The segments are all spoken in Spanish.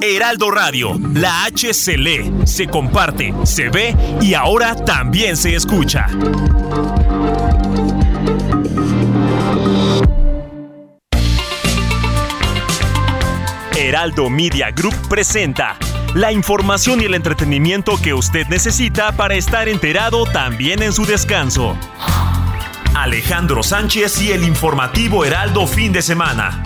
Heraldo Radio, la H se lee, se comparte, se ve y ahora también se escucha. Heraldo Media Group presenta la información y el entretenimiento que usted necesita para estar enterado también en su descanso. Alejandro Sánchez y el informativo Heraldo fin de semana.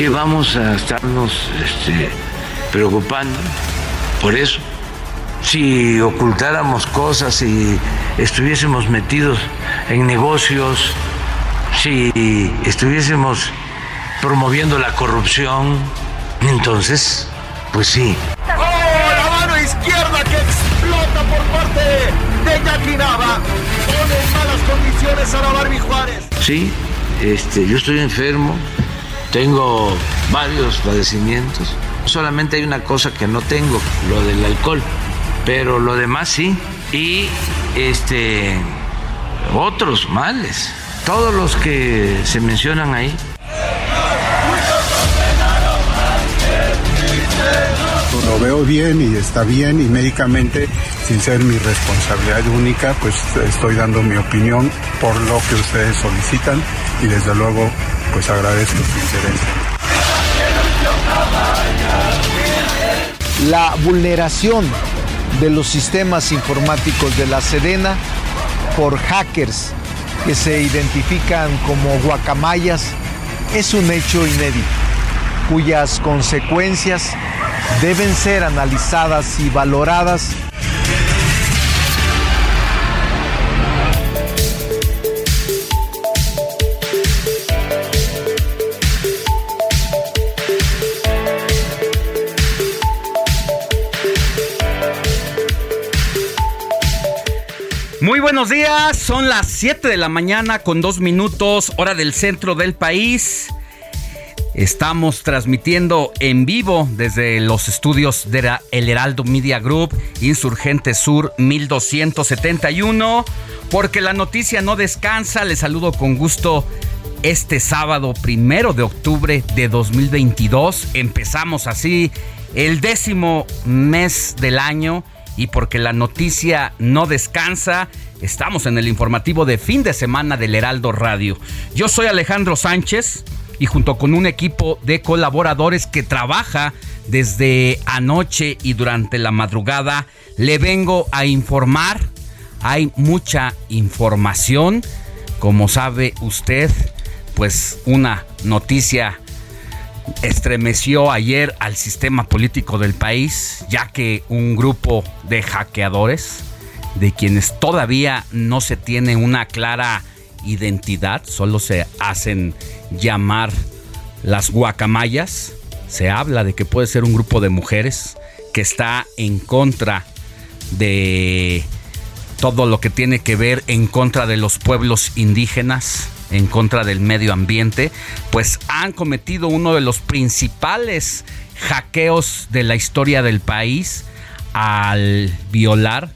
Que vamos a estarnos este, preocupando por eso. Si ocultáramos cosas y estuviésemos metidos en negocios, si estuviésemos promoviendo la corrupción, entonces, pues sí, ¡Oh, la mano izquierda que explota por parte de Jackie Nava! Pone en malas condiciones a la Barbie Juárez. sí, este, yo estoy enfermo, tengo varios padecimientos. Solamente hay una cosa que no tengo, lo del alcohol, pero lo demás sí. Y este otros males, todos los que se mencionan ahí. Lo veo bien y está bien y médicamente, sin ser mi responsabilidad única, pues estoy dando mi opinión por lo que ustedes solicitan y desde luego pues agradezco su interés. la vulneración de los sistemas informáticos de la Sedena por hackers que se identifican como guacamayas es un hecho inédito, cuyas consecuencias deben ser analizadas y valoradas Muy buenos días, son las 7 de la mañana con dos minutos, hora del centro del país. Estamos transmitiendo en vivo desde los estudios de El Heraldo Media Group, Insurgente Sur 1271, porque la noticia no descansa. Les saludo con gusto este sábado primero de octubre de 2022. Empezamos así el décimo mes del año y porque la noticia no descansa, estamos en el informativo de fin de semana del Heraldo Radio. Yo soy Alejandro Sánchez y junto con un equipo de colaboradores que trabaja desde anoche y durante la madrugada, le vengo a informar. Hay mucha información, como sabe usted, pues una noticia estremeció ayer al sistema político del país, ya que un grupo de hackeadores, de quienes todavía no se tiene una clara identidad, solo se hacen llamar las guacamayas, se habla de que puede ser un grupo de mujeres que está en contra de todo lo que tiene que ver en contra de los pueblos indígenas, en contra del medio ambiente, pues han cometido uno de los principales hackeos de la historia del país al violar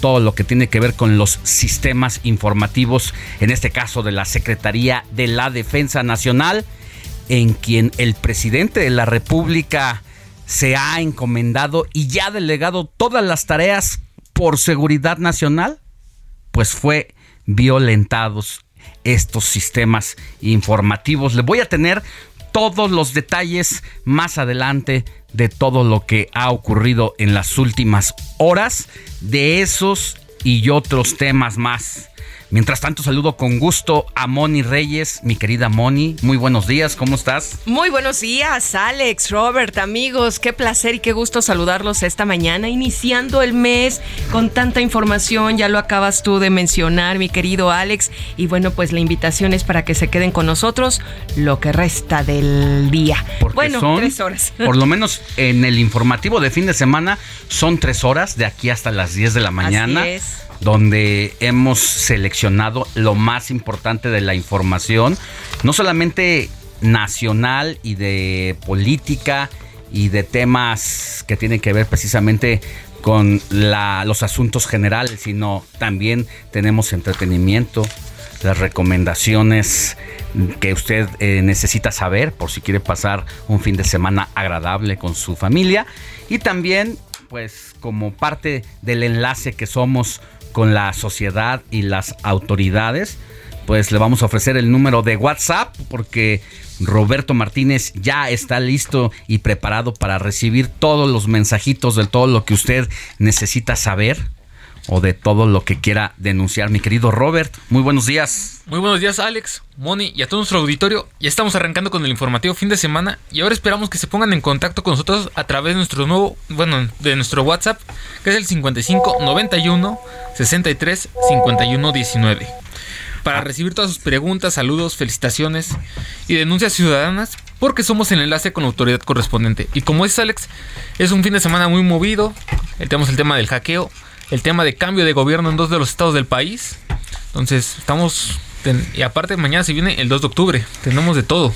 todo lo que tiene que ver con los sistemas informativos, en este caso de la Secretaría de la Defensa Nacional, en quien el presidente de la República se ha encomendado y ya delegado todas las tareas por seguridad nacional, pues fue violentados estos sistemas informativos. Le voy a tener todos los detalles más adelante de todo lo que ha ocurrido en las últimas horas, de esos y otros temas más. Mientras tanto, saludo con gusto a Moni Reyes, mi querida Moni. Muy buenos días, ¿cómo estás? Muy buenos días, Alex, Robert, amigos. Qué placer y qué gusto saludarlos esta mañana, iniciando el mes con tanta información. Ya lo acabas tú de mencionar, mi querido Alex. Y bueno, pues la invitación es para que se queden con nosotros lo que resta del día. bueno, son, tres horas. Por lo menos en el informativo de fin de semana son tres horas, de aquí hasta las 10 de la mañana. Así es donde hemos seleccionado lo más importante de la información, no solamente nacional y de política y de temas que tienen que ver precisamente con los asuntos generales, sino también tenemos entretenimiento, las recomendaciones que usted eh, necesita saber por si quiere pasar un fin de semana agradable con su familia. Y también pues como parte del enlace que somos con la sociedad y las autoridades, pues le vamos a ofrecer el número de WhatsApp porque Roberto Martínez ya está listo y preparado para recibir todos los mensajitos de todo lo que usted necesita saber o de todo lo que quiera denunciar. Mi querido Robert, muy buenos días. Muy buenos días Alex, Moni y a todo nuestro auditorio. Ya estamos arrancando con el informativo fin de semana y ahora esperamos que se pongan en contacto con nosotros a través de nuestro nuevo, bueno, de nuestro WhatsApp, que es el 55 91 63 51 19. Para recibir todas sus preguntas, saludos, felicitaciones y denuncias ciudadanas, porque somos el enlace con la autoridad correspondiente. Y como es Alex, es un fin de semana muy movido. Tenemos el tema del hackeo, el tema de cambio de gobierno en dos de los estados del país. Entonces, estamos... y aparte, mañana se viene el 2 de octubre. Tenemos de todo.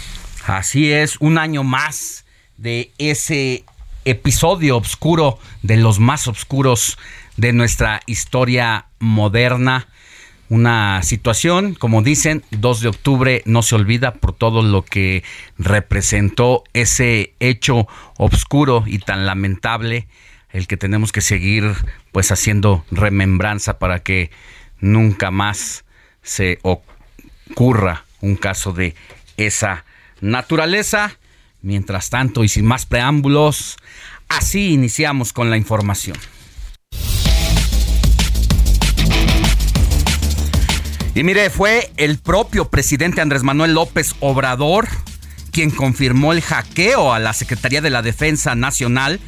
Así es, un año más de ese episodio oscuro, de los más oscuros de nuestra historia moderna. Una situación, como dicen, 2 de octubre no se olvida por todo lo que representó ese hecho oscuro y tan lamentable el que tenemos que seguir pues haciendo remembranza para que nunca más se ocurra un caso de esa naturaleza. Mientras tanto y sin más preámbulos, así iniciamos con la información. Y mire, fue el propio presidente Andrés Manuel López Obrador quien confirmó el hackeo a la Secretaría de la Defensa Nacional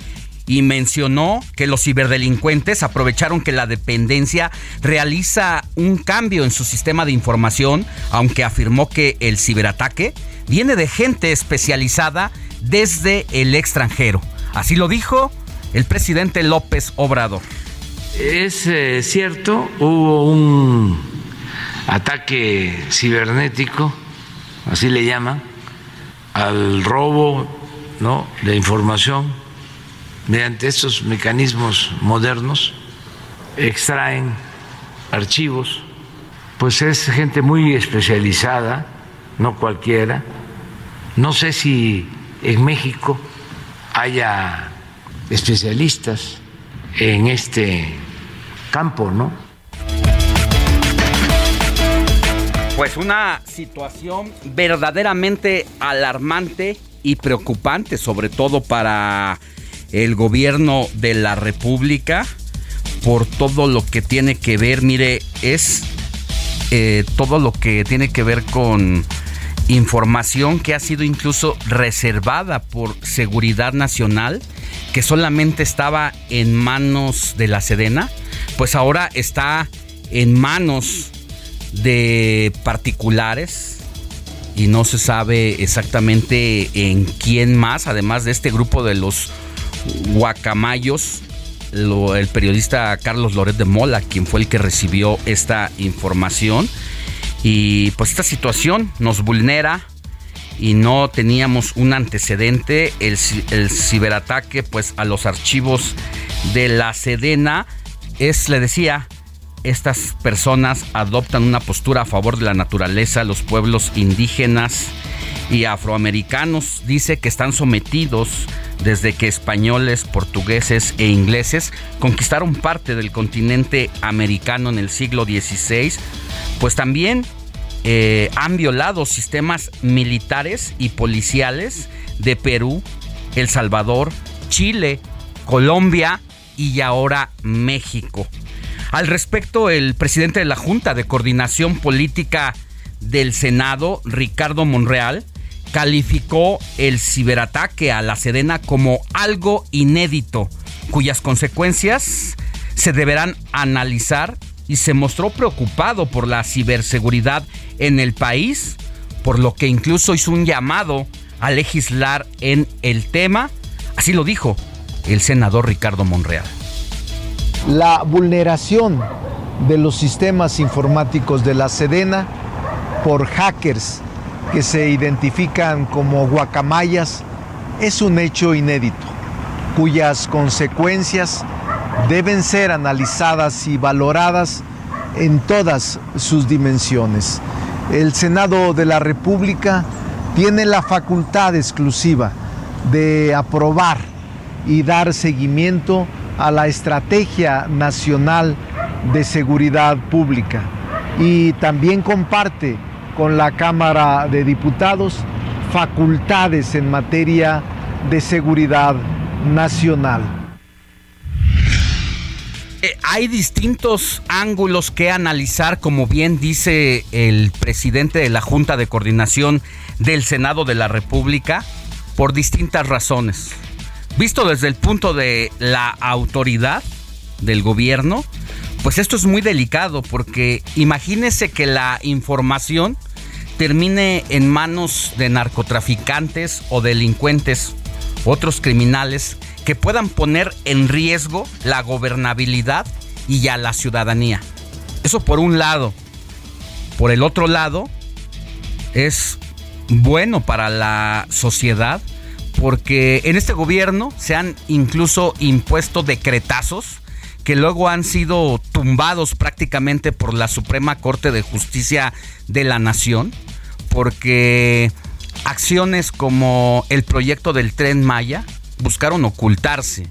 y mencionó que los ciberdelincuentes aprovecharon que la dependencia realiza un cambio en su sistema de información, aunque afirmó que el ciberataque viene de gente especializada desde el extranjero. Así lo dijo el presidente López Obrador. Es eh, cierto, hubo un ataque cibernético, así le llaman, al robo ¿no? de información mediante estos mecanismos modernos, extraen archivos, pues es gente muy especializada, no cualquiera. No sé si en México haya especialistas en este campo, ¿no? Pues una situación verdaderamente alarmante y preocupante, sobre todo para el gobierno de la República por todo lo que tiene que ver, mire, es eh, todo lo que tiene que ver con información que ha sido incluso reservada por seguridad nacional, que solamente estaba en manos de la Sedena, pues ahora está en manos de particulares y no se sabe exactamente en quién más, además de este grupo de los guacamayos, el periodista Carlos Loret de Mola, quien fue el que recibió esta información. Y pues esta situación nos vulnera y no teníamos un antecedente, el, el ciberataque pues a los archivos de la Sedena es, le decía, estas personas adoptan una postura a favor de la naturaleza, los pueblos indígenas y afroamericanos, dice que están sometidos desde que españoles, portugueses e ingleses conquistaron parte del continente americano en el siglo XVI, pues también eh, han violado sistemas militares y policiales de Perú, El Salvador, Chile, Colombia y ahora México. Al respecto, el presidente de la Junta de Coordinación Política del Senado, Ricardo Monreal, calificó el ciberataque a la Sedena como algo inédito, cuyas consecuencias se deberán analizar y se mostró preocupado por la ciberseguridad en el país, por lo que incluso hizo un llamado a legislar en el tema. Así lo dijo el senador Ricardo Monreal. La vulneración de los sistemas informáticos de la Sedena por hackers que se identifican como guacamayas es un hecho inédito, cuyas consecuencias deben ser analizadas y valoradas en todas sus dimensiones. El Senado de la República tiene la facultad exclusiva de aprobar y dar seguimiento a la Estrategia Nacional de Seguridad Pública y también comparte con la Cámara de Diputados facultades en materia de seguridad nacional. Eh, hay distintos ángulos que analizar, como bien dice el presidente de la Junta de Coordinación del Senado de la República, por distintas razones. Visto desde el punto de la autoridad del gobierno, pues esto es muy delicado porque imagínese que la información termine en manos de narcotraficantes o delincuentes, otros criminales que puedan poner en riesgo la gobernabilidad y a la ciudadanía. Eso por un lado. Por el otro lado, es bueno para la sociedad porque en este gobierno se han incluso impuesto decretazos que luego han sido tumbados prácticamente por la Suprema Corte de Justicia de la Nación, porque acciones como el proyecto del tren Maya buscaron ocultarse.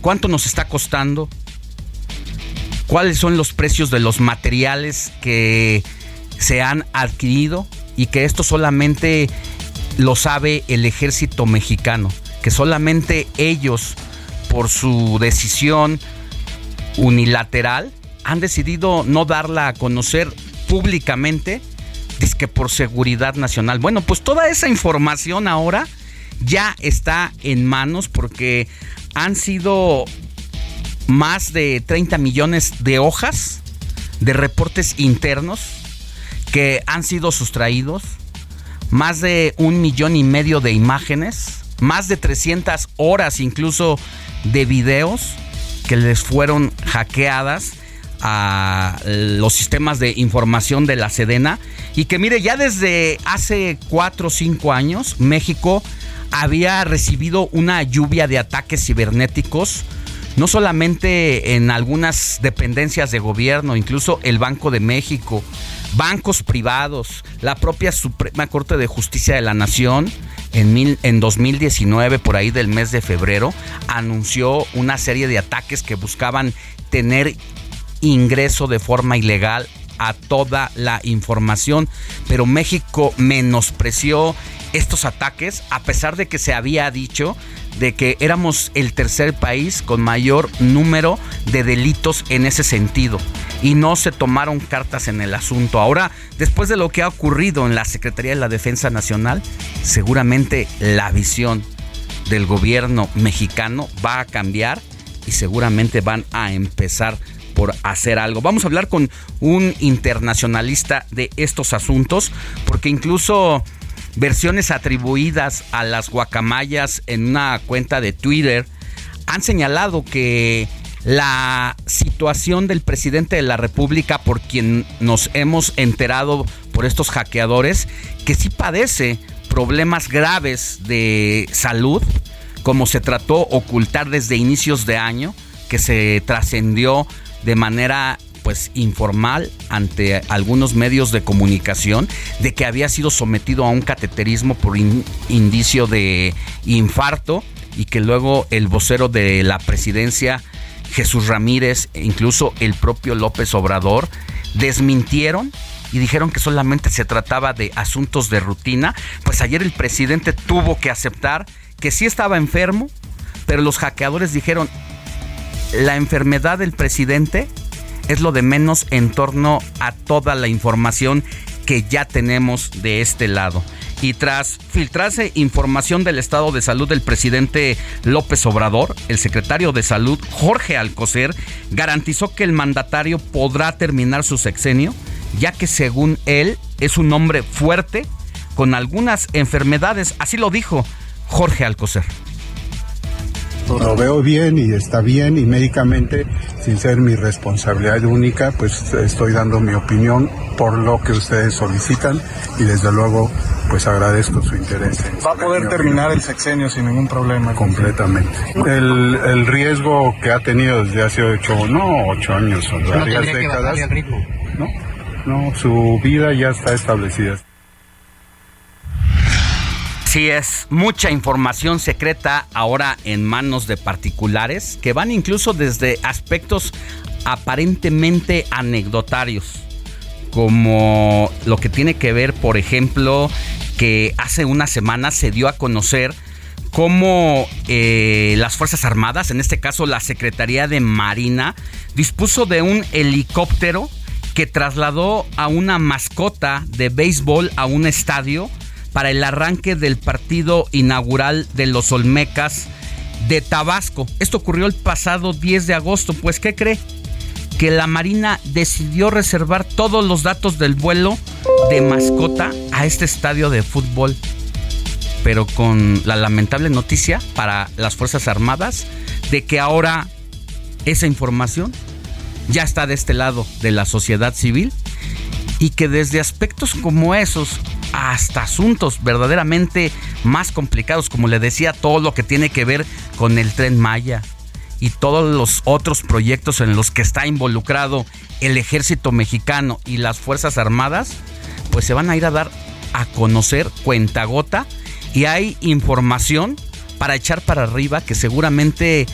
¿Cuánto nos está costando? ¿Cuáles son los precios de los materiales que se han adquirido y que esto solamente lo sabe el ejército mexicano? Que solamente ellos, por su decisión, unilateral, han decidido no darla a conocer públicamente, es que por seguridad nacional. Bueno, pues toda esa información ahora ya está en manos porque han sido más de 30 millones de hojas de reportes internos que han sido sustraídos, más de un millón y medio de imágenes, más de 300 horas incluso de videos que les fueron hackeadas a los sistemas de información de la Sedena. Y que mire, ya desde hace cuatro o cinco años México había recibido una lluvia de ataques cibernéticos, no solamente en algunas dependencias de gobierno, incluso el Banco de México, bancos privados, la propia Suprema Corte de Justicia de la Nación, en, mil, en 2019, por ahí del mes de febrero, anunció una serie de ataques que buscaban tener ingreso de forma ilegal a toda la información, pero México menospreció estos ataques a pesar de que se había dicho de que éramos el tercer país con mayor número de delitos en ese sentido y no se tomaron cartas en el asunto. Ahora, después de lo que ha ocurrido en la Secretaría de la Defensa Nacional, seguramente la visión del gobierno mexicano va a cambiar y seguramente van a empezar por hacer algo. Vamos a hablar con un internacionalista de estos asuntos porque incluso versiones atribuidas a las guacamayas en una cuenta de Twitter han señalado que la situación del presidente de la República, por quien nos hemos enterado por estos hackeadores, que sí padece problemas graves de salud, como se trató ocultar desde inicios de año, que se trascendió de manera pues informal ante algunos medios de comunicación de que había sido sometido a un cateterismo por indicio de infarto y que luego el vocero de la presidencia Jesús Ramírez e incluso el propio López Obrador desmintieron y dijeron que solamente se trataba de asuntos de rutina, pues ayer el presidente tuvo que aceptar que sí estaba enfermo, pero los hackeadores dijeron, la enfermedad del presidente es lo de menos en torno a toda la información que ya tenemos de este lado. Y tras filtrarse información del estado de salud del presidente López Obrador, el secretario de salud Jorge Alcocer garantizó que el mandatario podrá terminar su sexenio, ya que según él es un hombre fuerte con algunas enfermedades, así lo dijo Jorge Alcocer lo veo bien y está bien y médicamente, sin ser mi responsabilidad única, pues estoy dando mi opinión por lo que ustedes solicitan y desde luego pues agradezco su interés. Va a poder terminar el sexenio sin ningún problema. Completamente. El, el riesgo que ha tenido desde hace ocho, no ocho años o varias décadas. No, no, su vida ya está establecida. Sí, es. Mucha información secreta ahora en manos de particulares que van incluso desde aspectos aparentemente anecdotarios, como lo que tiene que ver, por ejemplo, que hace una semana se dio a conocer cómo eh, las Fuerzas Armadas, en este caso la Secretaría de Marina, dispuso de un helicóptero que trasladó a una mascota de béisbol a un estadio para el arranque del partido inaugural de los Olmecas de Tabasco. Esto ocurrió el pasado 10 de agosto, pues ¿qué cree? Que la Marina decidió reservar todos los datos del vuelo de mascota a este estadio de fútbol. Pero con la lamentable noticia para las Fuerzas Armadas de que ahora esa información ya está de este lado de la sociedad civil y que desde aspectos como esos hasta asuntos verdaderamente más complicados, como le decía, todo lo que tiene que ver con el tren Maya y todos los otros proyectos en los que está involucrado el ejército mexicano y las Fuerzas Armadas, pues se van a ir a dar a conocer cuenta gota y hay información para echar para arriba que seguramente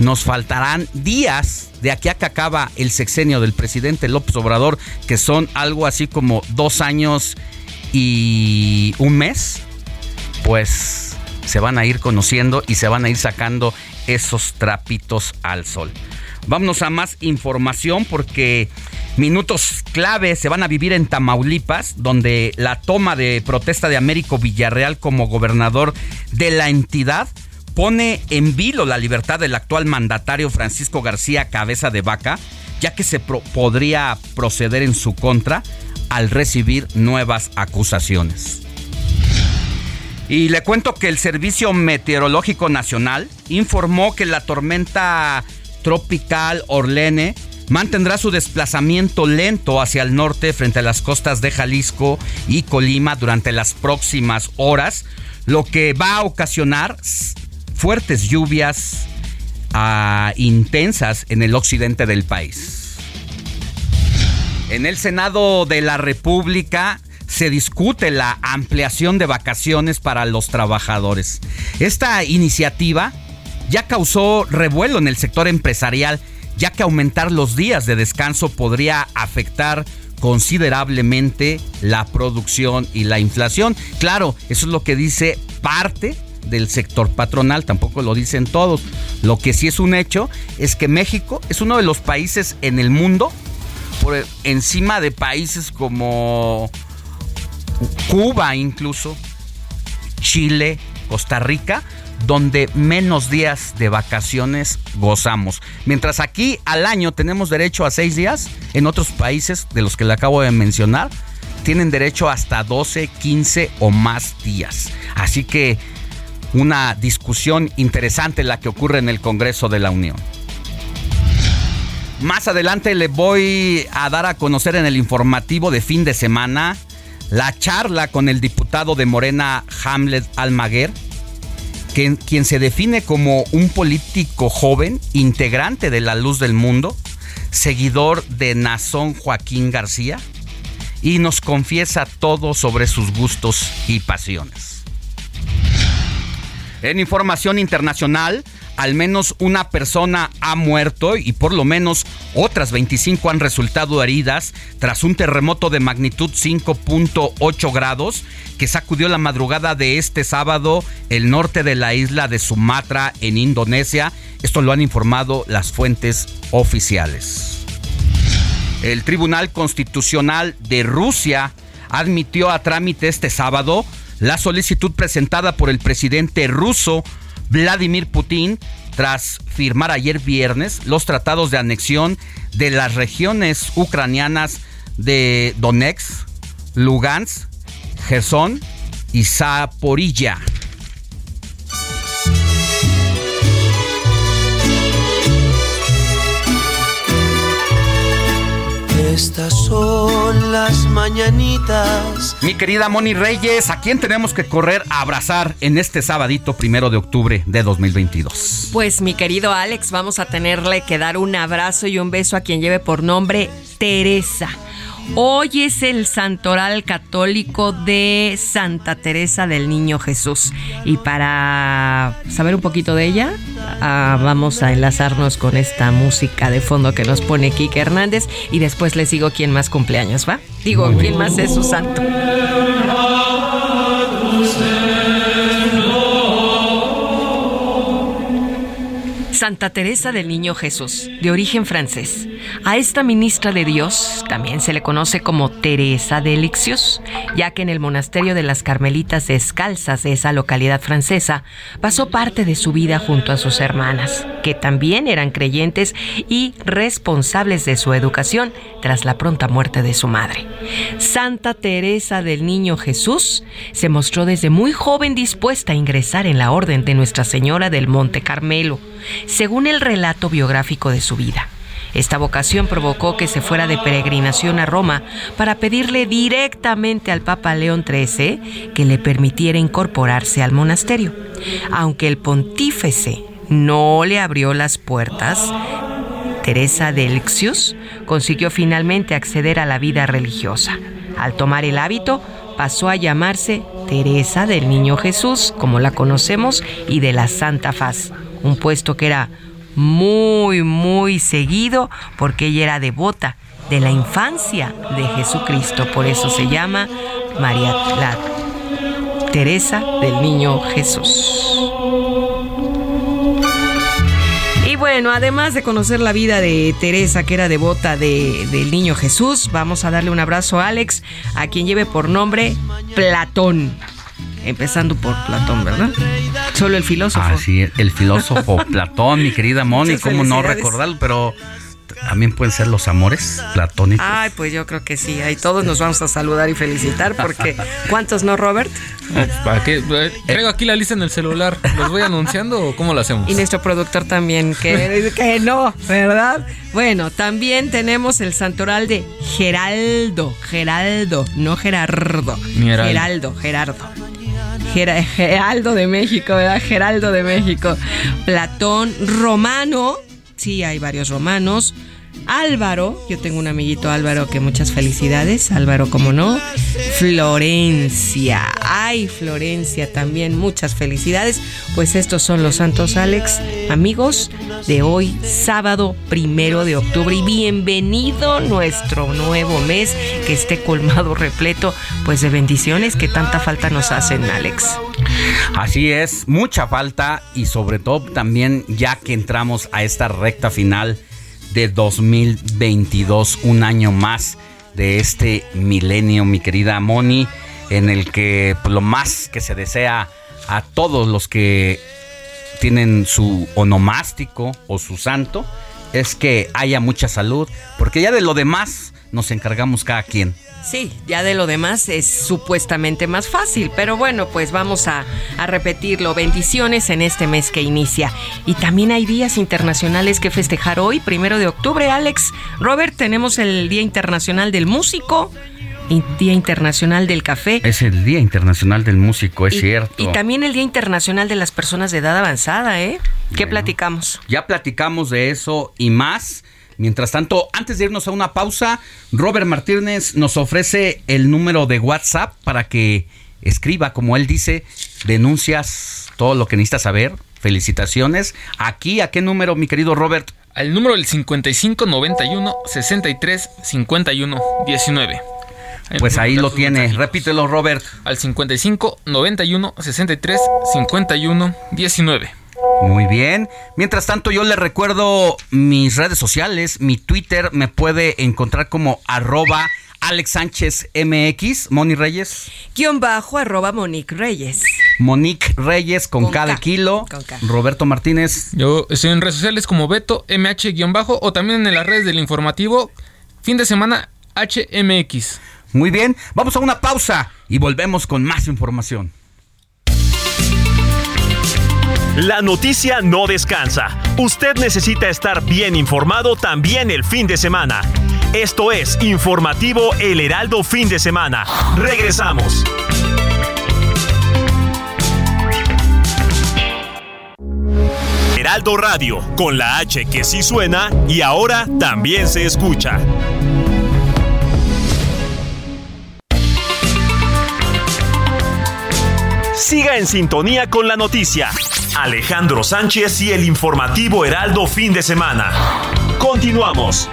nos faltarán días de aquí a que acaba el sexenio del presidente López Obrador, que son algo así como dos años y un mes, pues se van a ir conociendo y se van a ir sacando esos trapitos al sol. Vámonos a más información porque minutos clave se van a vivir en Tamaulipas, donde la toma de protesta de Américo Villarreal como gobernador de la entidad pone en vilo la libertad del actual mandatario Francisco García Cabeza de Vaca, ya que se podría proceder en su contra al recibir nuevas acusaciones. Y le cuento que el Servicio Meteorológico Nacional informó que la tormenta tropical Orlene mantendrá su desplazamiento lento hacia el norte frente a las costas de Jalisco y Colima durante las próximas horas, lo que va a ocasionar fuertes lluvias ah, intensas en el occidente del país. En el Senado de la República se discute la ampliación de vacaciones para los trabajadores. Esta iniciativa ya causó revuelo en el sector empresarial, ya que aumentar los días de descanso podría afectar considerablemente la producción y la inflación. Claro, eso es lo que dice parte del sector patronal, tampoco lo dicen todos. Lo que sí es un hecho es que México es uno de los países en el mundo por encima de países como Cuba incluso, Chile, Costa Rica, donde menos días de vacaciones gozamos. Mientras aquí al año tenemos derecho a seis días, en otros países de los que le acabo de mencionar, tienen derecho hasta 12, 15 o más días. Así que una discusión interesante la que ocurre en el Congreso de la Unión. Más adelante le voy a dar a conocer en el informativo de fin de semana la charla con el diputado de Morena Hamlet Almaguer, quien se define como un político joven, integrante de la luz del mundo, seguidor de Nazón Joaquín García, y nos confiesa todo sobre sus gustos y pasiones. En información internacional, al menos una persona ha muerto y por lo menos Otras 25 han resultado heridas tras un terremoto de magnitud 5.8 grados que sacudió la madrugada de este sábado el norte de la isla de Sumatra en Indonesia. Esto lo han informado las fuentes oficiales. El Tribunal Constitucional de Rusia admitió a trámite este sábado la solicitud presentada por el presidente ruso Vladimir Putin tras firmar ayer viernes los tratados de anexión de las regiones ucranianas de Donetsk, Lugansk, Gerson y Zaporilla. Estas son las mañanitas. Mi querida Moni Reyes, ¿a quién tenemos que correr a abrazar en este sabadito primero de octubre de 2022? Pues mi querido Alex, vamos a tenerle que dar un abrazo y un beso a quien lleve por nombre Teresa. Hoy es el santoral católico de Santa Teresa del Niño Jesús. Y para saber un poquito de ella, ah, vamos a enlazarnos con esta música de fondo que nos pone Kike Hernández y después les digo quién más cumpleaños, ¿va? Digo, quién más es su santo. Santa Teresa del Niño Jesús, de origen francés. A esta ministra de Dios también se le conoce como Teresa de Lixious, ya que en el monasterio de las Carmelitas Descalzas de esa localidad francesa pasó parte de su vida junto a sus hermanas, que también eran creyentes y responsables de su educación tras la pronta muerte de su madre. Santa Teresa del Niño Jesús se mostró desde muy joven dispuesta a ingresar en la orden de Nuestra Señora del Monte Carmelo según el relato biográfico de su vida. Esta vocación provocó que se fuera de peregrinación a Roma para pedirle directamente al Papa León XIII que le permitiera incorporarse al monasterio. Aunque el pontífice no le abrió las puertas, Teresa de Lixius consiguió finalmente acceder a la vida religiosa. Al tomar el hábito, pasó a llamarse Teresa del Niño Jesús, como la conocemos, y de la Santa Faz, un puesto que era muy, muy seguido porque ella era devota de la infancia de Jesucristo. Por eso se llama María la Teresa del Niño Jesús. Y bueno, además de conocer la vida de Teresa, que era devota de, del Niño Jesús, vamos a darle un abrazo a Alex, a quien lleve por nombre Platón empezando por Platón, ¿verdad? Solo el filósofo. Ah, sí, el filósofo Platón, mi querida Moni, cómo no recordarlo, pero también pueden ser los amores platónicos. Ay, pues yo creo que sí. Ahí todos nos vamos a saludar y felicitar porque ¿cuántos no, Robert? ¿Para qué? Eh, traigo aquí la lista en el celular. ¿Los voy anunciando o cómo lo hacemos? Y nuestro productor también, que, que no, ¿verdad? Bueno, también tenemos el santoral de Geraldo. Geraldo, no Gerardo. Geraldo, Gerardo. Geraldo de México, ¿verdad? Geraldo de México. Platón, Romano, sí, hay varios romanos. Álvaro, yo tengo un amiguito Álvaro que muchas felicidades, Álvaro como no. Florencia, ay Florencia también, muchas felicidades. Pues estos son los santos Alex, amigos de hoy, sábado primero de octubre. Y bienvenido nuestro nuevo mes, que esté colmado, repleto, pues de bendiciones que tanta falta nos hacen, Alex. Así es, mucha falta y sobre todo también ya que entramos a esta recta final de 2022, un año más de este milenio, mi querida Moni, en el que pues, lo más que se desea a todos los que tienen su onomástico o su santo es que haya mucha salud, porque ya de lo demás nos encargamos cada quien. Sí, ya de lo demás es supuestamente más fácil, pero bueno, pues vamos a, repetirlo. Bendiciones en este mes que inicia. Y también hay días internacionales que festejar hoy, primero de octubre, Alex. Robert, tenemos el Día Internacional del Músico. Día Internacional del Café. Es el Día Internacional del Músico, es cierto. Y también el Día Internacional de las Personas de Edad Avanzada, ¿eh? ¿Qué platicamos? Ya platicamos de eso y más. Mientras tanto, antes de irnos a una pausa, Robert Martínez nos ofrece el número de WhatsApp para que escriba, como él dice, denuncias, todo lo que necesita saber. Felicitaciones. Aquí, ¿a qué número, mi querido Robert? Al número del 55 91 63 51 19. Pues ahí lo tiene. Repítelo, Robert. Al 55 91 63 51 19. Muy bien. Mientras tanto, yo le recuerdo mis redes sociales. Mi Twitter me puede encontrar como arroba Alex Sánchez MX, Moni Reyes. Guión bajo arroba Monique Reyes. Monique Reyes con, Con cada K, kilo. con K. Roberto Martínez. Yo estoy en redes sociales como Beto MH-bajo o también en las redes del informativo fin de semana HMX. Muy bien. Vamos a una pausa y volvemos con más información. La noticia no descansa. Usted necesita estar bien informado también el fin de semana. Esto es Informativo El Heraldo Fin de Semana. Regresamos. Heraldo Radio, con la H que sí suena y ahora también se escucha. Siga en sintonía con la noticia. Alejandro Sánchez y el informativo Heraldo Fin de Semana. Continuamos.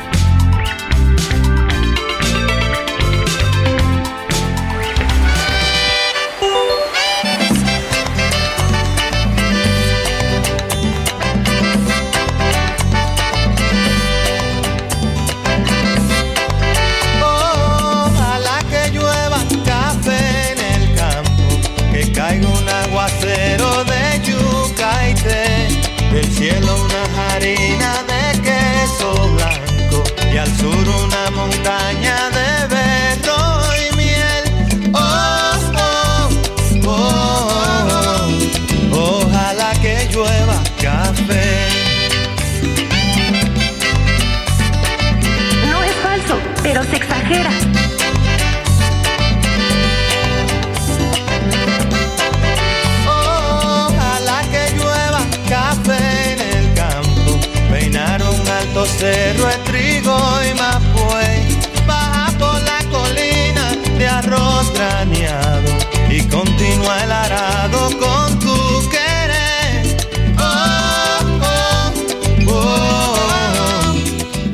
Y continúa el arado con tu. Oh, oh,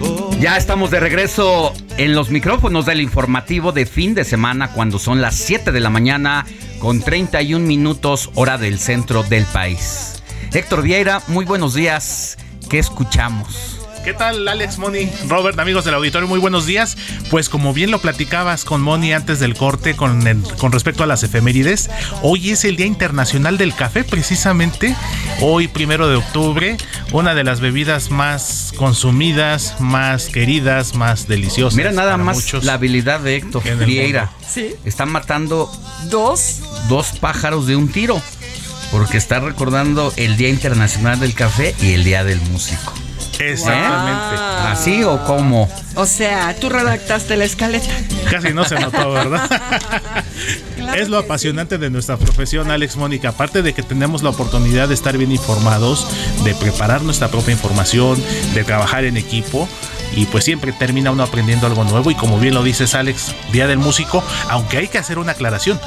oh, Ya estamos de regreso en los micrófonos del informativo de fin de semana cuando son las 7 de la mañana con 31 minutos hora del centro del país. Héctor Vieira, muy buenos días. ¿Qué escuchamos? ¿Qué tal, Alex, Moni, Robert, amigos del auditorio? Muy buenos días. Pues como bien lo platicabas con Moni antes del corte con, el- con respecto a las efemérides, hoy es el Día Internacional del Café, precisamente. Hoy, primero de octubre, una de las bebidas más consumidas, más queridas, más deliciosas. Mira nada para más muchos. la habilidad de Héctor Vieira. Sí. Está matando Dos. dos pájaros de un tiro. Porque está recordando el Día Internacional del Café y el Día del Músico. Exactamente. ¿Así o cómo? O sea, tú redactaste la escaleta. Casi no se notó, ¿verdad? es lo apasionante de nuestra profesión, Alex Mónica. Aparte de que tenemos la oportunidad de estar bien informados, de preparar nuestra propia información, de trabajar en equipo. Y pues siempre termina uno aprendiendo algo nuevo. Y como bien lo dices, Alex, Día del Músico, aunque hay que hacer una aclaración.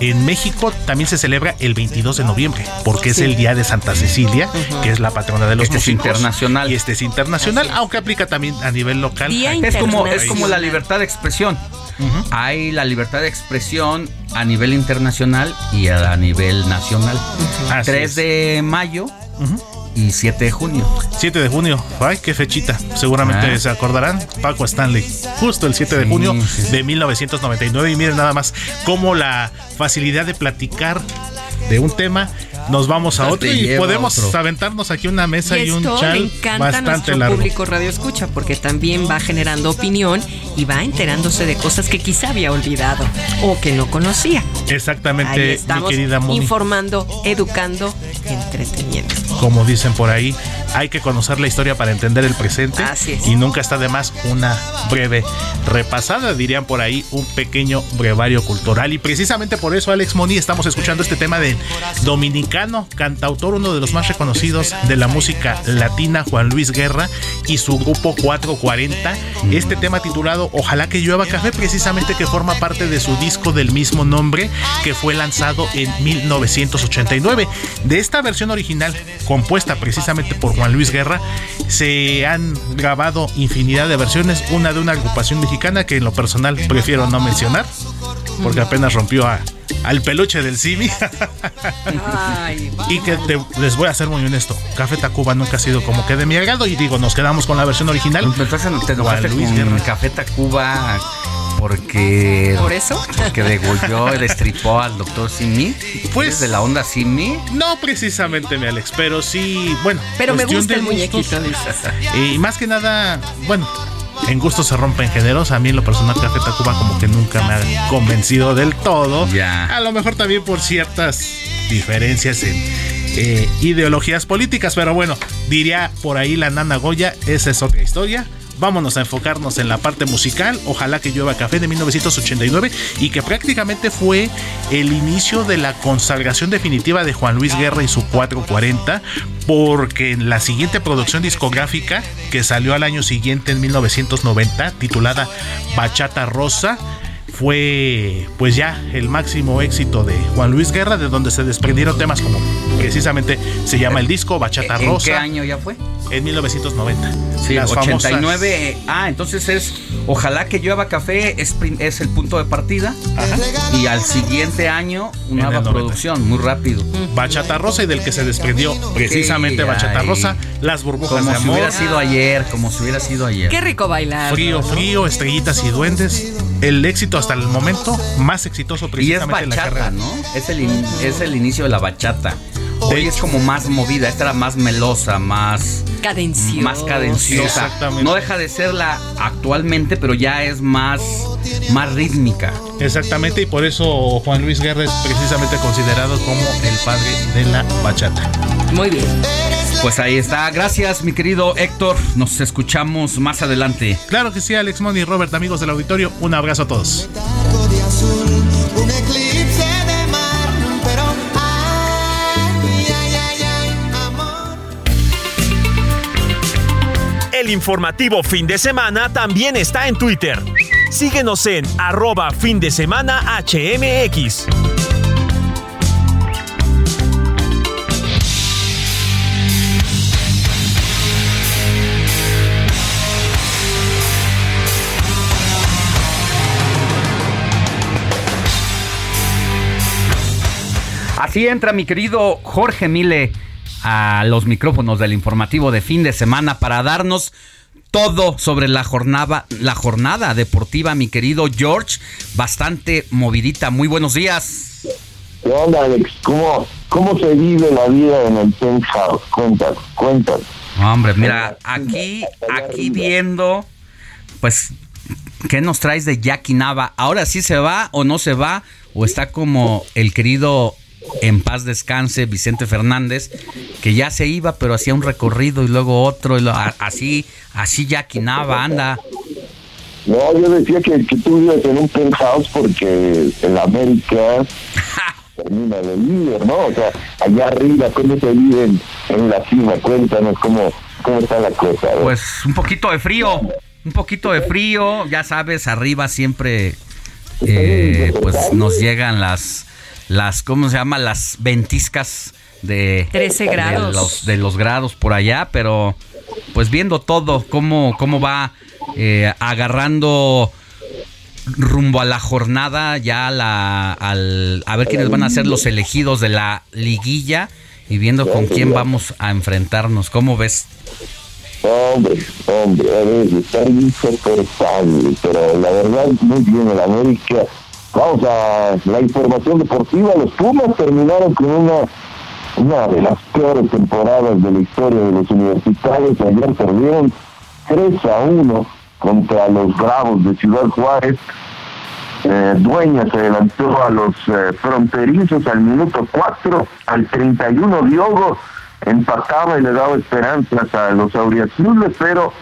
En México también se celebra el 22 de noviembre, porque es Sí. el día de Santa Cecilia, que es la patrona de los Este es músicos. internacional. Y este es internacional, aunque aplica también a nivel local. Día Es como, es como la libertad de expresión. Hay la libertad de expresión a nivel internacional y a nivel nacional. Así 3 es. de mayo y 7 de junio. 7 de junio, ay, qué fechita. Seguramente Ah. se acordarán. Paco Stanley, justo el 7 de Sí, junio sí, sí. de 1999. Y miren nada más cómo la facilidad de platicar de un tema. Nos vamos a otro y podemos otro. aventarnos aquí una mesa y, y un esto le chal encanta bastante nuestro largo. público radio escucha porque también va generando opinión y va enterándose de cosas que quizá había olvidado o que no conocía. Ahí Exactamente, mi estamos querida Moni. informando, educando, entreteniendo. Como dicen por ahí, hay que conocer la historia para entender el presente. Así es. Y nunca está de más una breve repasada, dirían por ahí, un pequeño brevario cultural. Y precisamente por eso, Alex Moni, estamos escuchando este tema de dominicano, cantautor, uno de los más reconocidos de la música latina, Juan Luis Guerra, y su grupo 440. Este tema titulado Ojalá que llueva café, precisamente que forma parte de su disco del mismo nombre, que fue lanzado en 1989. De esta versión original, compuesta precisamente por Juan Juan Luis Guerra. Se han grabado infinidad de versiones, una de una agrupación mexicana que en lo personal prefiero no mencionar, porque apenas rompió a, al peluche del Simi. y que te- les voy a ser muy honesto, Café Tacuba nunca ha sido como que de mi agrado y digo, nos quedamos con la versión original. Entonces te Juan Luis con Guerra. Café Tacuba porque... ¿Por eso? Porque degolló y destripó al doctor Simi. Pues- de la onda Simi. No precisamente, mi Alex, pero sí, bueno. Pero me gusta el muñequito. Y más que nada, bueno, en gusto se rompen géneros. A mí en lo personal Café Tacuba como que nunca me ha convencido del todo. Ya. A lo mejor también por ciertas diferencias en eh, ideologías políticas, pero bueno, diría por ahí la nana Goya, esa es otra historia. Vámonos a enfocarnos en la parte musical. Ojalá que llueva café de 1989 y que prácticamente fue el inicio de la consagración definitiva de Juan Luis Guerra y su 440, porque en la siguiente producción discográfica que salió al año siguiente en 1990, titulada Bachata Rosa, fue pues ya el máximo éxito de Juan Luis Guerra, de donde se desprendieron temas como precisamente se llama el disco Bachata ¿En Rosa qué año ya fue? en 1990. Sí, Las 89. Ah, entonces es Ojalá que llueva café es, es el punto de partida. Y al siguiente año una En nueva 90. producción, muy rápido. Bachata Rosa y del que se desprendió precisamente Sí, Bachata ay. Rosa, las burbujas Como de si amor. hubiera sido ayer, como si hubiera sido ayer. Qué rico bailar. Frío, frío, estrellitas y duendes. El éxito hasta el momento más exitoso Y es precisamente en la carrera. ¿no? Es el, in- es el inicio de la bachata. Hoy es como más movida, esta era más melosa, más, Cadenciosa. más cadenciosa. Exactamente. No deja de ser la actualmente, pero ya es más, más rítmica. Exactamente, y por eso Juan Luis Guerra es precisamente considerado como el padre de la bachata. Muy bien. Pues ahí está. Gracias, mi querido Héctor. Nos escuchamos más adelante. Claro que sí, Alex Money y Robert, amigos del auditorio, un abrazo a todos. El informativo fin de semana también está en Twitter. Síguenos en arroba fin de semana HMX. Así entra mi querido Jorge Mile a los micrófonos del informativo de fin de semana para darnos todo sobre la jornada, la jornada deportiva, mi querido George. Bastante movidita. Muy buenos días. ¿Qué onda, Alex? ¿Cómo, ¿Cómo se vive la vida en el penthouse? Cuéntanos, cuéntanos. Hombre, mira, aquí, aquí viendo, pues, ¿qué nos traes de Jackie Nava? ¿Ahora sí se va o no se va? ¿O está como el querido en paz descanse Vicente Fernández, que ya se iba, pero hacía un recorrido y luego otro, y lo- a- así, así Jackie Nava anda. No, yo decía que, que tú vives en un penthouse porque en América termina de líder, ¿no? O sea, allá arriba, ¿cómo se vive en, la cima? Cuéntanos cómo, cómo está la cosa. Pues un poquito de frío, un poquito de frío, ya sabes, arriba siempre eh, pues nos llegan las, las, ¿cómo se llama? Las ventiscas de 13 de grados. los, de los grados por allá, pero pues viendo todo, cómo, cómo va eh, agarrando rumbo a la jornada, ya a la, al, a ver quiénes van a ser los elegidos de la liguilla y viendo con quién vamos a enfrentarnos. ¿Cómo ves? Hombre, hombre, a ver, está insoportable, pero la verdad, muy bien el América. Vamos a la información deportiva. Los Pumas terminaron con una, una de las peores temporadas de la historia de los universitarios. Ayer perdieron 3 a 1 contra los Bravos de Ciudad Juárez. Eh, Dueña se adelantó a los eh, fronterizos al minuto 4, al 31 Diogo empataba y le daba esperanzas a los auriazules, pero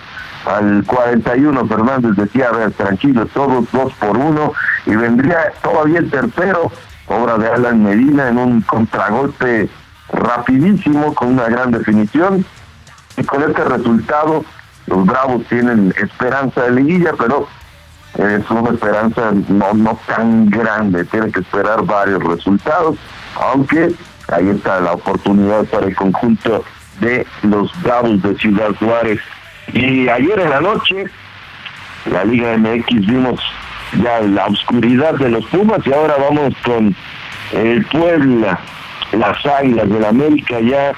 al 41 Fernández decía, a ver, tranquilos, todos dos por uno, y vendría todavía el tercero, obra de Alan Medina en un contragolpe rapidísimo, con una gran definición, y con este resultado los Bravos tienen esperanza de liguilla, pero es una esperanza no, no tan grande, tiene que esperar varios resultados, aunque ahí está la oportunidad para el conjunto de los Bravos de Ciudad Juárez. Y ayer en la noche, la Liga MX vimos ya la oscuridad de los Pumas y ahora vamos con el Puebla, las Águilas del América ya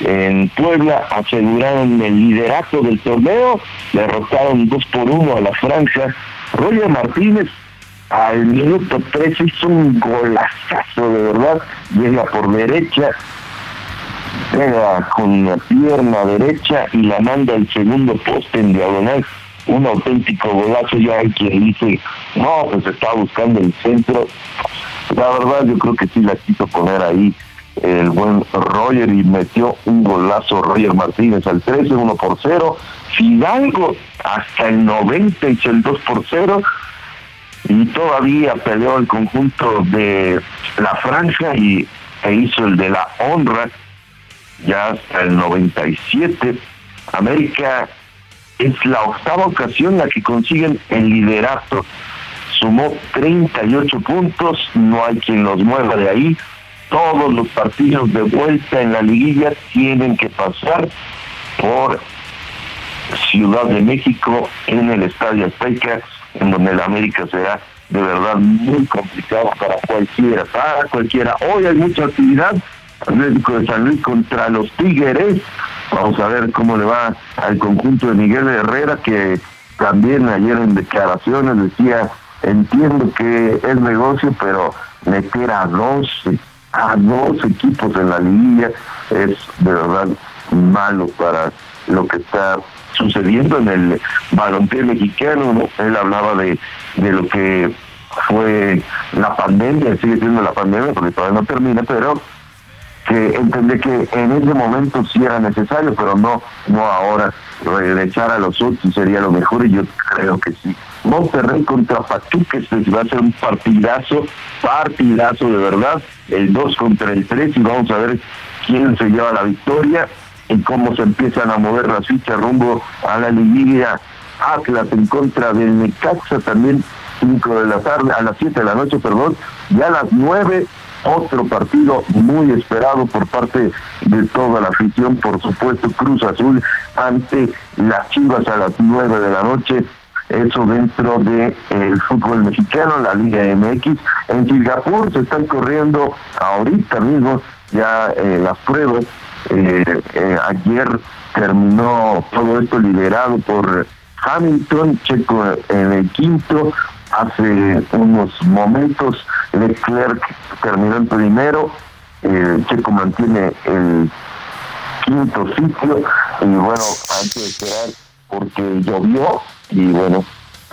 en Puebla aseguraron el liderato del torneo, derrotaron dos por uno a la Francia. Roger Martínez al minuto 13 hizo un golazazo de verdad, llega por derecha, pega con la pierna derecha y la manda el segundo poste en diagonal. Un auténtico golazo, ya hay quien dice, no, pues está buscando el centro. La verdad yo creo que sí la quiso poner ahí el buen Roger y metió un golazo Roger Martínez al 13, 1 por 0. Fidalgo hasta el 90 hizo el 2 por 0 y todavía peleó el conjunto de la Francia y e hizo el de la honra ya hasta el 97. América es la octava ocasión en la que consiguen el liderato. Sumó 38 puntos, no hay quien los mueva de ahí. Todos los partidos de vuelta en la liguilla tienen que pasar por Ciudad de México en el Estadio Azteca, en donde el América será de verdad muy complicado para cualquiera, para cualquiera. Hoy hay mucha actividad, Atlético de San Luis contra los Tigres. Vamos a ver cómo le va al conjunto de Miguel Herrera, que también ayer en declaraciones decía, entiendo que es negocio, pero meter a 12, a dos equipos en la liguilla es de verdad malo para lo que está sucediendo en el balompié mexicano. Él hablaba de, de lo que fue la pandemia, sigue siendo la pandemia porque todavía no termina, pero que entendé que en ese momento sí era necesario, pero no, no ahora. Regresar a los otros sería lo mejor y yo creo que sí. Monterrey contra Pachuca, este va a ser un partidazo, partidazo de verdad, el 2 contra el 3 y vamos a ver quién se lleva la victoria y cómo se empiezan a mover las fichas rumbo a la liguilla Atlas en contra del Necaxa también 5 de la tarde, a las 7 de la noche, perdón, ya a las 9 otro partido muy esperado por parte de toda la afición, por supuesto Cruz Azul ante las Chivas a las 9 de la noche, eso dentro del el fútbol mexicano, la Liga MX. En Singapur se están corriendo ahorita mismo ya eh, las pruebas. Eh, eh, ayer terminó todo esto liderado por Hamilton, Checo en el quinto, hace unos momentos Leclerc terminó en primero, eh, Checo mantiene el quinto sitio y bueno, hay que esperar porque llovió y bueno,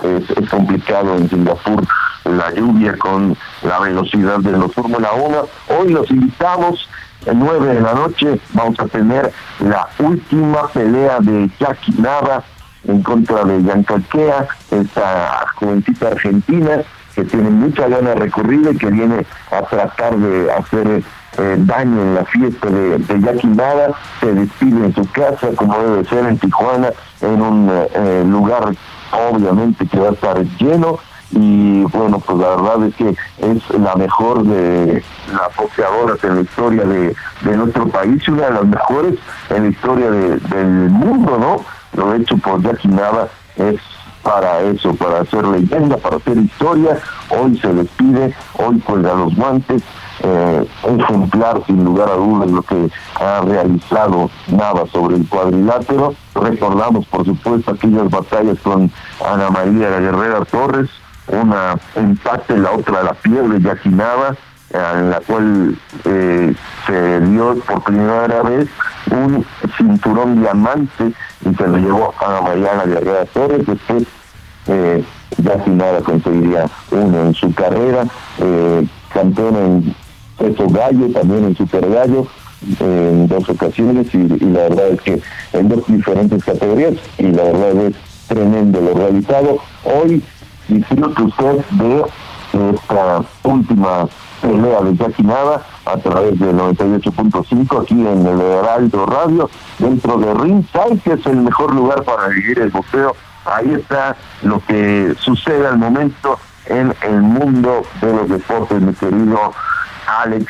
es, complicado en Singapur la lluvia con la velocidad de los Fórmula 1. Hoy los invitamos, el 9 de la noche vamos a tener la última pelea de Jackie Nava en contra de Yancalquea, esta jovencita argentina que tiene mucha gana recorrida y que viene a tratar de hacer eh, daño en la fiesta de, de Nava, se despide en su casa como debe ser en Tijuana, en un eh, lugar obviamente que va a estar lleno y bueno pues la verdad es que es la mejor de las boxeadoras en la historia de, nuestro país y una de las mejores en la historia de, del mundo no lo hecho por Jackie es para eso, para hacer leyenda, para hacer historia. Hoy se despide, hoy cuelga los guantes. Eh, ejemplar, sin lugar a dudas, lo que ha realizado Nava sobre el cuadrilátero. Recordamos, por supuesto, aquellas batallas con Ana María Guerrera Torres, una empate, la otra la pierde Jackie Nava en la cual eh, se dio por primera vez un cinturón diamante y se lo llevó a Mariana Guerrera Torres, después eh, ya sin nada conseguiría uno en su carrera, eh, campeón en peso gallo, también en super gallo, en dos ocasiones y, la verdad es que en dos diferentes categorías y la verdad es tremendo lo realizado. Hoy disfruta usted de esta última pelea de Jackie Nava a través del 98.5 aquí en el Heraldo Radio, dentro de Ringside, que es el mejor lugar para vivir el boxeo. Ahí está lo que sucede al momento en el mundo de los deportes, mi querido Alex.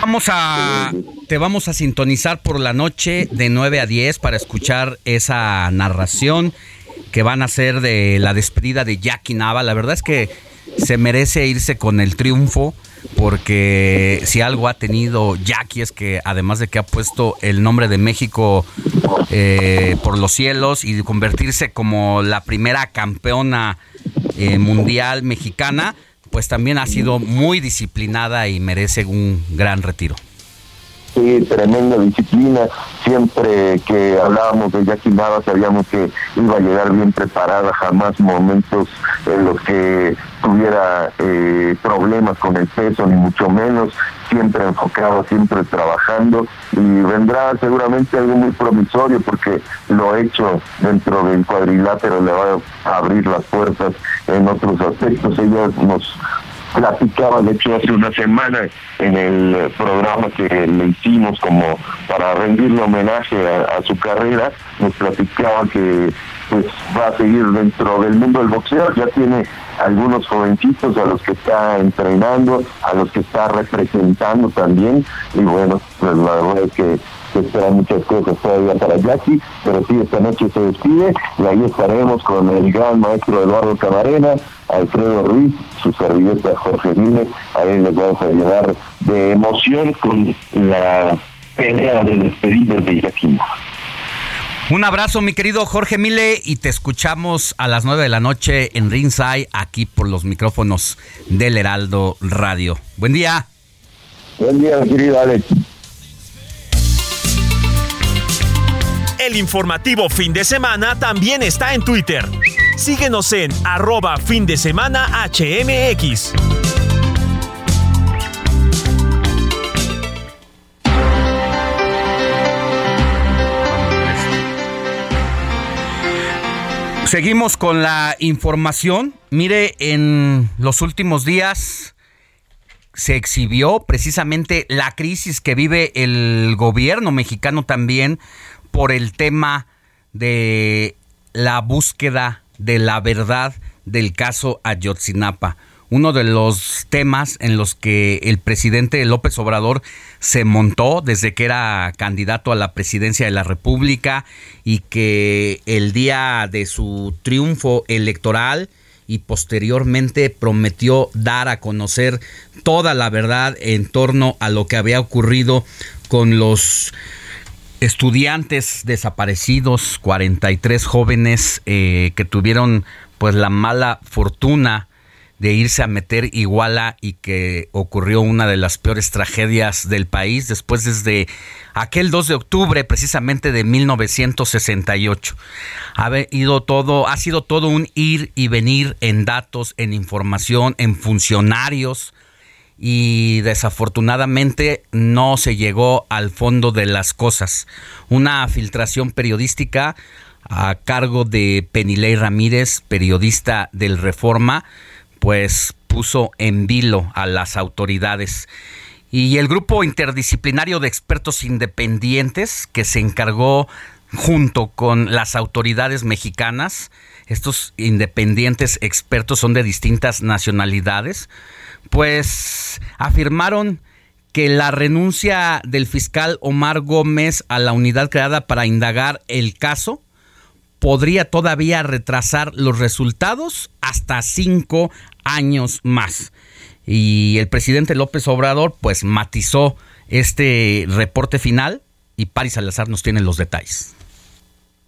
Vamos a, te vamos a sintonizar por la noche de 9 a 10 para escuchar esa narración que van a hacer de la despedida de Jackie Nava. La verdad es que se merece irse con el triunfo porque si algo ha tenido Jackie es que además de que ha puesto el nombre de México eh, por los cielos y convertirse como la primera campeona eh, mundial mexicana, pues también ha sido muy disciplinada y merece un gran retiro. Sí, tremenda disciplina. Siempre que hablábamos de Jackie Nava sabíamos que iba a llegar bien preparada, jamás momentos en los que tuviera eh, problemas con el peso, ni mucho menos, siempre enfocado, siempre trabajando y vendrá seguramente algo muy promisorio porque lo hecho dentro del cuadrilátero le va a abrir las puertas en otros aspectos. Ella nos platicaba, de hecho, hace una semana en el programa que le hicimos como para rendirle homenaje a, su carrera, nos platicaba que pues va a seguir dentro del mundo del boxeo, ya tiene algunos jovencitos a los que está entrenando, a los que está representando también, y bueno, pues la verdad es que se esperan muchas cosas todavía para Jackie, pero sí, esta noche se despide y ahí estaremos con el gran maestro Eduardo Camarena, Alfredo Ruiz, su servilleta Jorge Mille, ahí les vamos a llenar de emoción con la pelea de despedida de Jackie. Un abrazo, mi querido Jorge Mile, y te escuchamos a las 9 de la noche en Ringside, aquí por los micrófonos del Heraldo Radio. Buen día. Buen día, mi querido Alex. El informativo fin de semana también está en Twitter. Síguenos en arroba fin de semana HMX. Seguimos con la información. Mire, en los últimos días se exhibió precisamente la crisis que vive el gobierno mexicano también por el tema de la búsqueda de la verdad del caso Ayotzinapa. Uno de los temas en los que el presidente López Obrador se montó desde que era candidato a la presidencia de la República y que el día de su triunfo electoral y posteriormente prometió dar a conocer toda la verdad en torno a lo que había ocurrido con los estudiantes desaparecidos, 43 jóvenes eh, que tuvieron pues la mala fortuna de irse a meter Iguala y que ocurrió una de las peores tragedias del país después desde aquel 2 de octubre precisamente de 1968. Ha ido todo, ha sido todo un ir y venir en datos, en información, en funcionarios, y desafortunadamente no se llegó al fondo de las cosas. Una filtración periodística a cargo de Penilei Ramírez, periodista del Reforma, pues puso en vilo a las autoridades. Y el grupo interdisciplinario de expertos independientes que se encargó junto con las autoridades mexicanas, estos independientes expertos son de distintas nacionalidades, pues afirmaron que la renuncia del fiscal Omar Gómez a la unidad creada para indagar el caso podría todavía retrasar los resultados hasta cinco años más. Y el presidente López Obrador pues matizó este reporte final y Paris Salazar nos tiene los detalles.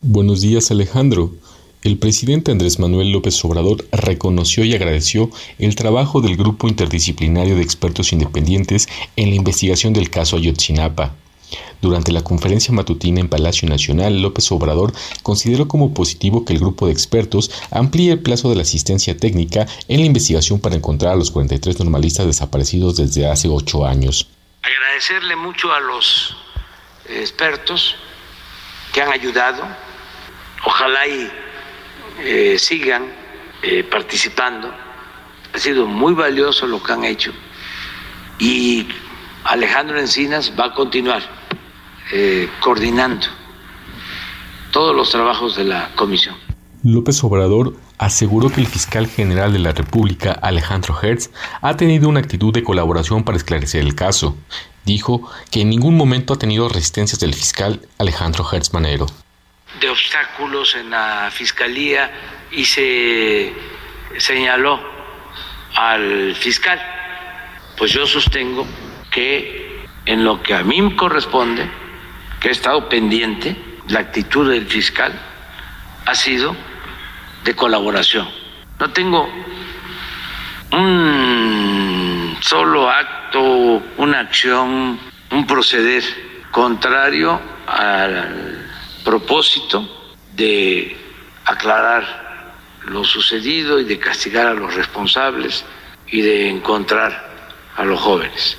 Buenos días Alejandro. El presidente Andrés Manuel López Obrador reconoció y agradeció el trabajo del grupo interdisciplinario de expertos independientes en la investigación del caso Ayotzinapa. Durante la conferencia matutina en Palacio Nacional, López Obrador consideró como positivo que el grupo de expertos amplíe el plazo de la asistencia técnica en la investigación para encontrar a los 43 normalistas desaparecidos desde hace ocho años. Agradecerle mucho a los expertos que han ayudado. Ojalá y eh, sigan eh, participando. Ha sido muy valioso lo que han hecho. Y Alejandro Encinas va a continuar eh, coordinando todos los trabajos de la comisión. López Obrador aseguró que el fiscal general de la República, Alejandro Hertz, ha tenido una actitud de colaboración para esclarecer el caso. dijo que en ningún momento ha tenido resistencias del fiscal Alejandro Hertz Manero. De obstáculos en la fiscalía y se señaló al fiscal. Pues yo sostengo que en lo que a mí me corresponde, que he estado pendiente, la actitud del fiscal ha sido de colaboración. No tengo un solo acto, una acción, un proceder contrario al propósito de aclarar lo sucedido y de castigar a los responsables y de encontrar a los jóvenes.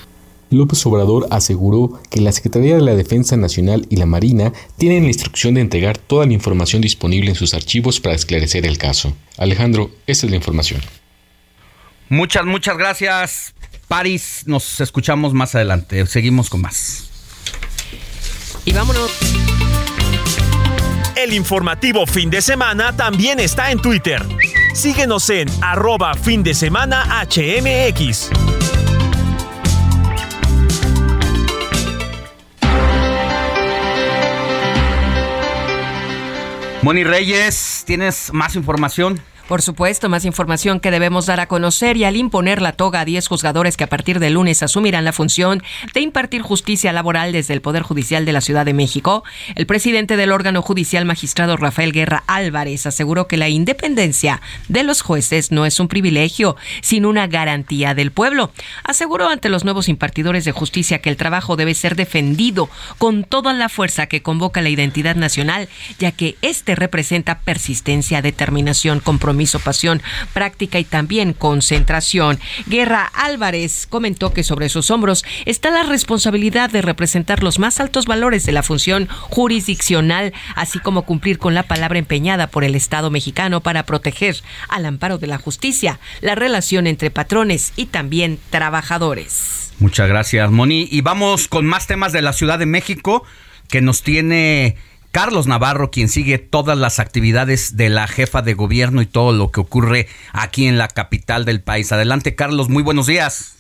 López Obrador aseguró que la Secretaría de la Defensa Nacional y la Marina tienen la instrucción de entregar toda la información disponible en sus archivos para esclarecer el caso. Alejandro, esa es la información. Muchas, muchas gracias, Paris. Nos escuchamos más adelante. Seguimos con más. Y vámonos. El informativo fin de semana también está en Twitter. Síguenos en arroba fin de semana HMX. Moni Reyes, ¿tienes más información? Por supuesto, más información que debemos dar a conocer y al imponer la toga a 10 juzgadores que a partir de lunes asumirán la función de impartir justicia laboral desde el Poder Judicial de la Ciudad de México, el presidente del órgano judicial magistrado Rafael Guerra Álvarez aseguró que la independencia de los jueces no es un privilegio, sino una garantía del pueblo. Aseguró ante los nuevos impartidores de justicia que el trabajo debe ser defendido con toda la fuerza que convoca la identidad nacional, ya que este representa persistencia, determinación, compromiso pasión, práctica y también concentración. Guerra Álvarez comentó que sobre sus hombros está la responsabilidad de representar los más altos valores de la función jurisdiccional, así como cumplir con la palabra empeñada por el Estado mexicano para proteger al amparo de la justicia, la relación entre patrones y también trabajadores. Muchas gracias, Moni. Y vamos con más temas de la Ciudad de México que nos tiene Carlos Navarro, quien sigue todas las actividades de la jefa de gobierno y todo lo que ocurre aquí en la capital del país. Adelante, Carlos, muy buenos días.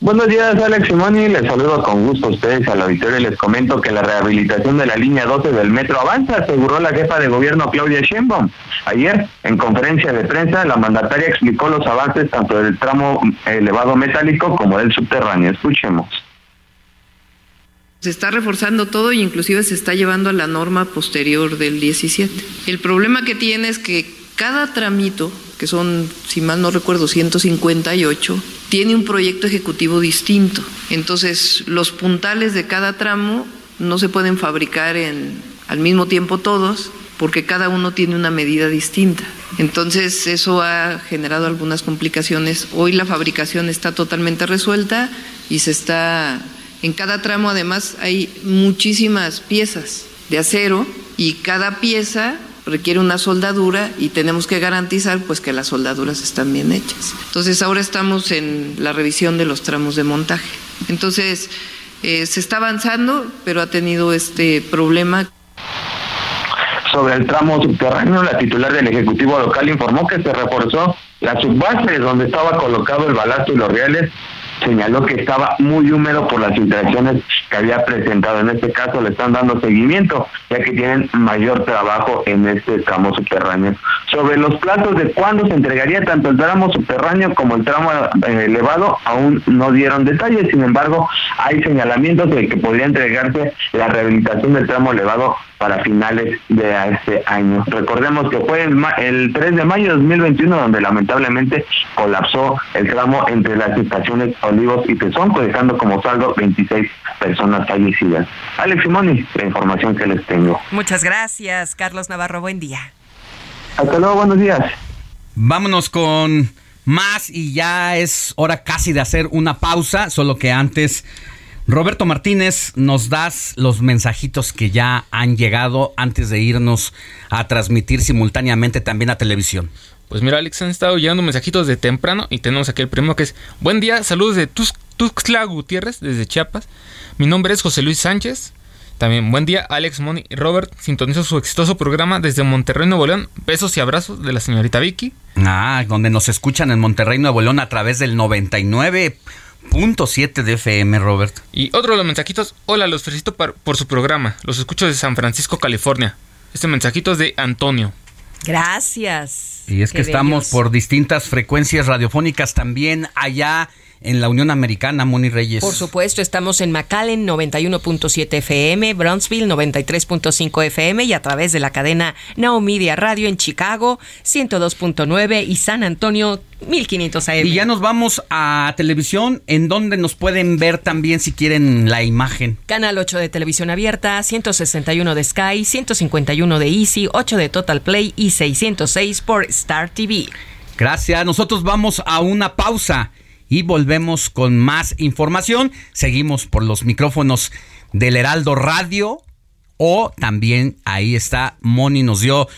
Buenos días, Alex Simoni. Les saludo con gusto a ustedes al auditorio y les comento que la rehabilitación de la línea 12 del metro avanza, aseguró la jefa de gobierno Claudia Sheinbaum. Ayer, en conferencia de prensa, la mandataria explicó los avances tanto del tramo elevado metálico como del subterráneo. Escuchemos. Se está reforzando todo y inclusive se está llevando a la norma posterior del 17. El problema que tiene es que cada tramito, que son, si mal no recuerdo, 158, tiene un proyecto ejecutivo distinto. Entonces, los puntales de cada tramo no se pueden fabricar en, al mismo tiempo todos, porque cada uno tiene una medida distinta. Entonces, eso ha generado algunas complicaciones. Hoy la fabricación está totalmente resuelta y se está en cada tramo además hay muchísimas piezas de acero y cada pieza requiere una soldadura y tenemos que garantizar pues que las soldaduras están bien hechas. Entonces ahora estamos en la revisión de los tramos de montaje. Entonces eh, se está avanzando, pero ha tenido este problema. Sobre el tramo subterráneo, la titular del Ejecutivo local informó que se reforzó la subbase donde estaba colocado el balasto y los reales señaló que estaba muy húmedo por las interacciones que había presentado. En este caso le están dando seguimiento, ya que tienen mayor trabajo en este tramo subterráneo. Sobre los plazos de cuándo se entregaría tanto el tramo subterráneo como el tramo eh, elevado, aún no dieron detalles, sin embargo, hay señalamientos de que podría entregarse la rehabilitación del tramo elevado para finales de este año. Recordemos que fue el, el 3 de mayo de 2021 donde lamentablemente colapsó el tramo entre las estaciones Olivos y Tezonco, dejando como saldo 26 personas fallecidas. Alex Simoni, la información que les tengo. Muchas gracias, Carlos Navarro. Buen día. Hasta luego, buenos días. Vámonos con más y ya es hora casi de hacer una pausa, solo que antes Roberto Martínez, nos das los mensajitos que ya han llegado antes de irnos a transmitir simultáneamente también a televisión. Pues mira, Alex, han estado llegando mensajitos de temprano y tenemos aquí el primero que es Buen día, saludos de Tuxtla Gutiérrez, desde Chiapas. Mi nombre es José Luis Sánchez. También buen día, Alex, Moni y Robert. Sintonizo su exitoso programa desde Monterrey, Nuevo León. Besos y abrazos de la señorita Vicky. Ah, donde nos escuchan en Monterrey, Nuevo León a través del 99 99.7 de FM, Robert. Y otro de los mensajitos, hola, los felicito par- por su programa. Los escucho de San Francisco, California. Este mensajito es de Antonio. Gracias. Y es que estamos por distintas frecuencias radiofónicas también allá en la Unión Americana, Moni Reyes. Por supuesto, estamos en McAllen 91.7 FM, Brownsville 93.5 FM y a través de la cadena Now Media Radio en Chicago 102.9 y San Antonio 1500 AM. Y ya nos vamos a televisión, en donde nos pueden ver también si quieren la imagen. Canal 8 de televisión abierta, 161 de Sky, 151 de Easy, 8 de Total Play y 606 por Star TV. Gracias. Nosotros vamos a una pausa y volvemos con más información. Seguimos por los micrófonos del Heraldo Radio o también ahí está Moni nos dio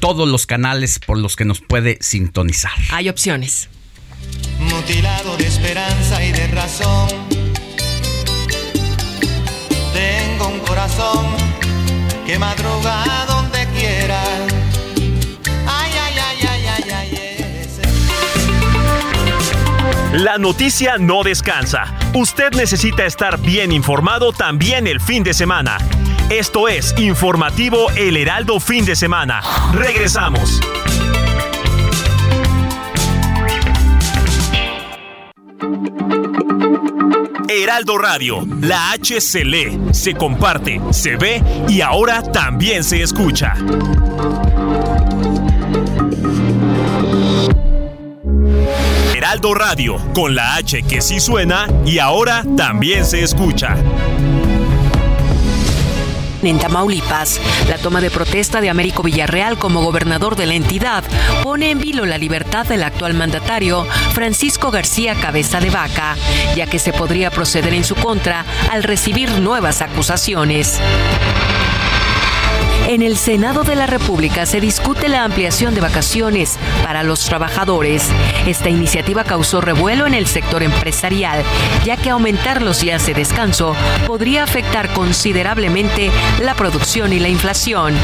todos los canales por los que nos puede sintonizar. Hay opciones. mutilado de esperanza y de razón. Tengo un corazón que madruga La noticia no descansa. Usted necesita estar bien informado también el fin de semana. Esto es Informativo El Heraldo Fin de Semana. Regresamos. Heraldo Radio, la H se lee, se comparte, se ve y ahora también se escucha. Heraldo Radio, con la H que sí suena y ahora también se escucha. En Tamaulipas, la toma de protesta de Américo Villarreal como gobernador de la entidad pone en vilo la libertad del actual mandatario Francisco García Cabeza de Vaca, ya que se podría proceder en su contra al recibir nuevas acusaciones. En el Senado de la República se discute la ampliación de vacaciones para los trabajadores. Esta iniciativa causó revuelo en el sector empresarial, ya que aumentar los días de descanso podría afectar considerablemente la producción y la inflación.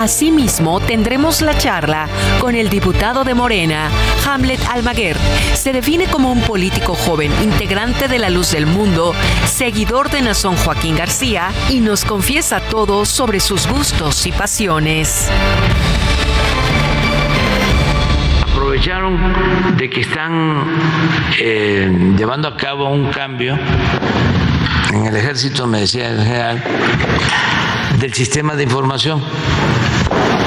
Asimismo, tendremos la charla con el diputado de Morena, Hamlet Almaguer. Se define como un político joven, integrante de la Luz del Mundo, seguidor de Nazón Joaquín García y nos confiesa todo sobre sus gustos y pasiones. aprovecharon de que están eh, llevando a cabo un cambio en el ejército, me decía el general, del sistema de información.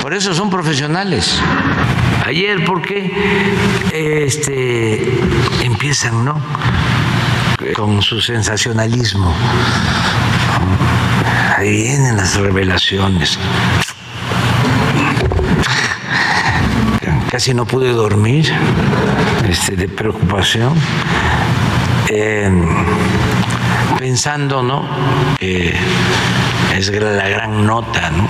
Por eso son profesionales. Ayer, ¿por qué este, empiezan, no? Con su sensacionalismo. Ahí vienen las revelaciones. Casi no pude dormir este, de preocupación, eh, pensando, ¿no? Que es la gran nota, ¿no?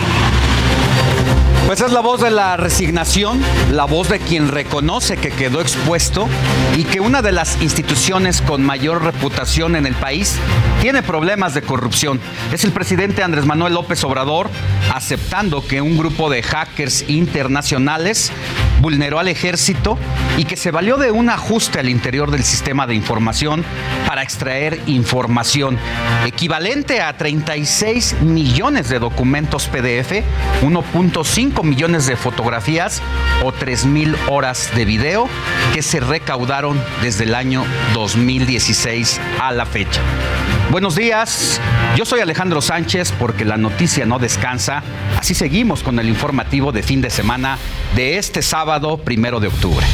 Pues es la voz de la resignación, la voz de quien reconoce que quedó expuesto y que una de las instituciones con mayor reputación en el país tiene problemas de corrupción. Es el presidente Andrés Manuel López Obrador aceptando que un grupo de hackers internacionales vulneró al ejército y que se valió de un ajuste al interior del sistema de información para extraer información equivalente a 36 millones de documentos PDF, 1.5 millones de fotografías o 3 mil horas de video que se recaudaron desde el año 2016 a la fecha. Buenos días, yo soy Alejandro Sánchez porque la noticia no descansa. Así seguimos con el informativo de fin de semana de este sábado primero de octubre.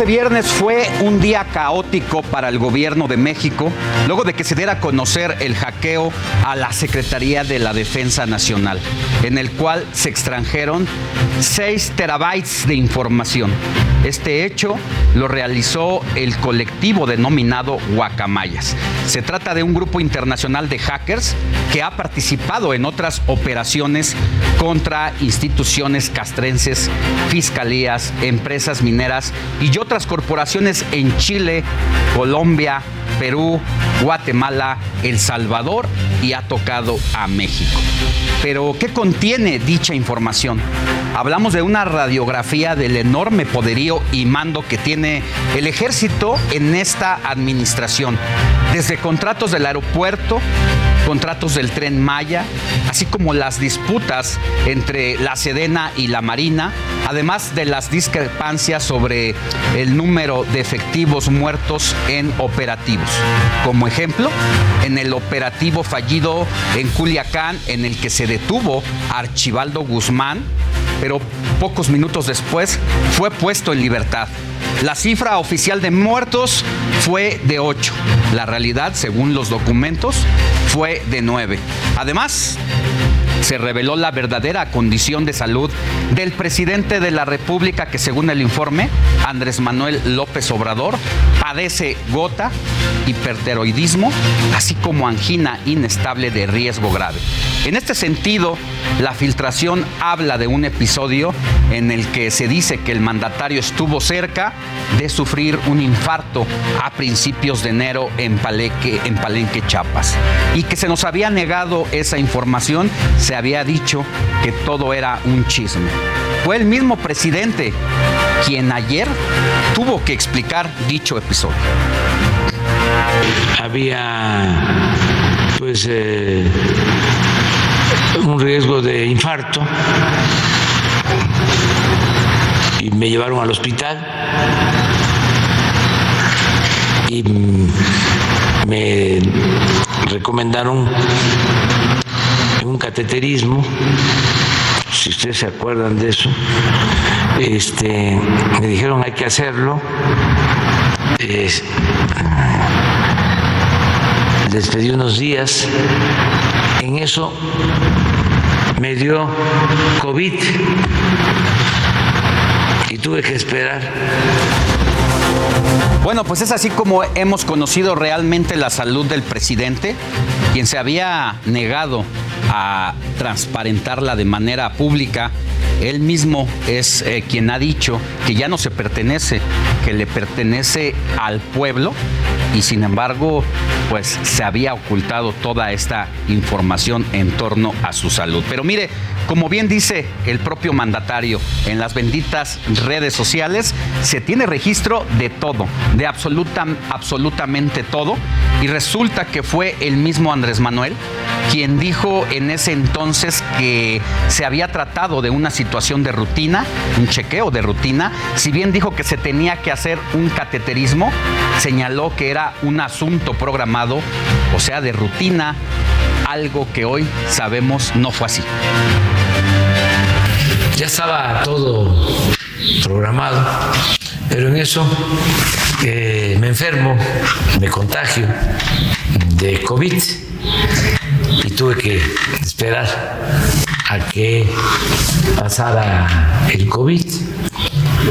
Este viernes fue un día caótico para el gobierno de México, luego de que se diera a conocer el hackeo a la Secretaría de la Defensa Nacional, en el cual se extranjeron 6 terabytes de información. Este hecho lo realizó el colectivo denominado Guacamayas. Se trata de un grupo internacional de hackers que ha participado en otras operaciones contra instituciones castrenses, fiscalías, empresas mineras y otras corporaciones en Chile, Colombia, Perú, Guatemala, El Salvador y ha tocado a México. Pero, ¿qué contiene dicha información? Hablamos de una radiografía del enorme poderío y mando que tiene el ejército en esta administración. Desde contratos del aeropuerto, contratos del tren Maya, así como las disputas entre la Sedena y la Marina, además de las discrepancias sobre el número de efectivos muertos en operativos. Como ejemplo, en el operativo fallido en Culiacán, en el que se detuvo Archibaldo Guzmán, pero pocos minutos después fue puesto en libertad. La cifra oficial de muertos fue de 8. La realidad, según los documentos, fue de 9. Además, se reveló la verdadera condición de salud del presidente de la República que según el informe, Andrés Manuel López Obrador, padece gota, hiperteroidismo, así como angina inestable de riesgo grave. En este sentido, la filtración habla de un episodio en el que se dice que el mandatario estuvo cerca de sufrir un infarto a principios de enero en Palenque, en Palenque, Chiapas, y que se nos había negado esa información, se había dicho que todo era un chisme. Fue el mismo presidente quien ayer tuvo que explicar dicho episodio. Había pues eh, un riesgo de infarto y me llevaron al hospital y me recomendaron un cateterismo si ustedes se acuerdan de eso, este, me dijeron hay que hacerlo. les pedí unos días. En eso me dio COVID y tuve que esperar. Bueno, pues es así como hemos conocido realmente la salud del presidente, quien se había negado a transparentarla de manera pública. Él mismo es eh, quien ha dicho que ya no se pertenece, que le pertenece al pueblo y sin embargo, pues se había ocultado toda esta información en torno a su salud. Pero mire, como bien dice el propio mandatario, en las benditas redes sociales se tiene registro de todo, de absoluta, absolutamente todo, y resulta que fue el mismo Andrés Manuel quien dijo en ese entonces que se había tratado de una situación de rutina, un chequeo de rutina, si bien dijo que se tenía que hacer un cateterismo, señaló que era un asunto programado, o sea, de rutina, algo que hoy sabemos no fue así. Ya estaba todo programado, pero en eso eh, me enfermo, me contagio de COVID y tuve que esperar a que pasara el COVID.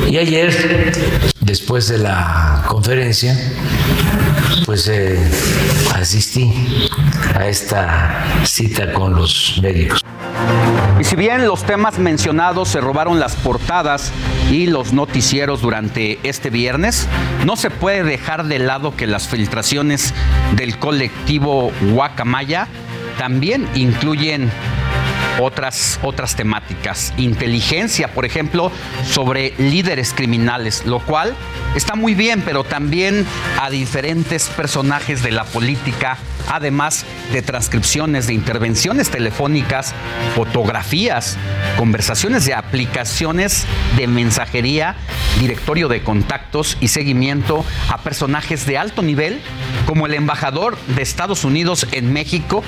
Y ayer, después de la conferencia, pues eh, asistí a esta cita con los médicos. Y si bien los temas mencionados se robaron las portadas y los noticieros durante este viernes, no se puede dejar de lado que las filtraciones del colectivo Guacamaya también incluyen otras, otras temáticas. Inteligencia, por ejemplo, sobre líderes criminales, lo cual está muy bien, pero también a diferentes personajes de la política, además de transcripciones de intervenciones telefónicas, fotografías, conversaciones de aplicaciones de mensajería, directorio de contactos y seguimiento a personajes de alto nivel, como el embajador de Estados Unidos en México,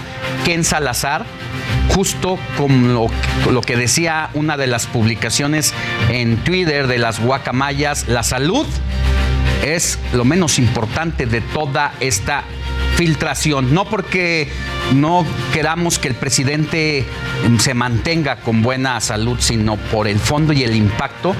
Ken Salazar, justo como lo, lo que decía una de las publicaciones en Twitter de las guacamayas, la salud es lo menos importante de toda esta filtración. No porque no queramos que el presidente se mantenga con buena salud, sino por el fondo y el impacto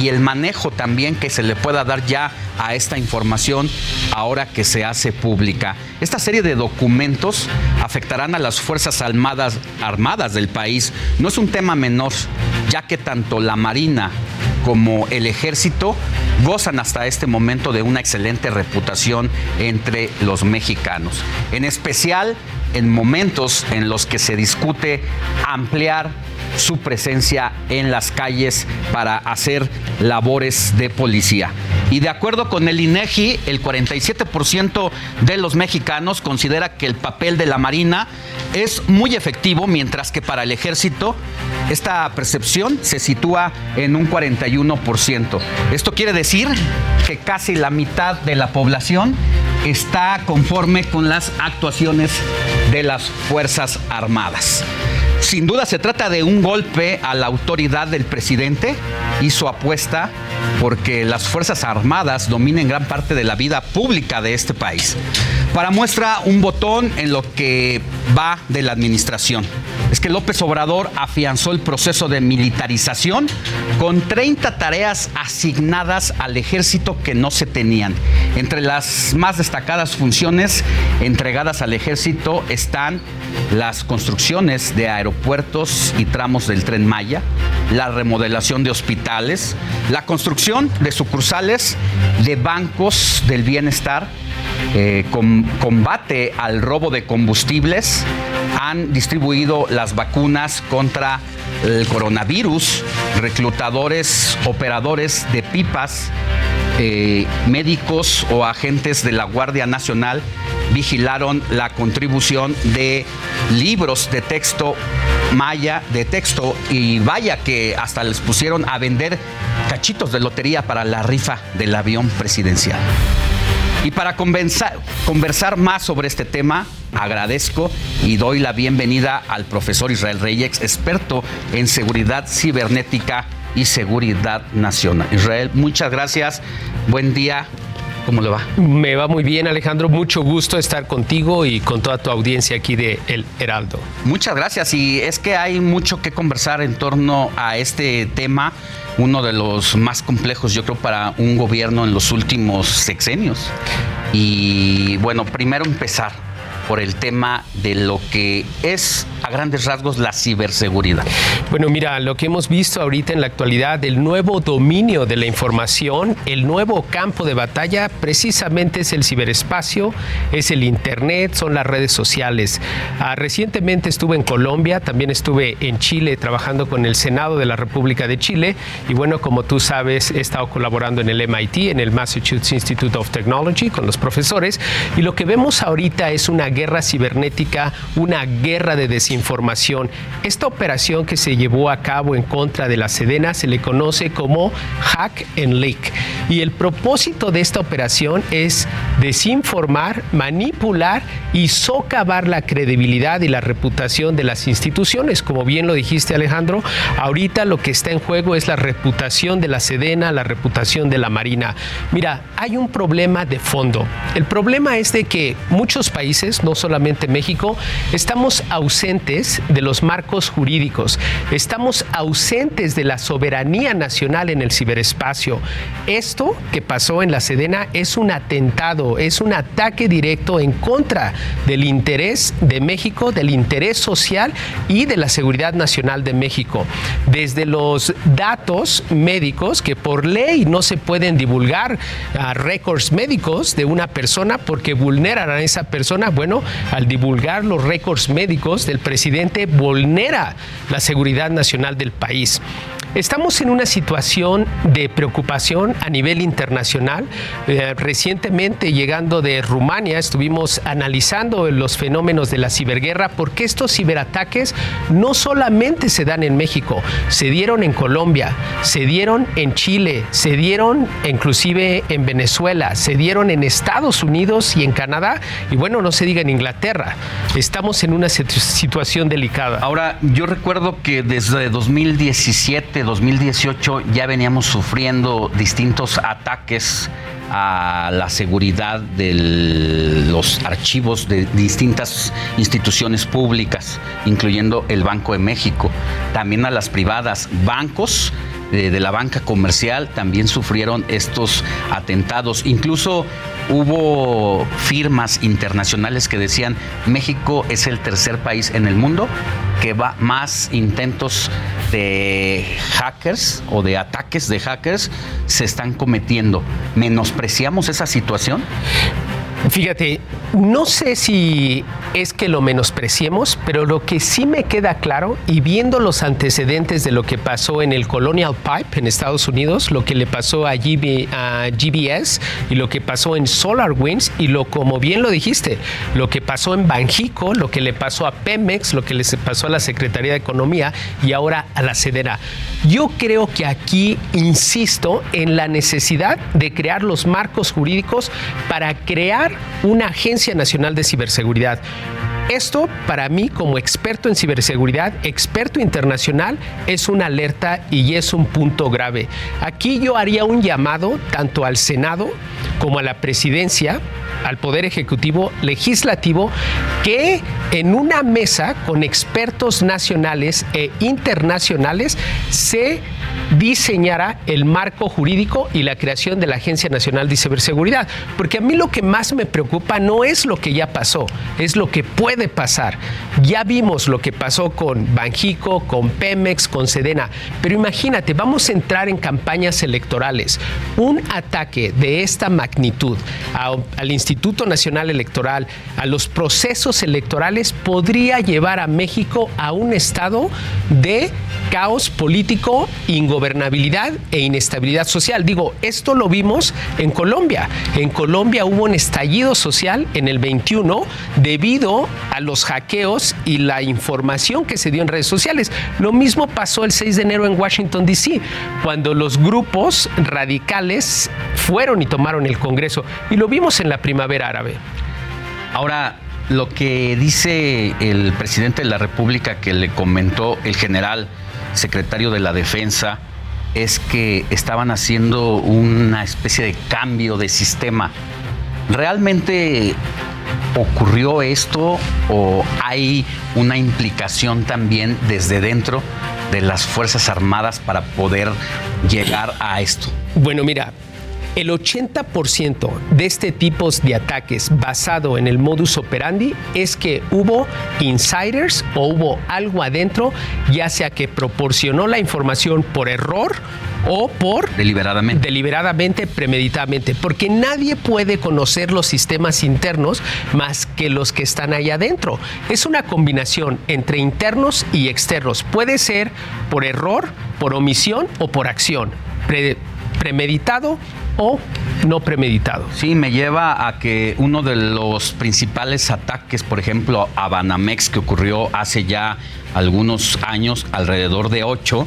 y el manejo también que se le pueda dar ya a esta información ahora que se hace pública. Esta serie de documentos afectarán a las Fuerzas Armadas, armadas del país. No es un tema menor, ya que tanto la Marina como el ejército gozan hasta este momento de una excelente reputación entre los mexicanos. En especial en momentos en los que se discute ampliar su presencia en las calles para hacer labores de policía. Y de acuerdo con el INEGI, el 47% de los mexicanos considera que el papel de la Marina es muy efectivo, mientras que para el ejército esta percepción se sitúa en un 41%. Esto quiere decir que casi la mitad de la población está conforme con las actuaciones de las Fuerzas Armadas. Sin duda se trata de un golpe a la autoridad del presidente y su apuesta porque las Fuerzas Armadas dominen gran parte de la vida pública de este país. Para muestra un botón en lo que va de la administración. Es que López Obrador afianzó el proceso de militarización con 30 tareas asignadas al ejército que no se tenían. Entre las más destacadas funciones entregadas al ejército están las construcciones de aeropuertos y tramos del tren Maya, la remodelación de hospitales, la construcción de sucursales de bancos del bienestar, eh, combate al robo de combustibles, han distribuido las vacunas contra el coronavirus, reclutadores, operadores de pipas, eh, médicos o agentes de la Guardia Nacional vigilaron la contribución de libros de texto maya, de texto, y vaya que hasta les pusieron a vender cachitos de lotería para la rifa del avión presidencial. Y para conversar más sobre este tema, agradezco y doy la bienvenida al profesor Israel Reyes, experto en seguridad cibernética y seguridad nacional. Israel, muchas gracias. Buen día. ¿Cómo le va? Me va muy bien, Alejandro. Mucho gusto estar contigo y con toda tu audiencia aquí de El Heraldo. Muchas gracias. Y es que hay mucho que conversar en torno a este tema, uno de los más complejos, yo creo, para un gobierno en los últimos sexenios. Y bueno, primero empezar por el tema de lo que es a grandes rasgos la ciberseguridad? Bueno, mira, lo que hemos visto ahorita en la actualidad, el nuevo dominio de la información, el nuevo campo de batalla precisamente es el ciberespacio, es el Internet, son las redes sociales. Ah, recientemente estuve en Colombia, también estuve en Chile trabajando con el Senado de la República de Chile y bueno, como tú sabes, he estado colaborando en el MIT, en el Massachusetts Institute of Technology con los profesores y lo que vemos ahorita es una guerra cibernética, una guerra de desinformación. Esta operación que se llevó a cabo en contra de la Sedena se le conoce como Hack and Leak. Y el propósito de esta operación es desinformar, manipular y socavar la credibilidad y la reputación de las instituciones. Como bien lo dijiste Alejandro, ahorita lo que está en juego es la reputación de la Sedena, la reputación de la Marina. Mira, hay un problema de fondo. El problema es de que muchos países, no solamente México, estamos ausentes de los marcos jurídicos, estamos ausentes de la soberanía nacional en el ciberespacio. Esto que pasó en la Sedena es un atentado, es un ataque directo en contra del interés de México, del interés social y de la seguridad nacional de México. Desde los datos médicos que por ley no se pueden divulgar a récords médicos de una persona porque vulneran a esa persona, bueno, al divulgar los récords médicos del presidente vulnera la seguridad nacional del país. Estamos en una situación de preocupación a nivel internacional. Eh, recientemente, llegando de Rumania, estuvimos analizando los fenómenos de la ciberguerra porque estos ciberataques no solamente se dan en México, se dieron en Colombia, se dieron en Chile, se dieron inclusive en Venezuela, se dieron en Estados Unidos y en Canadá, y bueno, no se diga en Inglaterra. Estamos en una situación delicada. Ahora, yo recuerdo que desde 2017, 2018 ya veníamos sufriendo distintos ataques a la seguridad de los archivos de distintas instituciones públicas, incluyendo el Banco de México, también a las privadas, bancos de, la banca comercial también sufrieron estos atentados. Incluso hubo firmas internacionales que decían México es el tercer país en el mundo que va más intentos de hackers o de ataques de hackers se están cometiendo. ¿Menospreciamos esa situación? Fíjate, no sé si es que lo menospreciemos, pero lo que sí me queda claro, y viendo los antecedentes de lo que pasó en el Colonial Pipe en Estados Unidos, lo que le pasó a, GBS y lo que pasó en SolarWinds, y lo como bien lo dijiste, lo que pasó en Banjico, lo que le pasó a Pemex, lo que le pasó a la Secretaría de Economía y ahora a la Cedera. Yo creo que aquí insisto en la necesidad de crear los marcos jurídicos para crear una Agencia Nacional de Ciberseguridad. Esto, para mí, como experto en ciberseguridad, experto internacional, es una alerta y es un punto grave. Aquí yo haría un llamado tanto al Senado como a la presidencia, al Poder Ejecutivo, Legislativo, que en una mesa con expertos nacionales e internacionales se diseñara el marco jurídico y la creación de la Agencia Nacional de Ciberseguridad. Porque a mí lo que más me preocupa no es lo que ya pasó, es lo que puede pasar. Ya vimos lo que pasó con Banjico, con Pemex, con Sedena. Pero imagínate, vamos a entrar en campañas electorales. Un ataque de esta magnitud al Instituto Nacional Electoral, a los procesos electorales, podría llevar a México a un estado de caos político, ingobernabilidad e inestabilidad social. Digo, esto lo vimos en Colombia. En Colombia hubo un estallido social en el 21 debido a los hackeos y la información que se dio en redes sociales. Lo mismo pasó el 6 de enero en Washington, D.C., cuando los grupos radicales fueron y tomaron el Congreso. Y lo vimos en la primavera árabe. Ahora, lo que dice el presidente de la República que le comentó el general secretario de la Defensa es que estaban haciendo una especie de cambio de sistema. ¿Realmente ocurrió esto o hay una implicación también desde dentro de las Fuerzas Armadas para poder llegar a esto? Bueno, mira, el 80% de este tipo de ataques basado en el modus operandi es que hubo insiders o hubo algo adentro, ya sea que proporcionó la información por error o por deliberadamente. deliberadamente, premeditadamente, porque nadie puede conocer los sistemas internos más que los que están ahí adentro. Es una combinación entre internos y externos. Puede ser por error, por omisión o por acción. premeditado o no premeditado. Sí, me lleva a que uno de los principales ataques, por ejemplo, a Banamex que ocurrió hace ya algunos años, alrededor de ocho,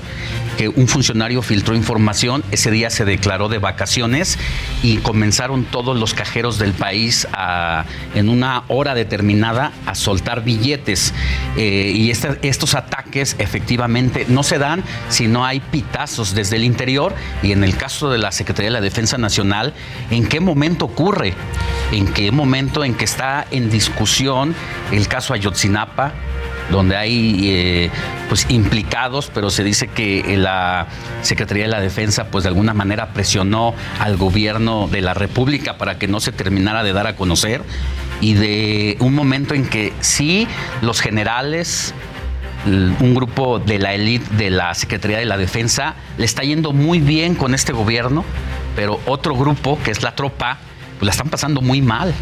que un funcionario filtró información, ese día se declaró de vacaciones y comenzaron todos los cajeros del país a, en una hora determinada a soltar billetes. Eh, y estos ataques efectivamente no se dan si no hay pitazos desde el interior y en el caso de la Secretaría de la Defensa Nacional, ¿en qué momento ocurre? ¿En qué momento en que está en discusión el caso Ayotzinapa? Donde hay eh, pues implicados, pero se dice que la Secretaría de la Defensa pues de alguna manera presionó al gobierno de la República para que no se terminara de dar a conocer y de un momento en que sí los generales un grupo de la élite de la Secretaría de la Defensa le está yendo muy bien con este gobierno, pero otro grupo, que es la tropa, pues la están pasando muy mal.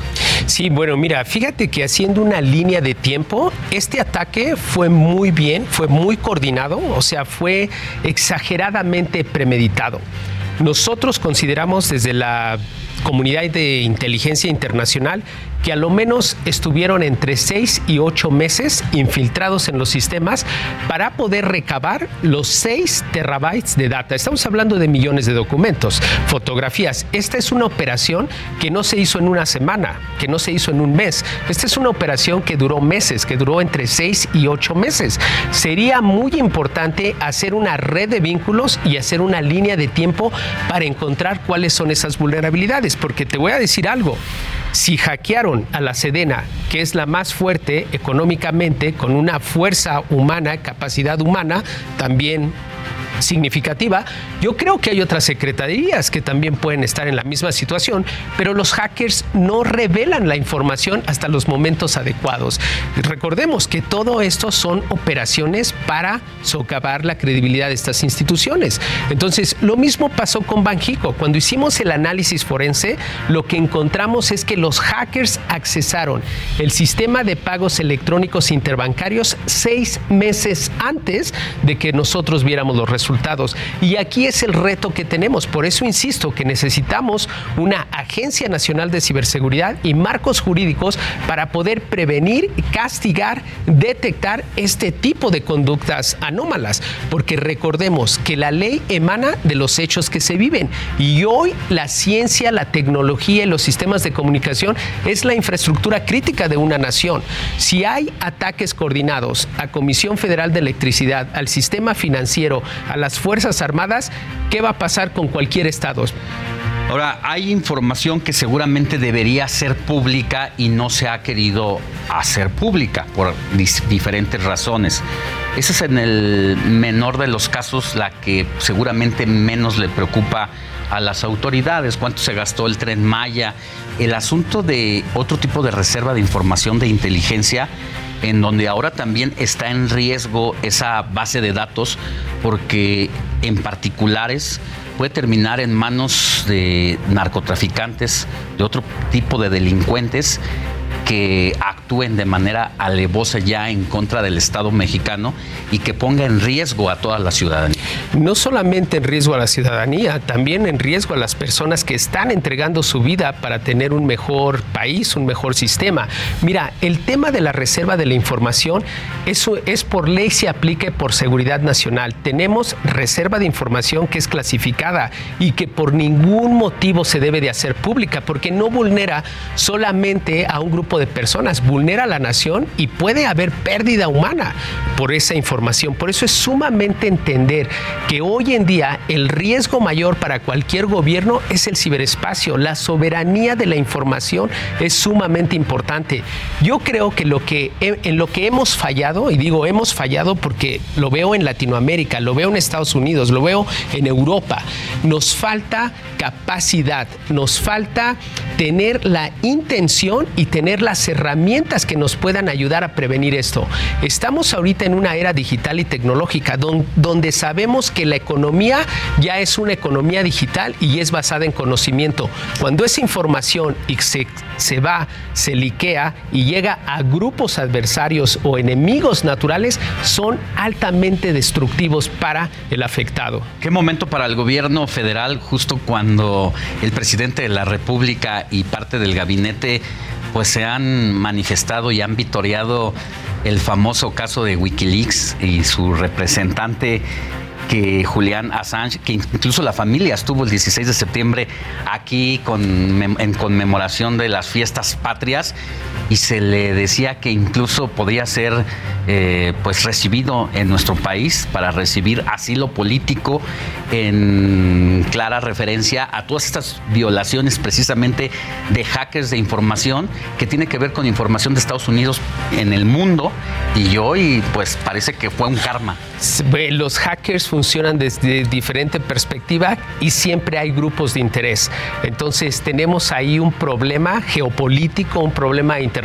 Sí, bueno, mira, fíjate que haciendo una línea de tiempo, este ataque fue muy bien, fue muy coordinado, o sea, fue exageradamente premeditado. Nosotros consideramos desde la comunidad de inteligencia internacional que a lo menos estuvieron entre 6 y 8 meses infiltrados en los sistemas para poder recabar los 6 terabytes de data. Estamos hablando de millones de documentos, fotografías. Esta es una operación que no se hizo en una semana, que no se hizo en un mes. Esta es una operación que duró meses, que duró entre 6 y 8 meses. Sería muy importante hacer una red de vínculos y hacer una línea de tiempo para encontrar cuáles son esas vulnerabilidades, porque te voy a decir algo. Si hackearon a la Sedena, que es la más fuerte económicamente, con una fuerza humana, capacidad humana, también significativa. Yo creo que hay otras secretarías que también pueden estar en la misma situación, pero los hackers no revelan la información hasta los momentos adecuados. Recordemos que todo esto son operaciones para socavar la credibilidad de estas instituciones. Entonces, lo mismo pasó con Banjico. Cuando hicimos el análisis forense, lo que encontramos es que los hackers accesaron el sistema de pagos electrónicos interbancarios seis meses antes de que nosotros viéramos los resultados resultados. Y aquí es el reto que tenemos. Por eso insisto que necesitamos una Agencia Nacional de Ciberseguridad y marcos jurídicos para poder prevenir, castigar, detectar este tipo de conductas anómalas. Porque recordemos que la ley emana de los hechos que se viven. Y hoy la ciencia, la tecnología y los sistemas de comunicación es la infraestructura crítica de una nación. Si hay ataques coordinados a Comisión Federal de Electricidad, al sistema financiero, a las Fuerzas Armadas, ¿qué va a pasar con cualquier Estado? Ahora, hay información que seguramente debería ser pública y no se ha querido hacer pública por diferentes razones. Esa es en el menor de los casos la que seguramente menos le preocupa a las autoridades, cuánto se gastó el tren Maya, el asunto de otro tipo de reserva de información de inteligencia en donde ahora también está en riesgo esa base de datos porque en particulares puede terminar en manos de narcotraficantes, de otro tipo de delincuentes que actúen de manera alevosa ya en contra del Estado mexicano y que ponga en riesgo a toda la ciudadanía. No solamente en riesgo a la ciudadanía, también en riesgo a las personas que están entregando su vida para tener un mejor país, un mejor sistema. Mira, el tema de la reserva de la información, eso es por ley se aplique por seguridad nacional. Tenemos reserva de información que es clasificada y que por ningún motivo se debe de hacer pública porque no vulnera solamente a un grupo de personas, vulnera la nación y puede haber pérdida humana por esa información. Por eso es sumamente entender que hoy en día el riesgo mayor para cualquier gobierno es el ciberespacio. La soberanía de la información es sumamente importante. Yo creo que, lo que en lo que hemos fallado, y digo hemos fallado porque lo veo en Latinoamérica, lo veo en Estados Unidos, lo veo en Europa, nos falta capacidad, nos falta tener la intención y tener las herramientas que nos puedan ayudar a prevenir esto. Estamos ahorita en una era digital y tecnológica donde sabemos que la economía ya es una economía digital y es basada en conocimiento. Cuando esa información se, se va, se liquea y llega a grupos adversarios o enemigos naturales, son altamente destructivos para el afectado. ¿Qué momento para el gobierno federal justo cuando el presidente de la República y parte del gabinete pues se han manifestado y han vitoreado el famoso caso de Wikileaks y su representante que Julián Assange, que incluso la familia estuvo el 16 de septiembre aquí en conmemoración de las fiestas patrias y se le decía que incluso podía ser eh, pues recibido en nuestro país para recibir asilo político en clara referencia a todas estas violaciones precisamente de hackers de información que tiene que ver con información de Estados Unidos en el mundo y hoy pues parece que fue un karma. Los hackers funcionan desde diferente perspectiva y siempre hay grupos de interés. Entonces tenemos ahí un problema geopolítico, un problema internacional.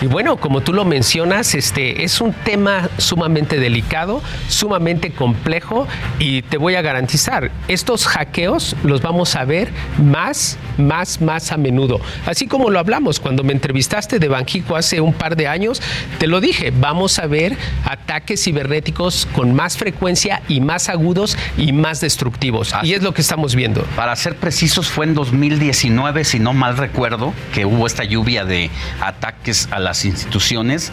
Y bueno, como tú lo mencionas, este es un tema sumamente delicado, sumamente complejo y te voy a garantizar, estos hackeos los vamos a ver más, más, más a menudo. Así como lo hablamos cuando me entrevistaste de Banjico hace un par de años, te lo dije, vamos a ver ataques cibernéticos con más frecuencia y más agudos y más destructivos. y es lo que estamos viendo. Para ser precisos, fue en 2019, si no mal recuerdo, que hubo esta lluvia de ataques a las instituciones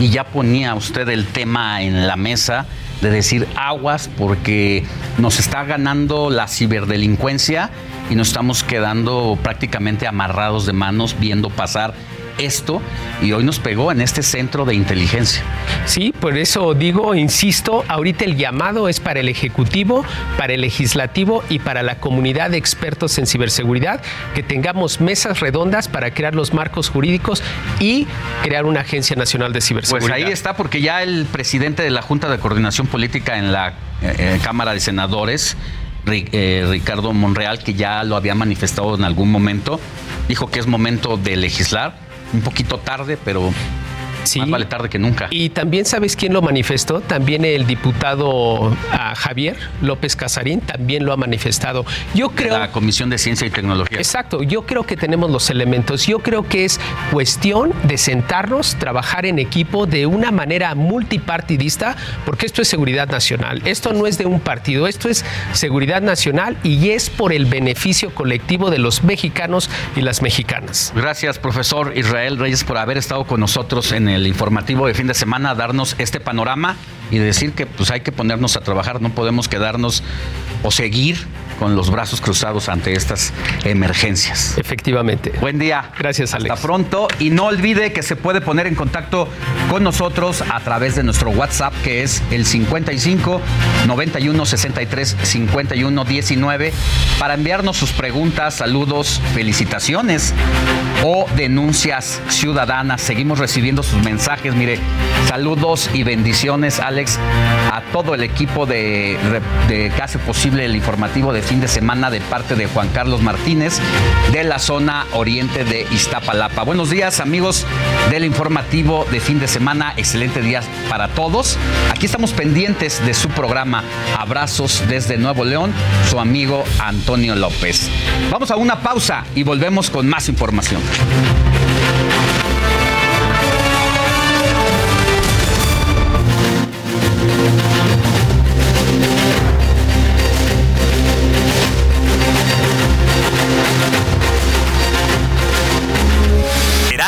y ya ponía usted el tema en la mesa de decir aguas porque nos está ganando la ciberdelincuencia y nos estamos quedando prácticamente amarrados de manos viendo pasar esto y hoy nos pegó en este centro de inteligencia. Sí, por eso digo, insisto, ahorita el llamado es para el Ejecutivo, para el Legislativo y para la comunidad de expertos en ciberseguridad, que tengamos mesas redondas para crear los marcos jurídicos y crear una Agencia Nacional de Ciberseguridad. Pues ahí está, porque ya el presidente de la Junta de Coordinación Política en la eh, Cámara de Senadores, eh, Ricardo Monreal, que ya lo había manifestado en algún momento, dijo que es momento de legislar un poquito tarde, pero Sí. Más vale tarde que nunca. Y también sabes quién lo manifestó, también el diputado ah, Javier López Casarín también lo ha manifestado. Yo creo la Comisión de Ciencia y Tecnología. Exacto, yo creo que tenemos los elementos. Yo creo que es cuestión de sentarnos, trabajar en equipo de una manera multipartidista, porque esto es seguridad nacional. Esto no es de un partido, esto es seguridad nacional y es por el beneficio colectivo de los mexicanos y las mexicanas. Gracias, profesor Israel Reyes, por haber estado con nosotros en el el informativo de fin de semana darnos este panorama y decir que pues hay que ponernos a trabajar, no podemos quedarnos o seguir con los brazos cruzados ante estas emergencias. Efectivamente. Buen día. Gracias, Alex. Hasta pronto y no olvide que se puede poner en contacto con nosotros a través de nuestro WhatsApp que es el 55 91 63 51 19 para enviarnos sus preguntas, saludos, felicitaciones o denuncias ciudadanas. Seguimos recibiendo sus mensajes. Mire, saludos y bendiciones, Alex, a todo el equipo de, de que hace posible el informativo de fin de semana de parte de Juan Carlos Martínez de la zona oriente de Iztapalapa. Buenos días, amigos del informativo de fin de semana. Excelente día para todos. Aquí estamos pendientes de su programa Abrazos desde Nuevo León, su amigo Antonio López. Vamos a una pausa y volvemos con más información.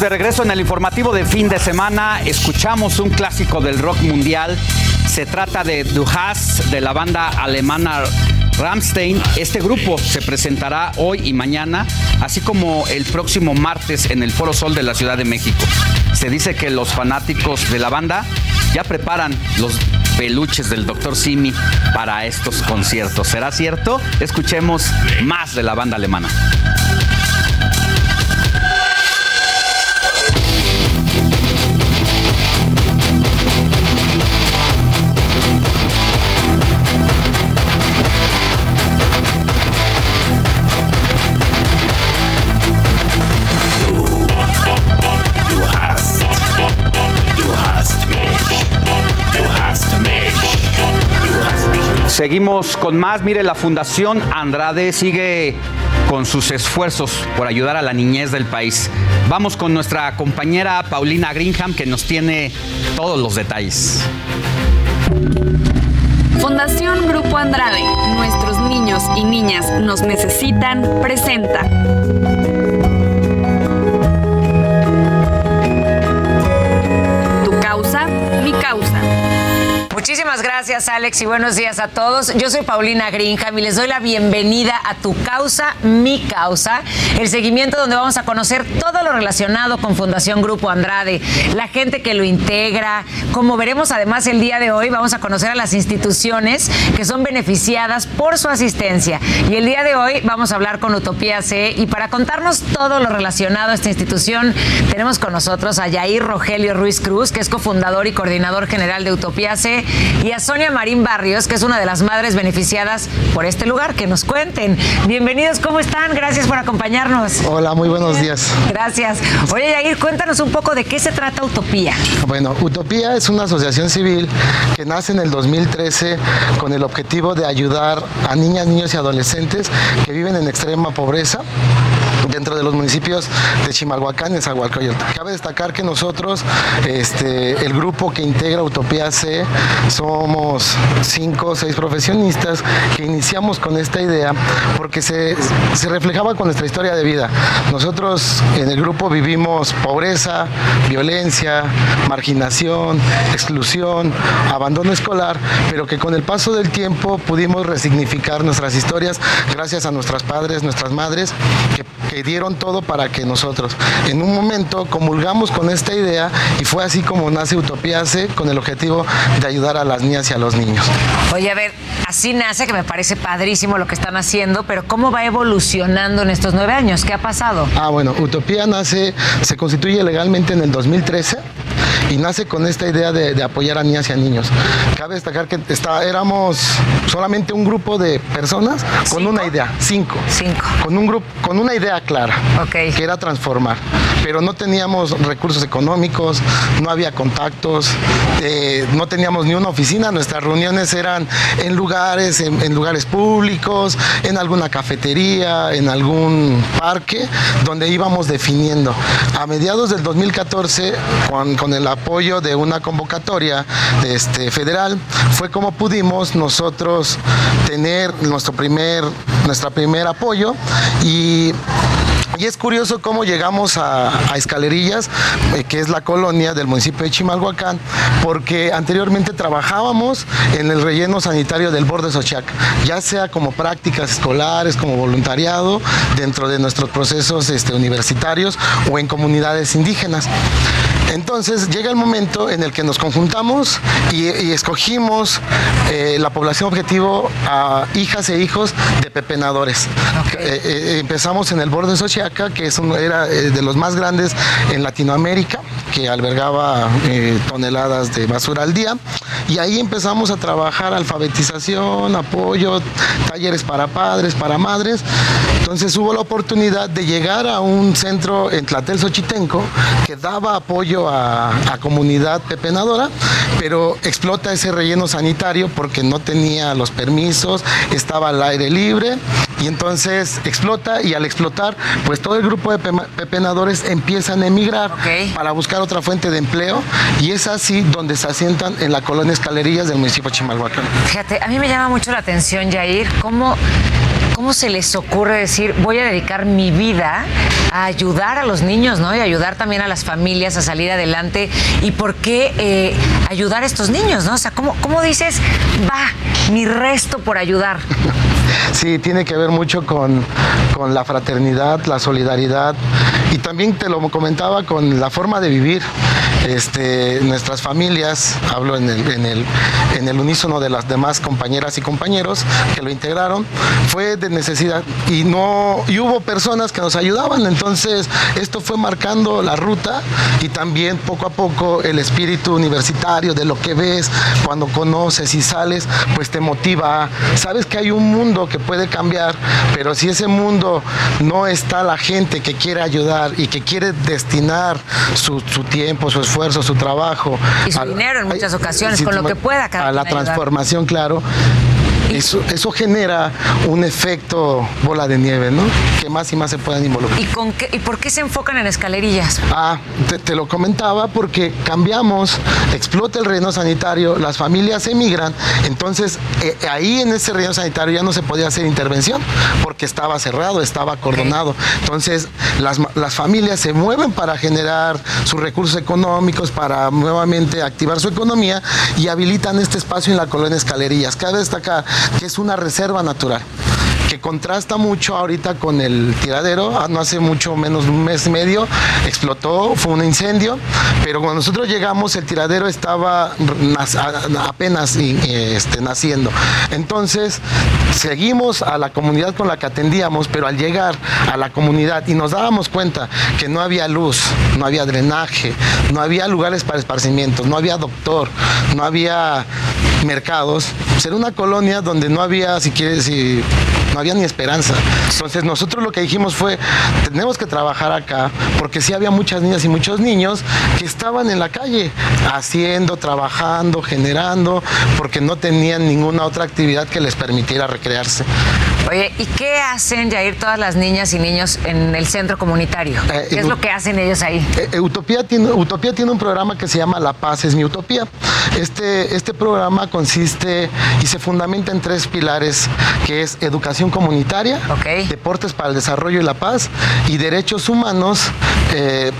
de regreso en el informativo de fin de semana. Escuchamos un clásico del rock mundial. Se trata de Du Hast de la banda alemana Ramstein. Este grupo se presentará hoy y mañana, así como el próximo martes en el Foro Sol de la Ciudad de México. Se dice que los fanáticos de la banda ya preparan los peluches del Dr. Simi para estos conciertos. ¿Será cierto? Escuchemos más de la banda alemana. Seguimos con más. Mire, la Fundación Andrade sigue con sus esfuerzos por ayudar a la niñez del país. Vamos con nuestra compañera Paulina Greenham que nos tiene todos los detalles. Fundación Grupo Andrade, nuestros niños y niñas nos necesitan, presenta. Muchísimas gracias, Alex, y buenos días a todos. Yo soy Paulina Greenham y les doy la bienvenida a Tu Causa, Mi Causa, el seguimiento donde vamos a conocer todo lo relacionado con Fundación Grupo Andrade, la gente que lo integra. Como veremos además el día de hoy, vamos a conocer a las instituciones que son beneficiadas por su asistencia. Y el día de hoy vamos a hablar con Utopía C y para contarnos todo lo relacionado a esta institución, tenemos con nosotros a Yair Rogelio Ruiz Cruz, que es cofundador y coordinador general de Utopía C y a Sonia Marín Barrios, que es una de las madres beneficiadas por este lugar. Que nos cuenten. Bienvenidos, ¿cómo están? Gracias por acompañarnos. Hola, muy buenos días. Gracias. Oye, Yair, cuéntanos un poco de qué se trata Utopía. Bueno, Utopía es una asociación civil que nace en el 2013 con el objetivo de ayudar a niñas, niños y adolescentes que viven en extrema pobreza dentro de los municipios de Chimalhuacán y Zahualcoyotl. Cabe destacar que nosotros, este, el grupo que integra Utopía C, somos cinco o seis profesionistas que iniciamos con esta idea porque se, se reflejaba con nuestra historia de vida. Nosotros en el grupo vivimos pobreza, violencia, marginación, exclusión, abandono escolar, pero que con el paso del tiempo pudimos resignificar nuestras historias gracias a nuestras padres, nuestras madres, que, que dieron todo para que nosotros en un momento comulgamos con esta idea y fue así como nace Utopía C con el objetivo de ayudar a las niñas y a los niños. Oye, a ver, así nace, que me parece padrísimo lo que están haciendo, pero ¿cómo va evolucionando en estos nueve años? ¿Qué ha pasado? Ah, bueno, Utopía nace, se constituye legalmente en el 2013 y nace con esta idea de, de apoyar a niñas y a niños. Cabe destacar que está, éramos solamente un grupo de personas con una idea, cinco. Cinco. Con un grupo, con una idea clara, Ok. que era transformar. Pero no teníamos recursos económicos, no había contactos, eh, no teníamos ni una oficina. Nuestras reuniones eran en lugares, en, en lugares públicos, en alguna cafetería, en algún parque, donde íbamos definiendo. A mediados del 2014, con, con el apoyo de una convocatoria este, federal, fue como pudimos nosotros tener nuestro primer, nuestra primer apoyo y y es curioso cómo llegamos a, a Escalerillas, eh, que es la colonia del municipio de Chimalhuacán, porque anteriormente trabajábamos en el relleno sanitario del borde Sochac, ya sea como prácticas escolares, como voluntariado, dentro de nuestros procesos este, universitarios o en comunidades indígenas. Entonces llega el momento en el que nos conjuntamos y, y escogimos eh, la población objetivo a hijas e hijos de pepenadores. Eh, eh, empezamos en el borde de Xochiaca, que es un- era de los más grandes en Latinoamérica, que albergaba toneladas de basura al día. Y ahí empezamos a trabajar alfabetización, apoyo, talleres para padres, para madres. Entonces hubo la oportunidad de llegar a un centro en Tlatel Xochitenco que daba apoyo a, a comunidad pepenadora, pero explota ese relleno sanitario porque no tenía los permisos, estaba al aire libre y entonces explota y al explotar, pues todo el grupo de pepenadores empiezan a emigrar para buscar otra fuente de empleo y es así donde se asientan en la colonia Escalerillas del municipio de Chimalhuacán. Fíjate, a mí me llama mucho la atención, Jair, cómo, cómo se les ocurre decir, voy a dedicar mi vida a ayudar a los niños, ¿no? Y ayudar también a las familias a salir adelante. ¿Y por qué eh, ayudar a estos niños, ¿no? O sea, ¿cómo, cómo dices, va, mi resto por ayudar? Sí, tiene que ver mucho con, con la fraternidad, la solidaridad y también te lo comentaba con la forma de vivir. Este, nuestras familias, hablo en el, en, el, unísono de las demás compañeras y compañeros que lo integraron, fue de necesidad y, no, y hubo personas que nos ayudaban, entonces esto fue marcando la ruta y también poco a poco el espíritu universitario de lo que ves cuando conoces y sales, pues te motiva. Sabes que hay un mundo que puede cambiar, pero si ese mundo no está la gente que quiere ayudar y que quiere destinar su, su tiempo, su esfuerzo, su trabajo. Y su a- dinero en muchas ocasiones, con lo que pueda A la ayudar. transformación, claro. Eso, eso genera un efecto bola de nieve, ¿no? Que más y más se puedan involucrar. ¿Y, con qué, ¿Y por qué se enfocan en escalerillas? Ah, te, te lo comentaba porque cambiamos, explota el relleno sanitario, las familias emigran, entonces eh, ahí en ese relleno sanitario ya no se podía hacer intervención porque estaba cerrado, estaba acordonado. Entonces las, las familias se mueven para generar sus recursos económicos, para nuevamente activar su economía y habilitan este espacio en la colonia Escalerillas. Cabe destacar que es una reserva natural que contrasta mucho ahorita con el tiradero. Ah, No hace mucho menos de un mes y medio explotó, fue un incendio, pero cuando nosotros llegamos el tiradero estaba apenas y, este, naciendo. Entonces seguimos a la comunidad con la que atendíamos, pero al llegar a la comunidad y nos dábamos cuenta que no había luz, no había drenaje, no había lugares para esparcimientos, no había doctor, no había mercados, pues era una colonia donde no había, si quieres, si no había ni esperanza. Entonces nosotros lo que dijimos fue, tenemos que trabajar acá, porque sí había muchas niñas y muchos niños que estaban en la calle, haciendo, trabajando, generando, porque no tenían ninguna otra actividad que les permitiera recrearse. Oye, ¿y qué hacen, Jair, todas las niñas y niños en el centro comunitario? ¿Qué es lo que hacen ellos ahí? Eh, eh, Utopía, tiene, Utopía tiene un programa que se llama La Paz es mi Utopía. Este, este programa consiste y se fundamenta en tres pilares, que es educación comunitaria, deportes para el desarrollo y la paz y derechos humanos eh,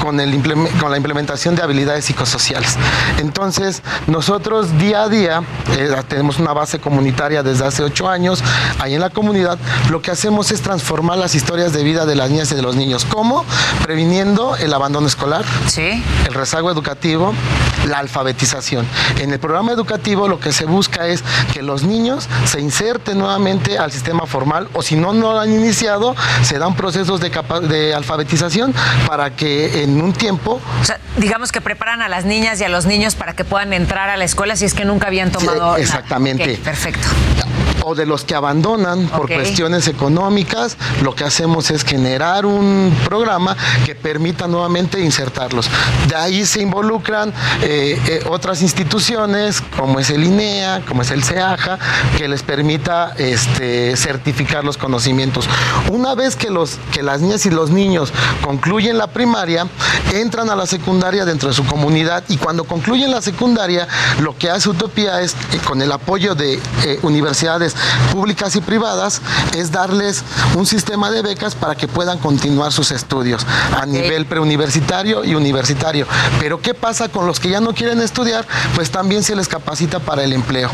con, el con la implementación de habilidades psicosociales. Entonces, nosotros día a día eh, tenemos una base comunitaria desde hace ocho años ahí en la comunidad. Lo que hacemos es transformar las historias de vida de las niñas y de los niños. ¿Cómo? Previniendo el abandono escolar, el rezago educativo, la alfabetización. En el programa educativo lo que se busca es que los niños se inserten nuevamente al sistema formal o si no, no lo han iniciado, se dan procesos de, de alfabetización para que en un tiempo O sea, digamos que preparan a las niñas y a los niños para que puedan entrar a la escuela si es que nunca habían tomado. nada. exactamente. Perfecto. O de los que abandonan por cuestiones económicas, lo que hacemos es generar un programa que permita nuevamente insertarlos. De ahí se involucran eh, eh, otras instituciones, como es el INEA, como es el CEAJA, que les permita este, certificar los conocimientos. Una vez que, los, que las niñas y los niños concluyen la primaria, entran a la secundaria dentro de su comunidad y cuando concluyen la secundaria, lo que hace Utopía es, eh, con el apoyo de eh, públicas y privadas, es darles un sistema de becas para que puedan continuar sus estudios a nivel preuniversitario y universitario. Pero ¿qué pasa con los que ya no quieren estudiar? Pues también se les capacita para el empleo.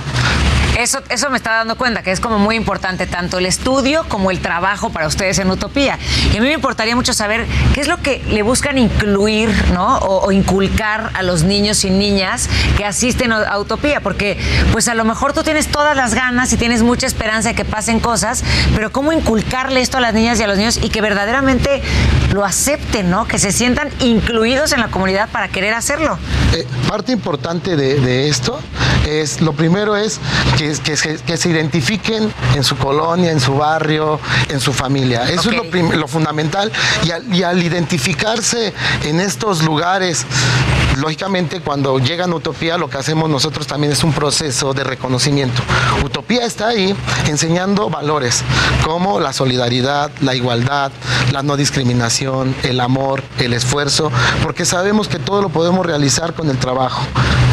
Eso, eso me está dando cuenta que es como muy importante tanto el estudio como el trabajo para ustedes en Utopía. Y a mí me importaría mucho saber qué es lo que le buscan incluir, ¿no? O, inculcar a los niños y niñas que asisten a a Utopía, porque pues a lo mejor tú tienes todas las ganas y tienes mucha esperanza de que pasen cosas, pero cómo inculcarle esto a las niñas y a los niños y que verdaderamente lo acepten, ¿no? Que se sientan incluidos en la comunidad para querer hacerlo. Eh, parte importante de, de esto es, lo primero es que, que se, que se identifiquen en su colonia, en su barrio, en su familia. Eso es lo, lo fundamental. Y al, y al identificarse en estos lugares, lógicamente cuando llegan a Utopía lo que hacemos nosotros también es un proceso de reconocimiento. Utopía está ahí enseñando valores como la solidaridad, la igualdad, la no discriminación, el amor, el esfuerzo, porque sabemos que todo lo podemos realizar con el trabajo,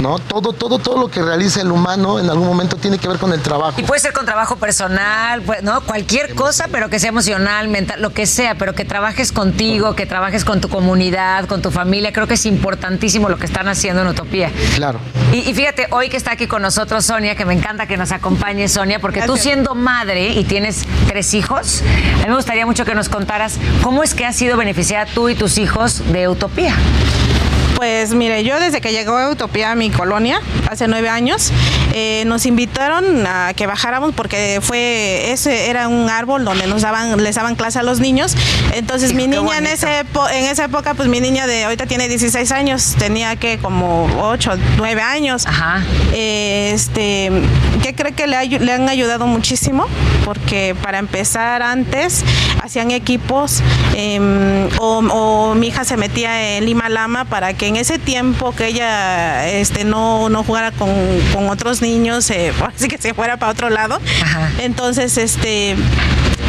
¿no? Todo, todo, todo lo que realiza el humano en algún momento tiene que ver con el trabajo. Y puede ser con trabajo personal, ¿no? Cualquier cosa, pero que sea emocional, mental, lo que sea, pero que trabajes contigo, que trabajes con tu comunidad, con tu familia. Creo que es importantísimo lo que están haciendo en Utopía. Claro. Y, y fíjate, hoy que está aquí con nosotros Sonia, que me encanta que nos acompañe Sonia, porque tú siendo madre y tienes tres hijos, a mí me gustaría mucho que nos contaras cómo es que has sido beneficiada tú y tus hijos de Utopía. Pues mire, yo desde que llegó a Utopía a mi colonia, hace nueve años, eh, nos invitaron a que bajáramos porque fue ese era un árbol donde nos daban, les daban clase a los niños. Entonces mi niña en ese epo- en esa época, pues mi niña de ahorita tiene 16 años, tenía que como 8, 9 años. Eh, este, ¿qué cree que le, le han ayudado muchísimo? Porque para empezar antes, hacían equipos em, o, o mi hija se metía en Lima Lama para que en ese tiempo que ella este, no, no jugara con, con otros niños, eh, así que se fuera para otro lado. Entonces, este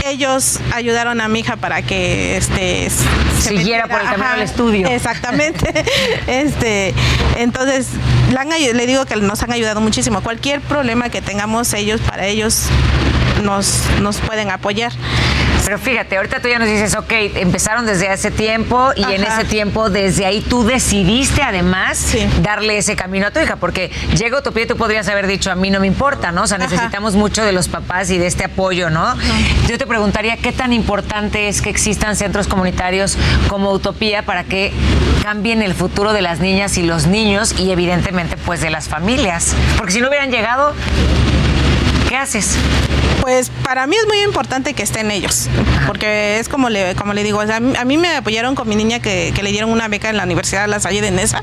ellos ayudaron a mi hija para que este se Siguiera por el camino al estudio. Exactamente. este, entonces le, han le digo que nos han ayudado muchísimo. Cualquier problema que tengamos ellos, para ellos nos, nos pueden apoyar. Pero fíjate, ahorita tú ya nos dices, ok, empezaron desde hace tiempo y en ese tiempo, desde ahí tú decidiste además darle ese camino a tu hija, porque llega Utopía y tú podrías haber dicho, a mí no me importa, ¿no? O sea, Ajá. necesitamos mucho de los papás y de este apoyo, ¿no? Yo te preguntaría, ¿qué tan importante es que existan centros comunitarios como Utopía para que cambien el futuro de las niñas y los niños y evidentemente pues de las familias? Porque si no hubieran llegado, ¿qué haces? Pues para mí es muy importante que estén ellos, porque es como le, como le digo, o sea, a, mí, me apoyaron con mi niña que, que le dieron una beca en la Universidad de La Salle de Nesa,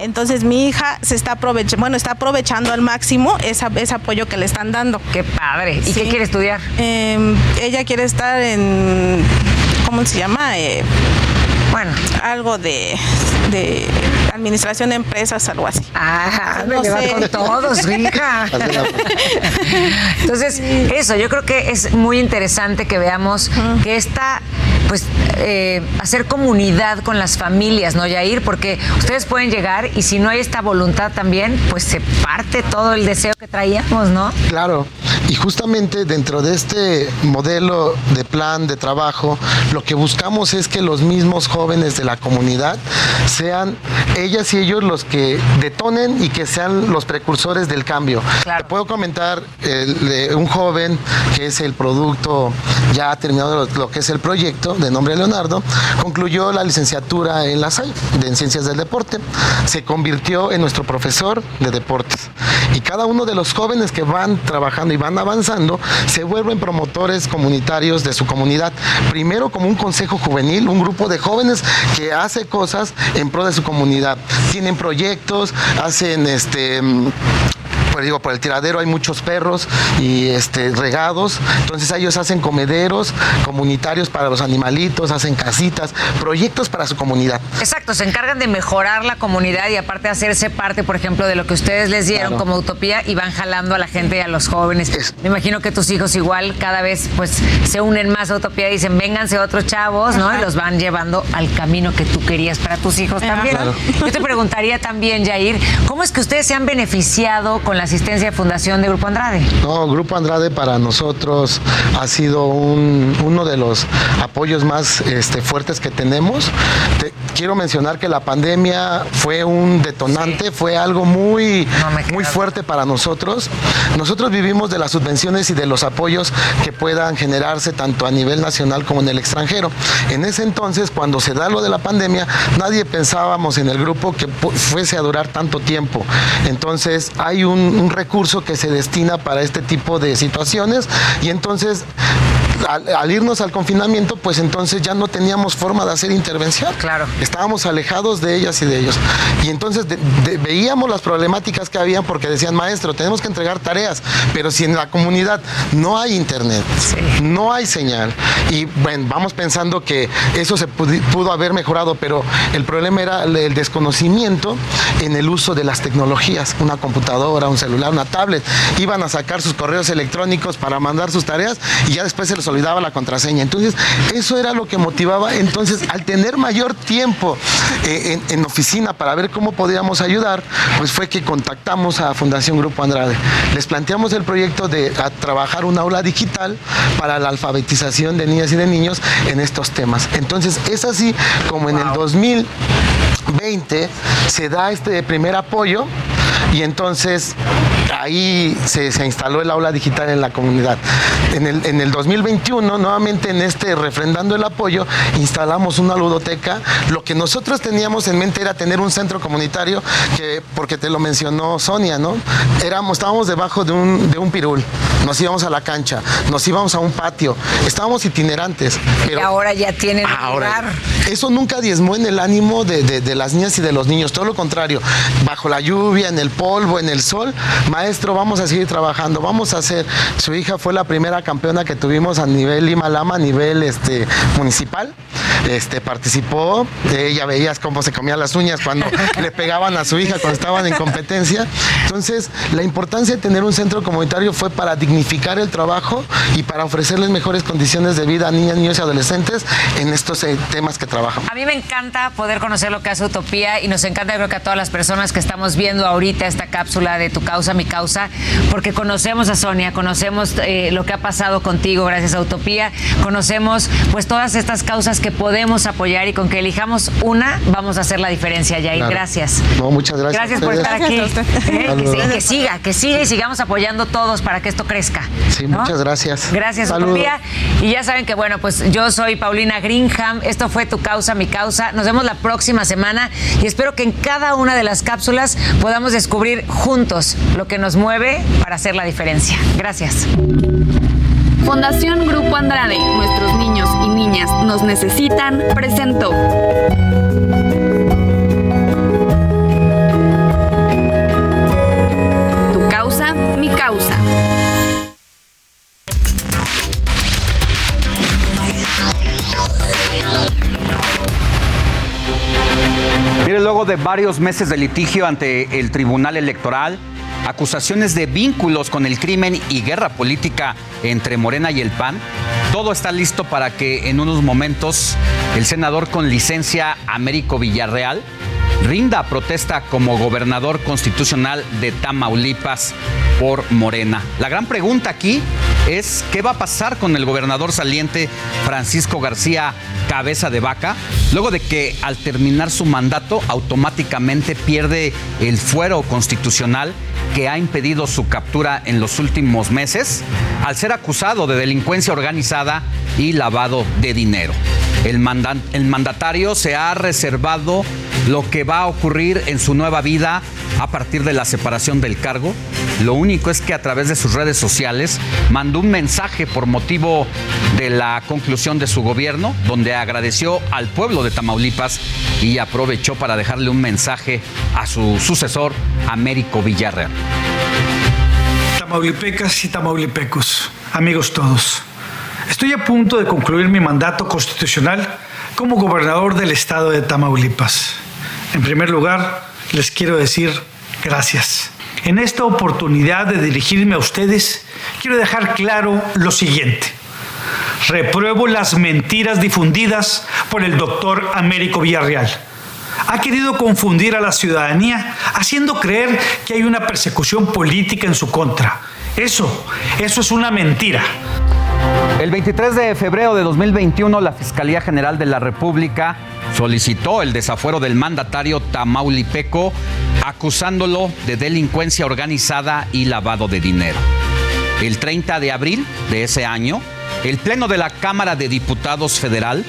entonces mi hija se está aprovechando, bueno, está aprovechando al máximo esa- ese apoyo que le están dando. Qué padre. ¿Y qué quiere estudiar? ella quiere estar en, ¿cómo se llama? Eh, bueno, algo de, de administración de empresas, algo así. Ah, me va con todos, hija. Entonces, eso, yo creo que es muy interesante que veamos que esta, pues, eh, hacer comunidad con las familias, ¿no, Yair? Porque ustedes pueden llegar y si no hay esta voluntad también, pues se parte todo el deseo que traíamos, ¿no? Claro, y justamente dentro de este modelo de plan de trabajo, lo que buscamos es que los mismos jóvenes de la comunidad sean ellas y ellos los que detonen y que sean los precursores del cambio. Te puedo comentar el de un joven que es el producto, ya ha terminado lo, lo que es el proyecto de nombre Leonardo, concluyó la licenciatura en la SAI, en Ciencias del Deporte, se convirtió en nuestro profesor de deportes. Y cada uno de los jóvenes que van trabajando y van avanzando se vuelven promotores comunitarios de su comunidad. Primero como un consejo juvenil, un grupo de jóvenes que hace cosas en pro de su comunidad. Tienen proyectos, hacen este pues digo, por el tiradero hay muchos perros y este, regados, entonces ellos hacen comederos comunitarios para los animalitos, hacen casitas, proyectos para su comunidad. Exacto, se encargan de mejorar la comunidad y aparte hacerse parte, por ejemplo, de lo que ustedes les dieron Claro. como utopía y van jalando a la gente y a los jóvenes. Me imagino que tus hijos igual cada vez pues se unen más a utopía y dicen, vénganse otros chavos, ¿no? Y los van llevando al camino que tú querías para tus hijos también. Claro. Yo te preguntaría también, Jair, ¿cómo es que ustedes se han beneficiado con la asistencia de Fundación de Grupo Andrade? No, Grupo Andrade para nosotros ha sido un- uno de los apoyos más este, fuertes que tenemos. Te- quiero mencionar que la pandemia fue un detonante, fue algo muy, muy fuerte para nosotros. Nosotros vivimos de las subvenciones y de los apoyos que puedan generarse tanto a nivel nacional como en el extranjero. En ese entonces, cuando se da lo de la pandemia, nadie pensábamos en el grupo que fuese a durar tanto tiempo. Entonces hay un, un recurso que se destina para este tipo de situaciones y entonces al, al irnos al confinamiento, pues entonces ya no teníamos forma de hacer intervención. Claro. Estábamos alejados de ellas y de ellos. Y entonces de- de- veíamos las problemáticas que habían porque decían, maestro, tenemos que entregar tareas, pero si en la comunidad no hay internet, no hay señal, y bueno, vamos pensando que eso se pudo haber mejorado, pero el problema era el- el desconocimiento en el uso de las tecnologías, una computadora, un celular, una tablet. Iban a sacar sus correos electrónicos para mandar sus tareas y ya después se les olvidaba la contraseña. Entonces, eso era lo que motivaba. Entonces, al tener mayor tiempo eh, en, en oficina para ver cómo podíamos ayudar, pues fue que contactamos a Fundación Grupo Andrade. Les planteamos el proyecto de a trabajar un aula digital para la alfabetización de niñas y de niños en estos temas. Entonces, es así como en el 2020 se da este primer apoyo y entonces ahí se, se instaló el aula digital en la comunidad. En el, en el 2021, nuevamente en este refrendando el apoyo, instalamos una ludoteca. Lo que nosotros teníamos en mente era tener un centro comunitario, que, porque te lo mencionó Sonia, ¿no? Éramos, estábamos debajo de un, de un pirul, nos íbamos a la cancha, nos íbamos a un patio, estábamos itinerantes. Pero y ahora ya tienen Ahora, lugar. eso nunca diezmó en el ánimo de, de- de las niñas y de los niños, todo lo contrario. Bajo la lluvia, en el polvo, en el sol, maestros maestro, vamos a seguir trabajando, vamos a hacer. Su hija fue la primera campeona que tuvimos a nivel Lima Lama, a nivel este, municipal. Este, participó, ella veías cómo se comía las uñas cuando le pegaban a su hija cuando estaban en competencia. Entonces, la importancia de tener un centro comunitario fue para dignificar el trabajo y para ofrecerles mejores condiciones de vida a niñas, niños y adolescentes en estos eh, temas que trabajan. A mí me encanta poder conocer lo que hace Utopía y nos encanta creo que a todas las personas que estamos viendo ahorita esta cápsula de tu causa, mi causa, porque conocemos a Sonia, conocemos eh, lo que ha pasado contigo gracias a Utopía, conocemos pues todas estas causas que podemos apoyar y con que elijamos una vamos a hacer la diferencia, Yair. Claro. Gracias. No, muchas gracias. Gracias por estar aquí. Eh, que, siga, que siga y sigamos apoyando todos para que esto crezca. Sí, ¿no? muchas gracias. Gracias, Saludos. Utopía. Y ya saben que, bueno, pues yo soy Paulina Greenham. Esto fue Tu Causa, Mi Causa. Nos vemos la próxima semana y espero que en cada una de las cápsulas podamos descubrir juntos lo que nos mueve para hacer la diferencia. Gracias. Fundación Grupo Andrade, nuestros niños y niñas nos necesitan, presentó. Tu causa, mi causa. Mire, luego de varios meses de litigio ante el Tribunal Electoral, acusaciones de vínculos con el crimen y guerra política entre Morena y el PAN, todo está listo para que en unos momentos el senador con licencia Américo Villarreal rinda protesta como gobernador constitucional de Tamaulipas por Morena. La gran pregunta aquí es qué va a pasar con el gobernador saliente Francisco García Cabeza de Vaca, luego de que al terminar su mandato automáticamente pierde el fuero constitucional que ha impedido su captura en los últimos meses al ser acusado de delincuencia organizada y lavado de dinero. El, mandatario se ha reservado lo que va a ocurrir en su nueva vida a partir de la separación del cargo. Lo único es que a través de sus redes sociales mandó un mensaje por motivo de la conclusión de su gobierno, donde agradeció al pueblo de Tamaulipas y aprovechó para dejarle un mensaje a su sucesor, Américo Villarreal. Tamaulipecas y tamaulipecos, amigos todos. Estoy a punto de concluir mi mandato constitucional como gobernador del estado de Tamaulipas. En primer lugar, les quiero decir gracias. En esta oportunidad de dirigirme a ustedes, quiero dejar claro lo siguiente. Repruebo las mentiras difundidas por el doctor Américo Villarreal. Ha querido confundir a la ciudadanía haciendo creer que hay una persecución política en su contra. Eso, eso es una mentira. El 23 de febrero de 2021, la Fiscalía General de la República solicitó el desafuero del mandatario tamaulipeco, acusándolo de delincuencia organizada y lavado de dinero. El 30 de abril de ese año, el Pleno de la Cámara de Diputados Federal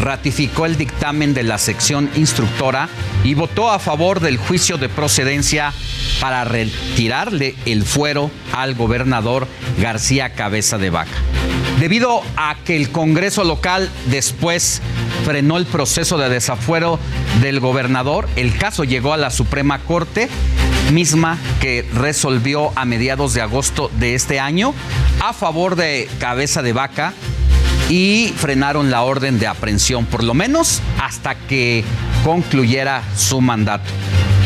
ratificó el dictamen de la sección instructora y votó a favor del juicio de procedencia para retirarle el fuero al gobernador García Cabeza de Vaca. Debido a que el Congreso local después frenó el proceso de desafuero del gobernador, el caso llegó a la Suprema Corte, misma que resolvió a mediados de agosto de este año a favor de Cabeza de Vaca y frenaron la orden de aprehensión, por lo menos hasta que concluyera su mandato.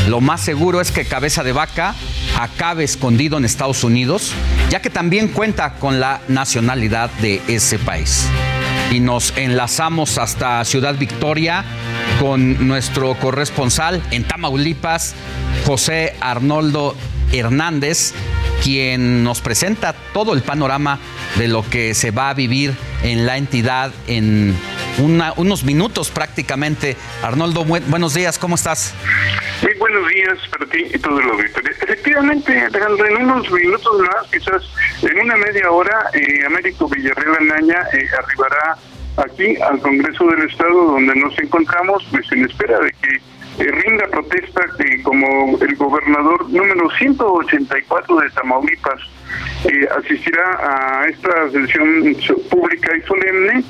Lo más seguro es que Cabeza de Vaca acabe escondido en Estados Unidos, ya que también cuenta con la nacionalidad de ese país. Y nos enlazamos hasta Ciudad Victoria con nuestro corresponsal en Tamaulipas, José Arnoldo Hernández, quien nos presenta todo el panorama de lo que se va a vivir en la entidad en una- unos minutos prácticamente. Arnoldo, buen- buenos días, ¿cómo estás? Muy buenos días para ti y todo el auditorio. Efectivamente, en unos minutos más, quizás en una media hora, eh, Américo Villarreal Anaña eh, arribará aquí al Congreso del Estado donde nos encontramos, pues en espera de que eh, rinda protesta eh, como el gobernador número 184 de Tamaulipas. Eh, asistirá a esta sesión pública y solemne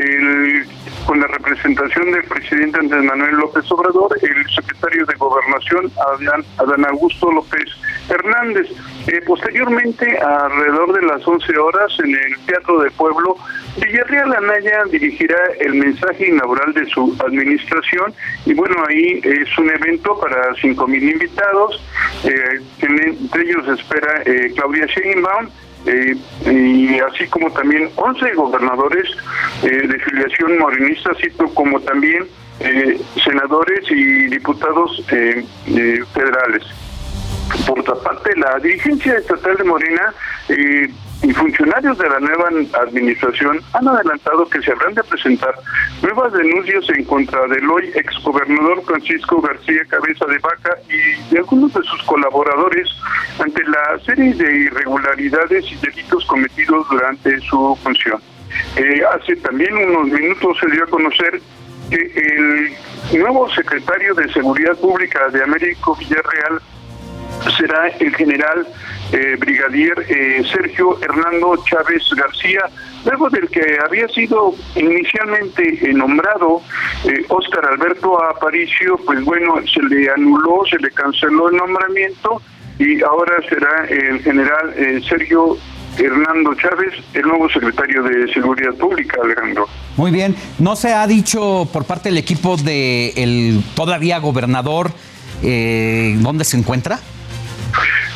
el- con la representación del presidente Andrés Manuel López Obrador, el secretario de Gobernación Adán, Adán Augusto López Hernández. Eh, posteriormente, alrededor de las 11 horas, en el Teatro del Pueblo, Villarreal Anaya dirigirá el mensaje inaugural de su administración y bueno, ahí es un evento para 5.000 invitados, eh, entre ellos espera eh, Claudia Sheinbaum, eh, y así como también 11 gobernadores eh, de filiación morenista, así como también eh, senadores y diputados federales. Por otra parte, la dirigencia estatal de Morena y funcionarios de la nueva administración han adelantado que se habrán de presentar nuevas denuncias en contra del hoy exgobernador Francisco García Cabeza de Vaca y algunos de sus colaboradores ante la serie de irregularidades y delitos cometidos durante su función. Eh, hace también unos minutos se dio a conocer que el nuevo secretario de Seguridad Pública de Américo Villarreal será el general eh, brigadier eh, Sergio Hernando Chávez García, luego del que había sido inicialmente eh, nombrado Óscar Alberto Aparicio, pues bueno, se le anuló, se le canceló el nombramiento y ahora será el general Sergio Hernando Chávez, el nuevo secretario de Seguridad Pública, Alejandro. Muy bien, ¿no se ha dicho por parte del equipo de el todavía gobernador dónde se encuentra?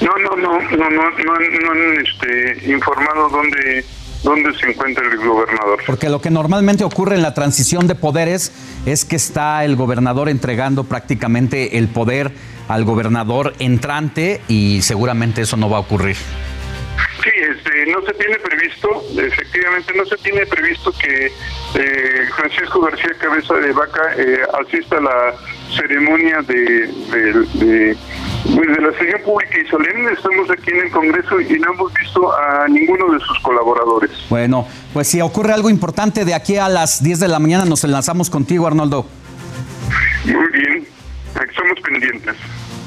No, no, no, no, no, no, han este, informado dónde, dónde se encuentra el gobernador. Porque lo que normalmente ocurre en la transición de poderes es que está el gobernador entregando prácticamente el poder al gobernador entrante y seguramente eso no va a ocurrir. Sí, este, no se tiene previsto, efectivamente no se tiene previsto que eh, Francisco García Cabeza de Vaca eh, asista a la ceremonia de, de pues de la sesión pública y solemne estamos aquí en el Congreso y no hemos visto a ninguno de sus colaboradores. Bueno, pues si ocurre algo importante de aquí a las 10 de la mañana nos enlazamos contigo, Arnoldo. Muy bien, estamos pendientes.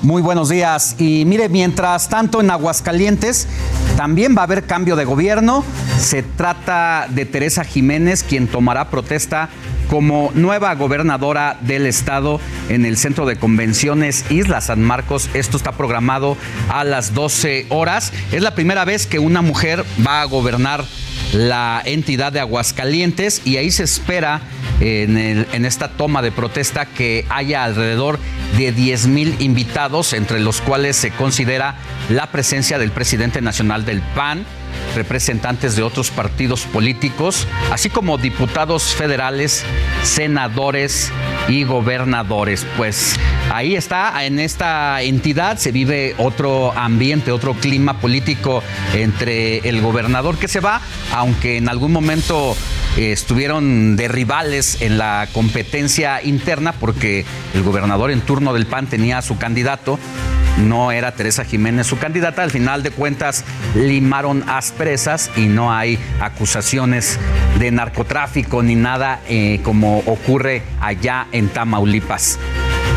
Muy buenos días. Y mire, mientras tanto en Aguascalientes también va a haber cambio de gobierno. Se trata de Teresa Jiménez, quien tomará protesta como nueva gobernadora del estado en el Centro de Convenciones Isla San Marcos. Esto está programado a las 12 horas. Es la primera vez que una mujer va a gobernar la entidad de Aguascalientes y ahí se espera en, esta toma de protesta que haya alrededor de 10 mil invitados, entre los cuales se considera la presencia del presidente nacional del PAN, representantes de otros partidos políticos, así como diputados federales, senadores y gobernadores. Pues ahí está, en esta entidad se vive otro ambiente, otro clima político entre el gobernador que se va, aunque en algún momento eh, estuvieron de rivales en la competencia interna porque el gobernador en turno del PAN tenía a su candidato no era Teresa Jiménez su candidata. Al final de cuentas limaron asperezas y no hay acusaciones de narcotráfico ni nada eh, como ocurre allá en Tamaulipas.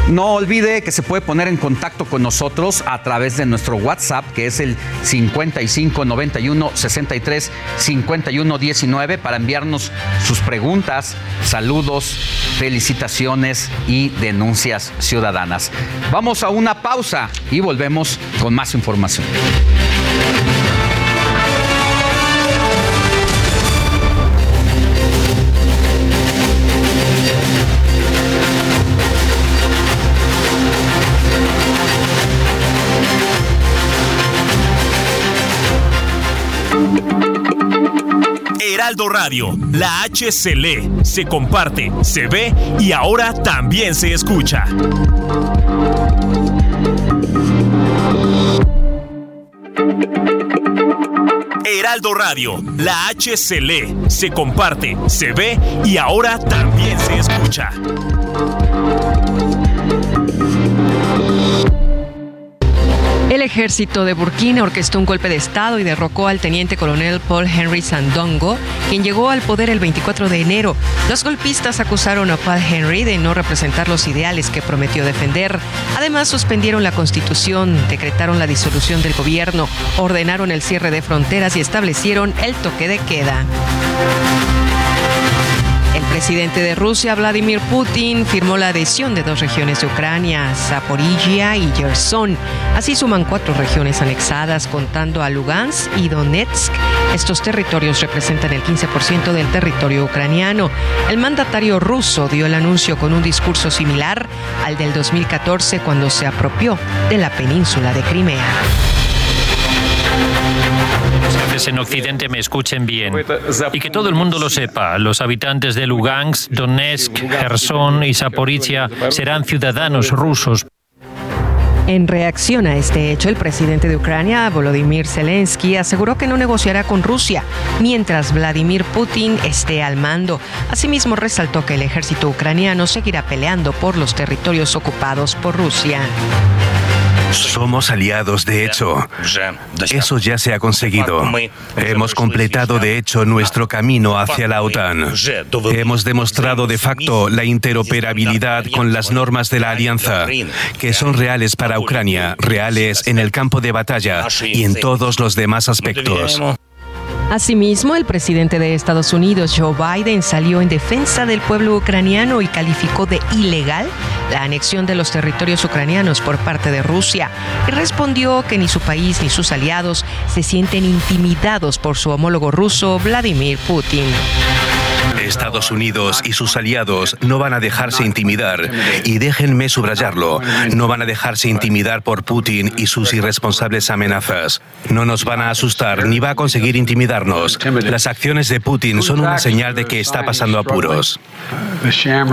No olvide que se puede poner en contacto con nosotros a través de nuestro WhatsApp, que es el 5591 63 51 19, para enviarnos sus preguntas, saludos, felicitaciones y denuncias ciudadanas. Vamos a una pausa y volvemos con más información. Heraldo Radio, la H se lee, se comparte, se ve y ahora también se escucha. Heraldo Radio, la H se lee, se comparte, se ve y ahora también se escucha. El ejército de Burkina orquestó un golpe de Estado y derrocó al teniente coronel Paul Henry Sandongo, quien llegó al poder el 24 de enero. Los golpistas acusaron a Paul Henry de no representar los ideales que prometió defender. Además, suspendieron la constitución, decretaron la disolución del gobierno, ordenaron el cierre de fronteras y establecieron el toque de queda. Presidente de Rusia, Vladimir Putin, firmó la adhesión de dos regiones de Ucrania, Zaporizhia y Gerson. Así suman cuatro regiones anexadas, contando a Lugansk y Donetsk. Estos territorios representan el 15% del territorio ucraniano. El mandatario ruso dio el anuncio con un discurso similar al del 2014 cuando se apropió de la península de Crimea en Occidente me escuchen bien y que todo el mundo lo sepa. Los habitantes de Lugansk, Donetsk, Gerson y Zaporizhia serán ciudadanos rusos. En reacción a este hecho, el presidente de Ucrania, Volodymyr Zelensky, aseguró que no negociará con Rusia mientras Vladimir Putin esté al mando. Asimismo, resaltó que el ejército ucraniano seguirá peleando por los territorios ocupados por Rusia. Somos aliados, de hecho. Eso ya se ha conseguido. Hemos completado, de hecho, nuestro camino hacia la OTAN. Hemos demostrado de facto la interoperabilidad con las normas de la alianza, que son reales para Ucrania, reales en el campo de batalla y en todos los demás aspectos. Asimismo, el presidente de Estados Unidos, Joe Biden, salió en defensa del pueblo ucraniano y calificó de ilegal la anexión de los territorios ucranianos por parte de Rusia y respondió que ni su país ni sus aliados se sienten intimidados por su homólogo ruso, Vladimir Putin. Estados Unidos y sus aliados no van a dejarse intimidar, y déjenme subrayarlo, no van a dejarse intimidar por Putin y sus irresponsables amenazas. No nos van a asustar ni va a conseguir intimidarnos. Las acciones de Putin son una señal de que está pasando apuros.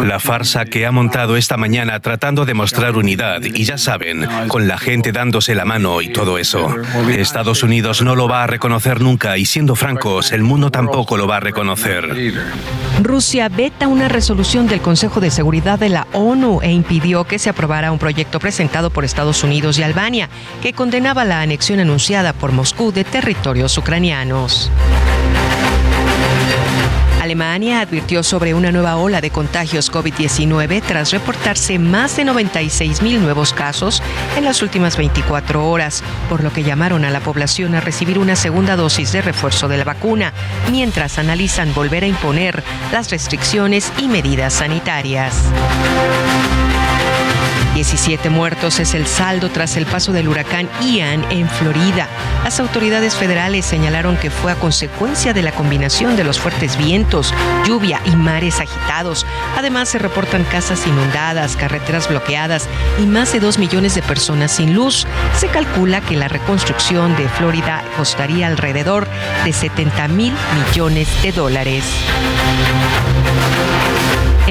La farsa que ha montado esta mañana tratando de mostrar unidad, y ya saben, con la gente dándose la mano y todo eso. Estados Unidos no lo va a reconocer nunca y siendo francos, el mundo tampoco lo va a reconocer. Rusia veta una resolución del Consejo de Seguridad de la ONU e impidió que se aprobara un proyecto presentado por Estados Unidos y Albania que condenaba la anexión anunciada por Moscú de territorios ucranianos. Alemania advirtió sobre una nueva ola de contagios COVID-19 tras reportarse más de 96 mil nuevos casos en las últimas 24 horas, por lo que llamaron a la población a recibir una segunda dosis de refuerzo de la vacuna, mientras analizan volver a imponer las restricciones y medidas sanitarias. 17 muertos es el saldo tras el paso del huracán Ian en Florida. Las autoridades federales señalaron que fue a consecuencia de la combinación de los fuertes vientos, lluvia y mares agitados. Además, se reportan casas inundadas, carreteras bloqueadas y más de 2 millones de personas sin luz. Se calcula que la reconstrucción de Florida costaría alrededor de 70 mil millones de dólares.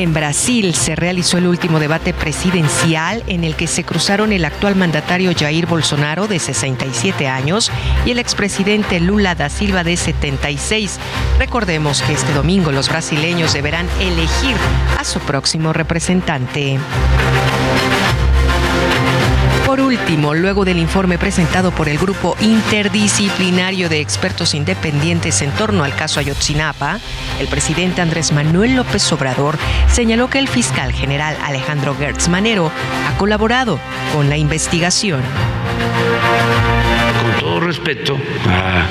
En Brasil se realizó el último debate presidencial en el que se cruzaron el actual mandatario Jair Bolsonaro de 67 años y el expresidente Lula da Silva de 76. Recordemos que este domingo los brasileños deberán elegir a su próximo representante. Último, luego del informe presentado por el grupo interdisciplinario de expertos independientes en torno al caso Ayotzinapa, el presidente Andrés Manuel López Obrador señaló que el fiscal general Alejandro Gertz Manero ha colaborado con la investigación todo respeto a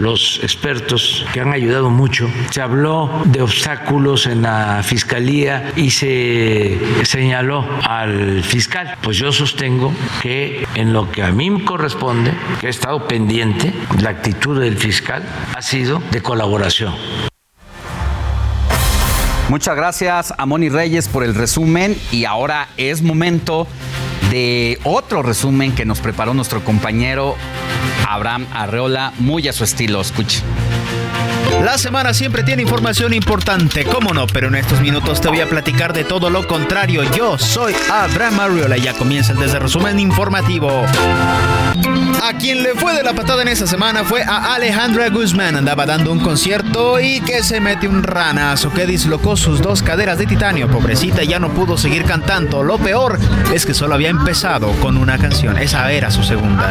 los expertos que han ayudado mucho, se habló de obstáculos en la fiscalía y se señaló al fiscal. Pues yo sostengo que en lo que a mí me corresponde, que he estado pendiente, la actitud del fiscal ha sido de colaboración. Muchas gracias a Moni Reyes por el resumen y ahora es momento de otro resumen que nos preparó nuestro compañero Abraham Arreola, muy a su estilo. Escuche. La semana siempre tiene información importante, cómo no, pero en estos minutos te voy a platicar de todo lo contrario. Yo soy Abraham Arriola y ya comienza el desde resumen informativo. A quien le fue de la patada en esa semana fue a Alejandra Guzmán. Andaba dando un concierto y que se mete un ranazo que dislocó sus dos caderas de titanio. Pobrecita ya no pudo seguir cantando. Lo peor es que solo había empezado con una canción. Esa era su segunda.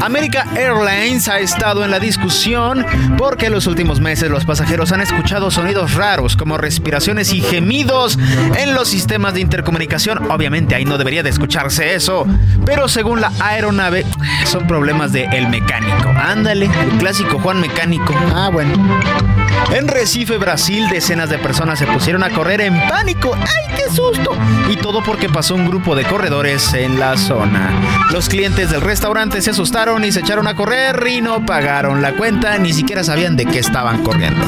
America Airlines ha estado en la discusión porque los últimos meses los pasajeros han escuchado sonidos raros como respiraciones y gemidos en los sistemas de intercomunicación. Obviamente ahí no debería de escucharse eso, pero según la aeronave son problemas el mecánico. Ándale, el clásico Juan mecánico. Ah, bueno. En Recife, Brasil, decenas de personas se pusieron a correr en pánico. ¡Ay, qué susto! Y todo porque pasó un grupo de corredores en la zona. Los clientes del restaurante se asustaron y se echaron a correr y no pagaron la cuenta, ni siquiera sabían de qué estaban corriendo.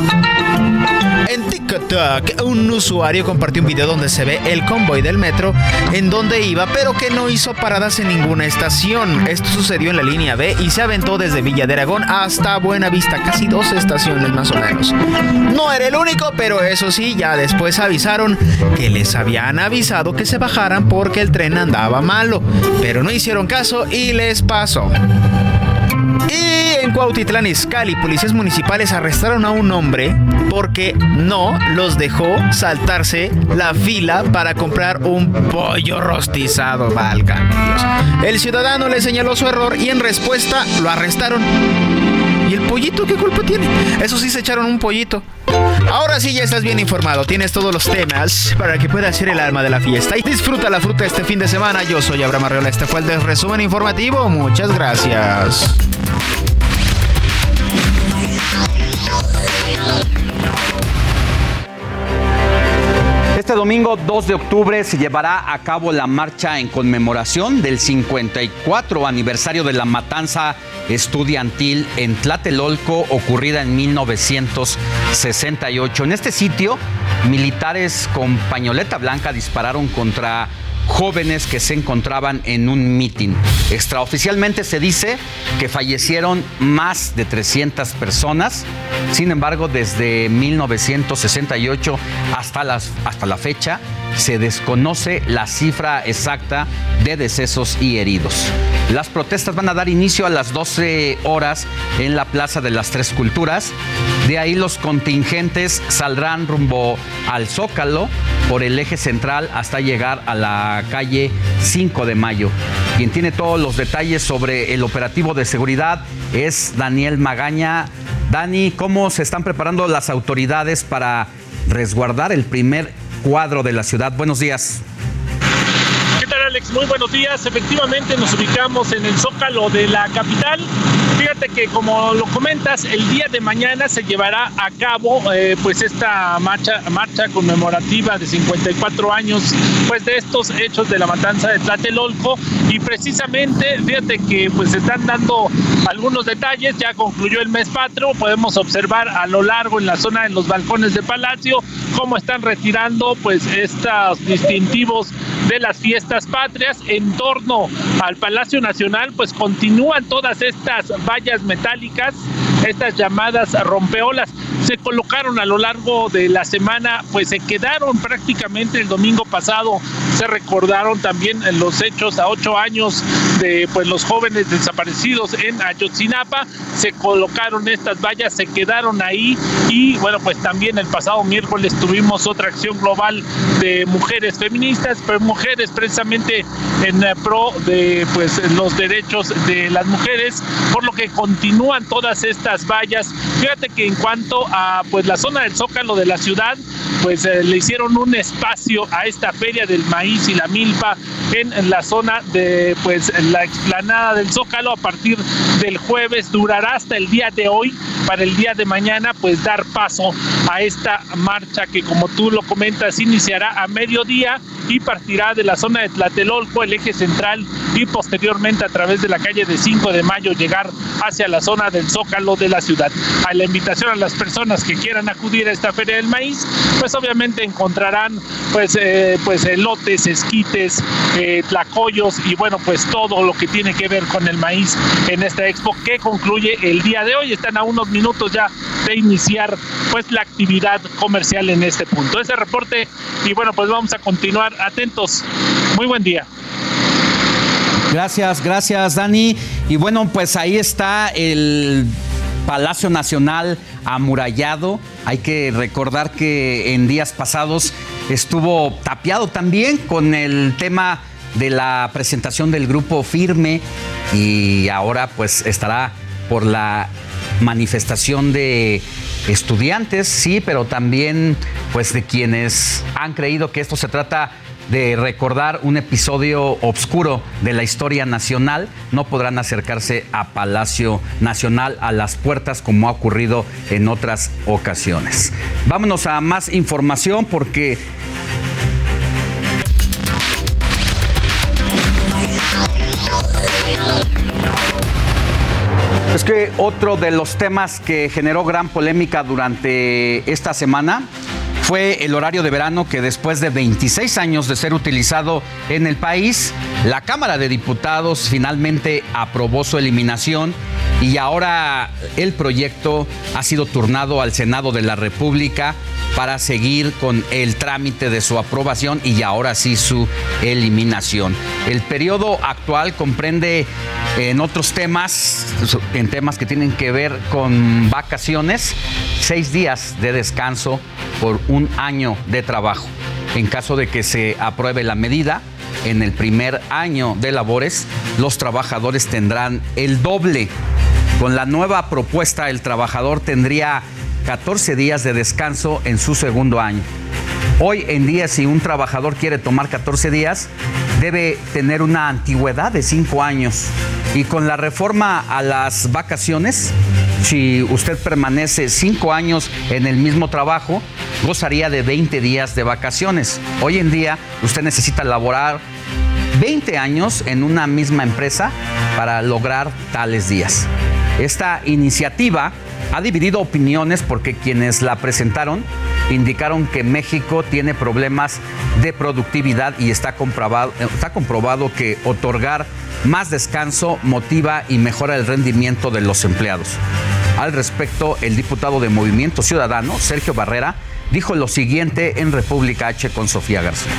En TikTok, un usuario compartió un video donde se ve el convoy del metro en donde iba, pero que no hizo paradas en ninguna estación. Esto sucedió en la línea B y se aventó desde Villa de Aragón hasta Buenavista, casi dos estaciones más o menos. No era el único, pero eso sí, ya después avisaron que les habían avisado que se bajaran porque el tren andaba malo, pero no hicieron caso y les pasó. Y en Cuautitlán Izcalli, policías municipales arrestaron a un hombre porque no los dejó saltarse la fila para comprar un pollo rostizado, valga. El ciudadano le señaló su error y en respuesta lo arrestaron. ¿Y el pollito qué culpa tiene? Eso sí se echaron un pollito. Ahora sí ya estás bien informado, tienes todos los temas para que puedas ser el alma de la fiesta y disfruta la fruta este fin de semana. Yo soy Abraham Arreola, este fue el resumen informativo. Muchas gracias. Este domingo 2 de octubre se llevará a cabo la marcha en conmemoración del 54 aniversario de la matanza estudiantil en Tlatelolco ocurrida en 1968. En este sitio, militares con pañoleta blanca dispararon contra jóvenes que se encontraban en un mitin. Extraoficialmente se dice que fallecieron más de 300 personas. Sin embargo, desde 1968 hasta, las, hasta la fecha se desconoce la cifra exacta de decesos y heridos. Las protestas van a dar inicio a las 12 horas en la Plaza de las Tres Culturas. De ahí los contingentes saldrán rumbo al Zócalo por el eje central hasta llegar a la calle 5 de Mayo. Quien tiene todos los detalles sobre el operativo de seguridad es Daniel Magaña. Dani, ¿cómo se están preparando las autoridades para resguardar el primer cuadro de la ciudad? Buenos días. ¿Qué tal Alex? Muy buenos días. Efectivamente nos ubicamos en el zócalo de la capital. Fíjate que como lo comentas, el día de mañana se llevará a cabo eh, pues esta marcha, marcha conmemorativa de 54 años pues de estos hechos de la matanza de Tlatelolco y precisamente fíjate que pues se están dando algunos detalles, ya concluyó el mes patrio, podemos observar a lo largo en la zona en los balcones de Palacio cómo están retirando pues estos distintivos de las fiestas patrias. En torno al Palacio Nacional pues continúan todas estas vallas metálicas estas llamadas rompeolas se colocaron a lo largo de la semana, pues se quedaron prácticamente el domingo pasado, se recordaron también los hechos a ocho años de pues los jóvenes desaparecidos en Ayotzinapa, se colocaron estas vallas, se quedaron ahí y bueno, pues también el pasado miércoles tuvimos otra acción global de mujeres feministas, pero mujeres precisamente en pro de pues los derechos de las mujeres, por lo que continúan todas estas vallas. Fíjate que en cuanto a pues la zona del Zócalo de la ciudad, pues eh, le hicieron un espacio a esta feria del maíz y la milpa en, en la zona de pues la explanada del Zócalo a partir del jueves durará hasta el día de hoy para el día de mañana pues dar paso a esta marcha que como tú lo comentas iniciará a mediodía y partirá de la zona de Tlatelolco, el eje central y posteriormente a través de la calle de 5 de mayo llegar hacia la zona del Zócalo de la ciudad. A la invitación a las personas que quieran acudir a esta feria del maíz, pues obviamente encontrarán pues, eh, pues elotes, esquites, eh, tlacoyos y bueno pues todo lo que tiene que ver con el maíz en esta expo que concluye el día de hoy. Están a unos minutos ya de iniciar pues la actividad comercial en este punto. Ese reporte y bueno pues vamos a continuar atentos. Muy buen día. Gracias, gracias Dani. Y bueno, pues ahí está el Palacio Nacional amurallado. Hay que recordar que en días pasados estuvo tapiado también con el tema de la presentación del grupo Firme y ahora pues estará por la manifestación de estudiantes, sí, pero también pues de quienes han creído que esto se trata de recordar un episodio oscuro de la historia nacional, no podrán acercarse a Palacio Nacional a las puertas como ha ocurrido en otras ocasiones. Vámonos a más información porque Es que otro de los temas que generó gran polémica durante esta semana fue el horario de verano que después de 26 años de ser utilizado en el país, la Cámara de Diputados finalmente aprobó su eliminación y ahora el proyecto ha sido turnado al Senado de la República para seguir con el trámite de su aprobación y ahora sí su eliminación. El periodo actual comprende en otros temas, en temas que tienen que ver con vacaciones, seis días de descanso por un año de trabajo. En caso de que se apruebe la medida, en el primer año de labores, los trabajadores tendrán el doble. Con la nueva propuesta, el trabajador tendría 14 días de descanso en su segundo año. Hoy en día, si un trabajador quiere tomar 14 días, debe tener una antigüedad de 5 años. Y con la reforma a las vacaciones, si usted permanece 5 años en el mismo trabajo, gozaría de 20 días de vacaciones. Hoy en día, usted necesita laborar 20 años en una misma empresa para lograr tales días. Esta iniciativa ha dividido opiniones porque quienes la presentaron indicaron que México tiene problemas de productividad y está comprobado, comprobado que otorgar más descanso motiva y mejora el rendimiento de los empleados. Al respecto, el diputado de Movimiento Ciudadano, Sergio Barrera, dijo lo siguiente en República H con Sofía García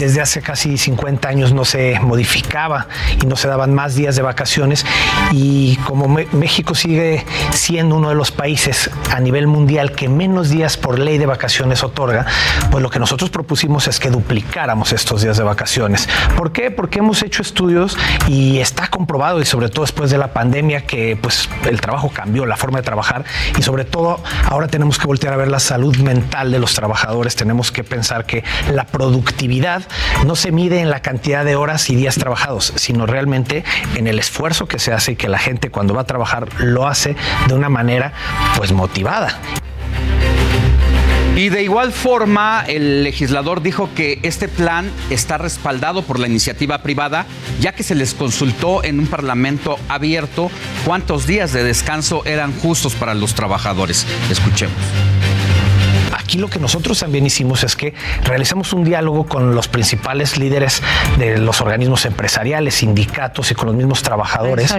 desde hace casi 50 años no se modificaba y no se daban más días de vacaciones y como México sigue siendo uno de los países a nivel mundial que menos días por ley de vacaciones otorga, pues lo que nosotros propusimos es que duplicáramos estos días de vacaciones. ¿Por qué? Porque hemos hecho estudios y está comprobado y sobre todo después de la pandemia que pues el trabajo cambió, la forma de trabajar y sobre todo ahora tenemos que voltear a ver la salud mental de los trabajadores, tenemos que pensar que la productividad no se mide en la cantidad de horas y días trabajados, sino realmente en el esfuerzo que se hace y que la gente cuando va a trabajar lo hace de una manera pues motivada. Y de igual forma, el legislador dijo que este plan está respaldado por la iniciativa privada, ya que se les consultó en un parlamento abierto cuántos días de descanso eran justos para los trabajadores. Escuchemos. Aquí lo que nosotros también hicimos es que realizamos un diálogo con los principales líderes de los organismos empresariales, sindicatos y con los mismos trabajadores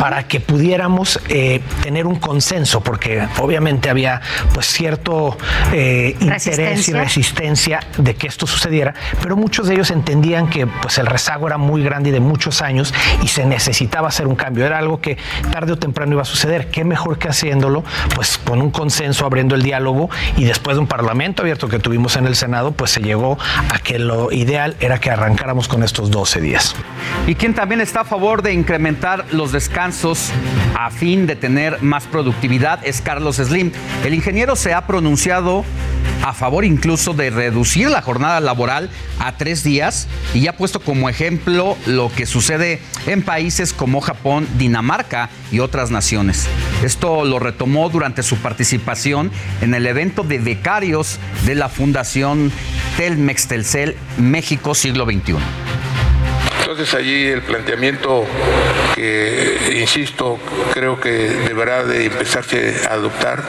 para que pudiéramos eh, tener un consenso, porque obviamente había pues cierto eh, interés y resistencia de que esto sucediera, pero muchos de ellos entendían que pues el rezago era muy grande y de muchos años y se necesitaba hacer un cambio. Era algo que tarde o temprano iba a suceder. ¿Qué mejor que haciéndolo? Pues con un consenso, abriendo el diálogo y después de un parlamento abierto que tuvimos en el Senado, pues se llegó a que lo ideal era que arrancáramos con estos 12 días. Y quien también está a favor de incrementar los descansos a fin de tener más productividad es Carlos Slim. El ingeniero se ha pronunciado a favor incluso de reducir la jornada laboral a tres días y ha puesto como ejemplo lo que sucede en países como Japón, Dinamarca y otras naciones. Esto lo retomó durante su participación en el evento de becarios de la Fundación Telmex Telcel México Siglo XXI. Entonces allí el planteamiento que, insisto, creo que deberá de empezarse a adoptar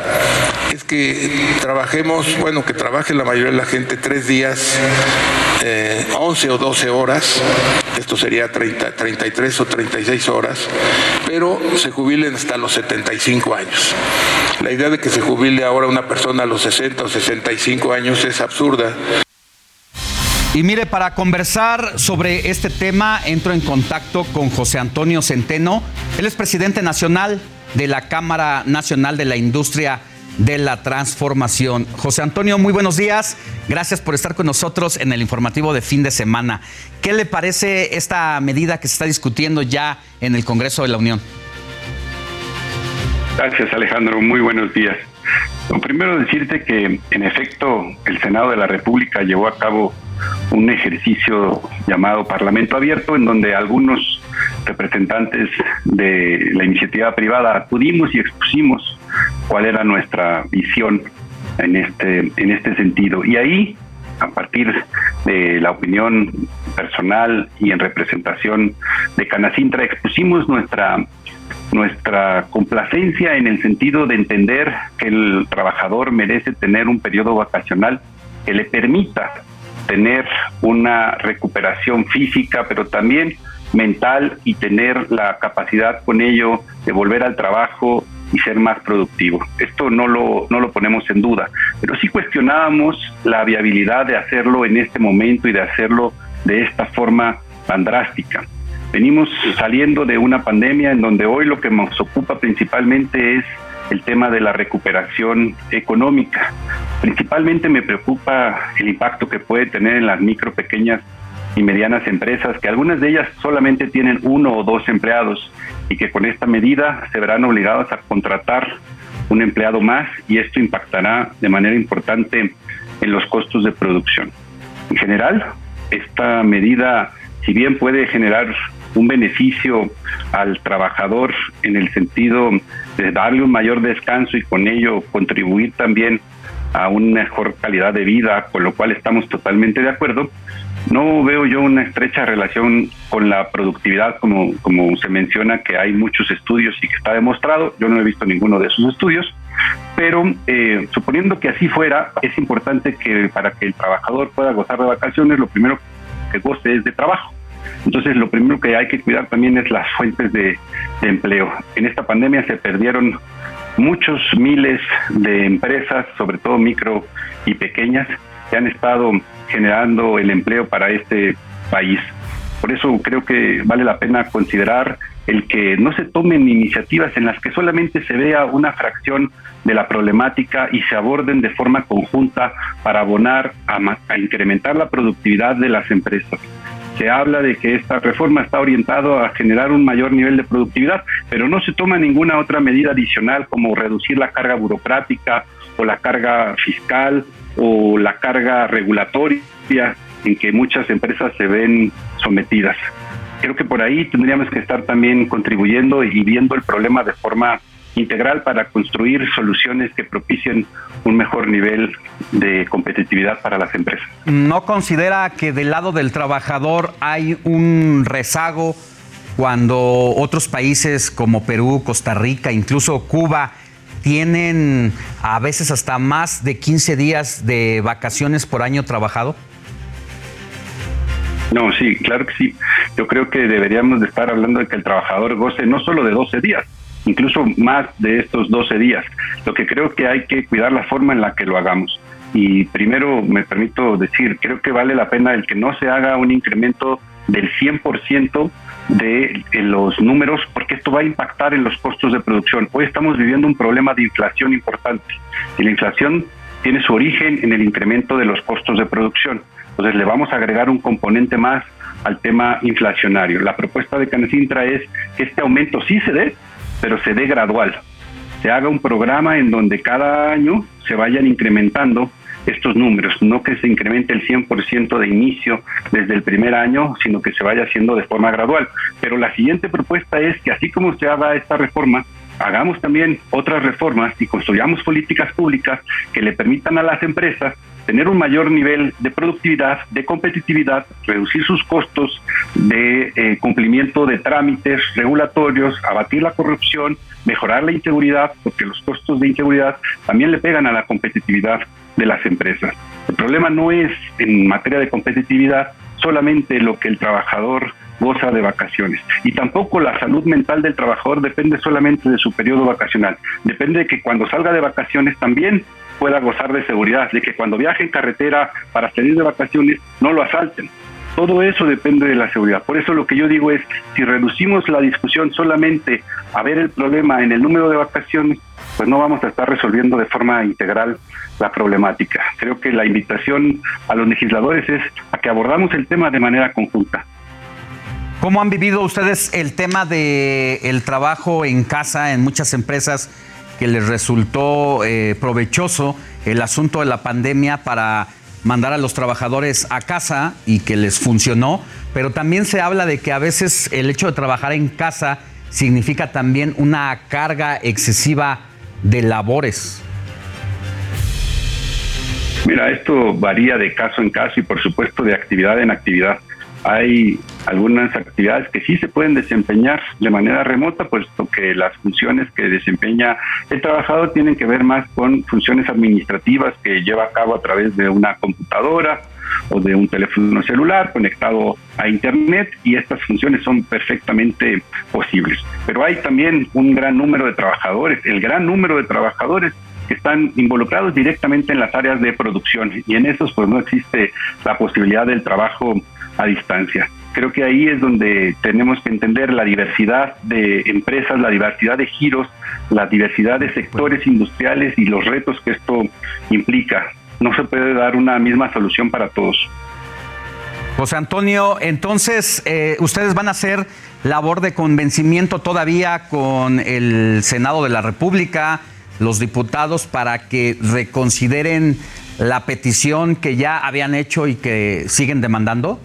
es que trabajemos, bueno, que trabaje la mayoría de la gente tres días, 11 eh, o 12 horas, esto sería 30, 33 o 36 horas, pero se jubilen hasta los 75 años. La idea de que se jubile ahora una persona a los 60 o 65 años es absurda. Y mire, para conversar sobre este tema, entro en contacto con José Antonio Centeno. Él es presidente nacional de la Cámara Nacional de la Industria de la Transformación. José Antonio, muy buenos días. Gracias por estar con nosotros en el informativo de fin de semana. ¿Qué le parece esta medida que se está discutiendo ya en el Congreso de la Unión? Gracias, Alejandro. Muy buenos días. Primero decirte que, en efecto, el Senado de la República llevó a cabo un ejercicio llamado Parlamento Abierto, en donde algunos representantes de la iniciativa privada acudimos y expusimos cuál era nuestra visión en este, en este sentido. Y ahí, a partir de la opinión personal y en representación de Canacintra, expusimos nuestra nuestra complacencia en el sentido de entender que el trabajador merece tener un periodo vacacional que le permita tener una recuperación física, pero también mental y tener la capacidad con ello de volver al trabajo y ser más productivo. Esto no lo, no lo ponemos en duda, pero sí cuestionábamos la viabilidad de hacerlo en este momento y de hacerlo de esta forma tan drástica. Venimos saliendo de una pandemia en donde hoy lo que nos ocupa principalmente es el tema de la recuperación económica. Principalmente me preocupa el impacto que puede tener en las micro, pequeñas y medianas empresas, que algunas de ellas solamente tienen uno o dos empleados y que con esta medida se verán obligados a contratar un empleado más y esto impactará de manera importante en los costos de producción. En general, esta medida, si bien puede generar un beneficio al trabajador en el sentido de darle un mayor descanso y con ello contribuir también a una mejor calidad de vida, con lo cual estamos totalmente de acuerdo. No veo yo una estrecha relación con la productividad, como, como se menciona que hay muchos estudios y que está demostrado. Yo no he visto ninguno de esos estudios, pero eh, suponiendo que así fuera, es importante que para que el trabajador pueda gozar de vacaciones, lo primero que goce es de trabajo. Entonces, lo primero que hay que cuidar también es las fuentes de, empleo. En esta pandemia se perdieron muchos miles de empresas, sobre todo micro y pequeñas, que han estado generando el empleo para este país. Por eso creo que vale la pena considerar el que no se tomen iniciativas en las que solamente se vea una fracción de la problemática y se aborden de forma conjunta para abonar a incrementar la productividad de las empresas se habla de que esta reforma está orientada a generar un mayor nivel de productividad, pero no se toma ninguna otra medida adicional como reducir la carga burocrática o la carga fiscal o la carga regulatoria en que muchas empresas se ven sometidas. Creo que por ahí tendríamos que estar también contribuyendo y viendo el problema de forma integral para construir soluciones que propicien un mejor nivel de competitividad para las empresas. ¿No considera que del lado del trabajador hay un rezago cuando otros países como Perú, Costa Rica, incluso Cuba, tienen a veces hasta más de 15 días de vacaciones por año trabajado? No, sí, claro que sí. Yo creo que deberíamos de estar hablando de que el trabajador goce no solo de 12 días, incluso más de estos 12 días. Lo que creo que hay que cuidar la forma en la que lo hagamos. Y primero me permito decir, creo que vale la pena el que no se haga un incremento del 100% de los números, porque esto va a impactar en los costos de producción. Hoy estamos viviendo un problema de inflación importante y la inflación tiene su origen en el incremento de los costos de producción. Entonces le vamos a agregar un componente más al tema inflacionario. La propuesta de Canecintra es que este aumento sí se dé, pero se dé gradual. Se haga un programa en donde cada año se vayan incrementando estos números, no que se incremente el 100% de inicio desde el primer año, sino que se vaya haciendo de forma gradual. Pero la siguiente propuesta es que así como se haga esta reforma, hagamos también otras reformas y construyamos políticas públicas que le permitan a las empresas tener un mayor nivel de productividad, de competitividad, reducir sus costos de eh, cumplimiento de trámites regulatorios, abatir la corrupción, mejorar la inseguridad, porque los costos de inseguridad también le pegan a la competitividad de las empresas. El problema no es en materia de competitividad solamente lo que el trabajador goza de vacaciones. Y tampoco la salud mental del trabajador depende solamente de su periodo vacacional. Depende de que cuando salga de vacaciones también pueda gozar de seguridad, de que cuando viaje en carretera para salir de vacaciones no lo asalten. Todo eso depende de la seguridad. Por eso lo que yo digo es, si reducimos la discusión solamente a ver el problema en el número de vacaciones, pues no vamos a estar resolviendo de forma integral la problemática. Creo que la invitación a los legisladores es a que abordamos el tema de manera conjunta. ¿Cómo han vivido ustedes el tema de el trabajo en casa en muchas empresas? Que les resultó eh, provechoso el asunto de la pandemia para mandar a los trabajadores a casa y que les funcionó, pero también se habla de que a veces el hecho de trabajar en casa significa también una carga excesiva de labores. Mira, esto varía de caso en caso y por supuesto de actividad en actividad. Hay algunas actividades que sí se pueden desempeñar de manera remota, puesto que las funciones que desempeña el trabajador tienen que ver más con funciones administrativas que lleva a cabo a través de una computadora o de un teléfono celular conectado a Internet y estas funciones son perfectamente posibles. Pero hay también un gran número de trabajadores, el gran número de trabajadores que están involucrados directamente en las áreas de producción y en esos pues no existe la posibilidad del trabajo a distancia. Creo que ahí es donde tenemos que entender la diversidad de empresas, la diversidad de giros, la diversidad de sectores industriales y los retos que esto implica. No se puede dar una misma solución para todos. José Antonio, entonces eh, ustedes van a hacer labor de convencimiento todavía con el Senado de la República, los diputados, para que reconsideren la petición que ya habían hecho y que siguen demandando.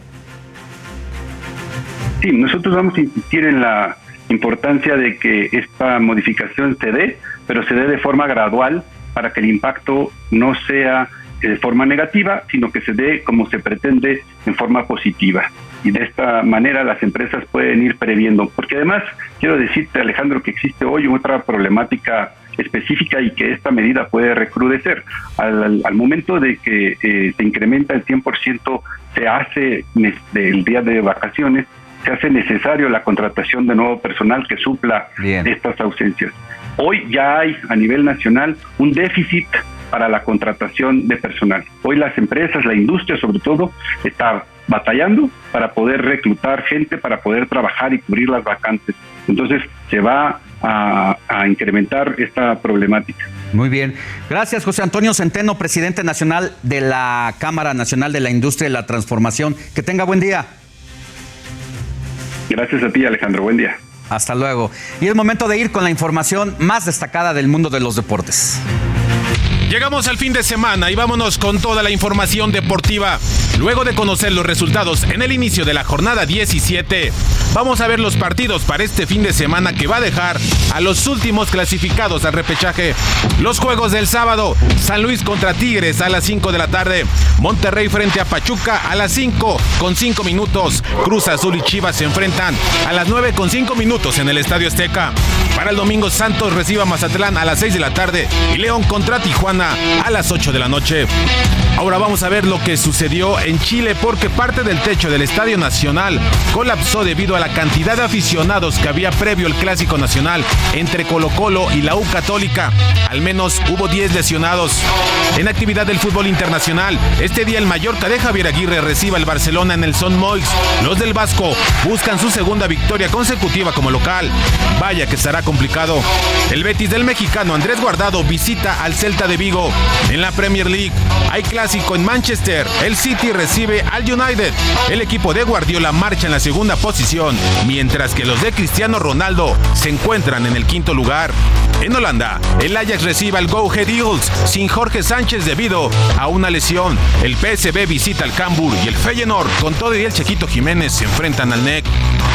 Sí, nosotros vamos a insistir en la importancia de que esta modificación se dé, pero se dé de forma gradual para que el impacto no sea eh, de forma negativa, sino que se dé como se pretende en forma positiva. Y de esta manera las empresas pueden ir previendo. Porque además, quiero decirte, Alejandro, que existe hoy otra problemática específica y que esta medida puede recrudecer. Al, momento de que eh, se incrementa el 100%, se hace el día de vacaciones, se hace necesario la contratación de nuevo personal que supla estas ausencias. Hoy ya hay a nivel nacional un déficit para la contratación de personal. Hoy las empresas, la industria sobre todo, está batallando para poder reclutar gente, para poder trabajar y cubrir las vacantes. Entonces se va a, a, incrementar esta problemática. Muy bien. Gracias, José Antonio Centeno, presidente nacional de la Cámara Nacional de la Industria y la Transformación. Que tenga buen día. Gracias a ti, Alejandro. Buen día. Hasta luego. Y es momento de ir con la información más destacada del mundo de los deportes. Llegamos al fin de semana y vámonos con toda la información deportiva. Luego de conocer los resultados en el inicio de la jornada 17, vamos a ver los partidos para este fin de semana que va a dejar a los últimos clasificados al repechaje. Los juegos del sábado, San Luis contra Tigres a las 5 de la tarde, Monterrey frente a Pachuca a las 5 con 5 minutos, Cruz Azul y Chivas se enfrentan a las 9 con 5 minutos en el Estadio Azteca. Para el domingo Santos reciba a Mazatlán a las 6 de la tarde y León contra Tijuana a las 8 de la noche. Ahora vamos a ver lo que sucedió en Chile porque parte del techo del Estadio Nacional colapsó debido a la cantidad de aficionados que había previo el Clásico Nacional entre Colo Colo y la U Católica. Al menos hubo 10 lesionados. En actividad del fútbol internacional, este día el Mallorca de Javier Aguirre reciba al Barcelona en el Son Moix. Los del Vasco buscan su segunda victoria consecutiva como local. Vaya que estará complicado. El Betis del mexicano Andrés Guardado visita al Celta de Vigo. En la Premier League hay clásico en Manchester. El City recibe al United. El equipo de Guardiola marcha en la segunda posición, mientras que los de Cristiano Ronaldo se encuentran en el quinto lugar. En Holanda, el Ajax recibe al Go Ahead Eagles sin Jorge Sánchez debido a una lesión. El PSB visita al Cambur y el Feyenoord con todo y el Chequito Jiménez se enfrentan al NEC.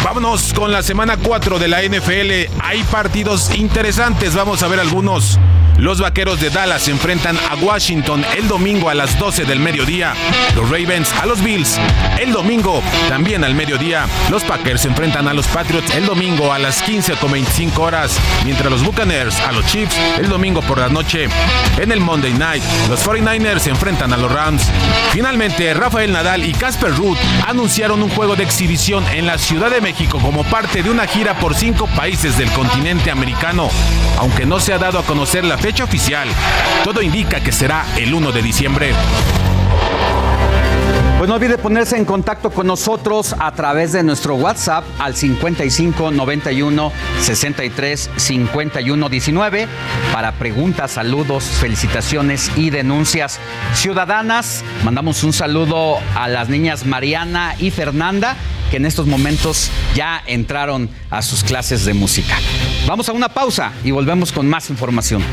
Vámonos con la semana 4 de la NFL. Hay partidos interesantes, vamos a ver algunos. Los vaqueros de Dallas se enfrentan a Washington el domingo a las 12 del mediodía. Los Ravens a los Bills el domingo también al mediodía. Los Packers se enfrentan a los Patriots el domingo a las 15.25 horas. Mientras los Buccaneers a los Chiefs el domingo por la noche. En el Monday Night, los 49ers se enfrentan a los Rams. Finalmente, Rafael Nadal y Casper Ruth anunciaron un juego de exhibición en la Ciudad de México como parte de una gira por cinco países del continente americano. Aunque no se ha dado a conocer la fecha oficial, todo indica que será el 1 de diciembre. Pues no olvide ponerse en contacto con nosotros a través de nuestro WhatsApp al 55 91 63 51 19 para preguntas, saludos, felicitaciones y denuncias ciudadanas. Mandamos un saludo a las niñas Mariana y Fernanda que en estos momentos ya entraron a sus clases de música. Vamos a una pausa y volvemos con más información.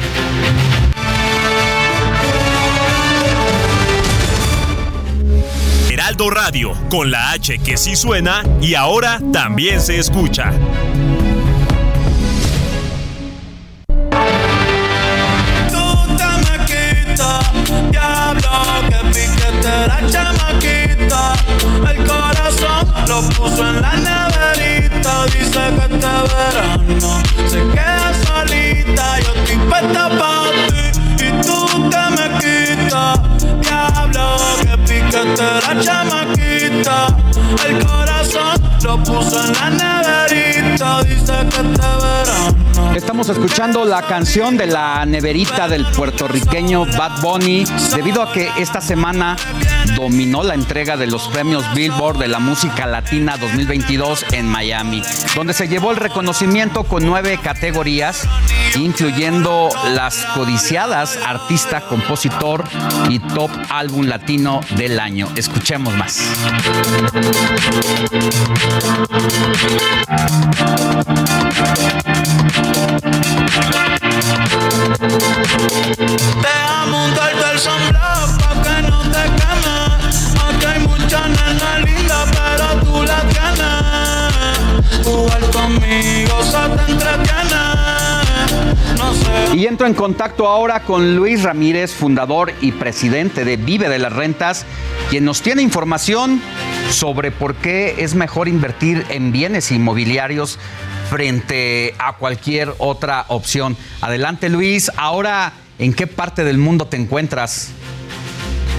Heraldo Radio, con la H que sí suena y ahora también se escucha. Estamos escuchando la canción de la neverita del puertorriqueño Bad Bunny debido a que esta semana dominó la entrega de los premios Billboard de la música latina 2022 en Miami, donde se llevó el reconocimiento con nueve categorías, incluyendo las codiciadas artista, compositor y top álbum latino del año. Escuchemos más. Déjame untarte el sunblock pa' que no te quemes. Aquí hay mucha nena linda, pero tú la tienes. Jugar conmigo se te entretiene. Y entro en contacto ahora con Luis Ramírez, fundador y presidente de Vive de las Rentas, quien nos tiene información sobre por qué es mejor invertir en bienes inmobiliarios frente a cualquier otra opción. Adelante Luis, ahora, ¿en qué parte del mundo te encuentras?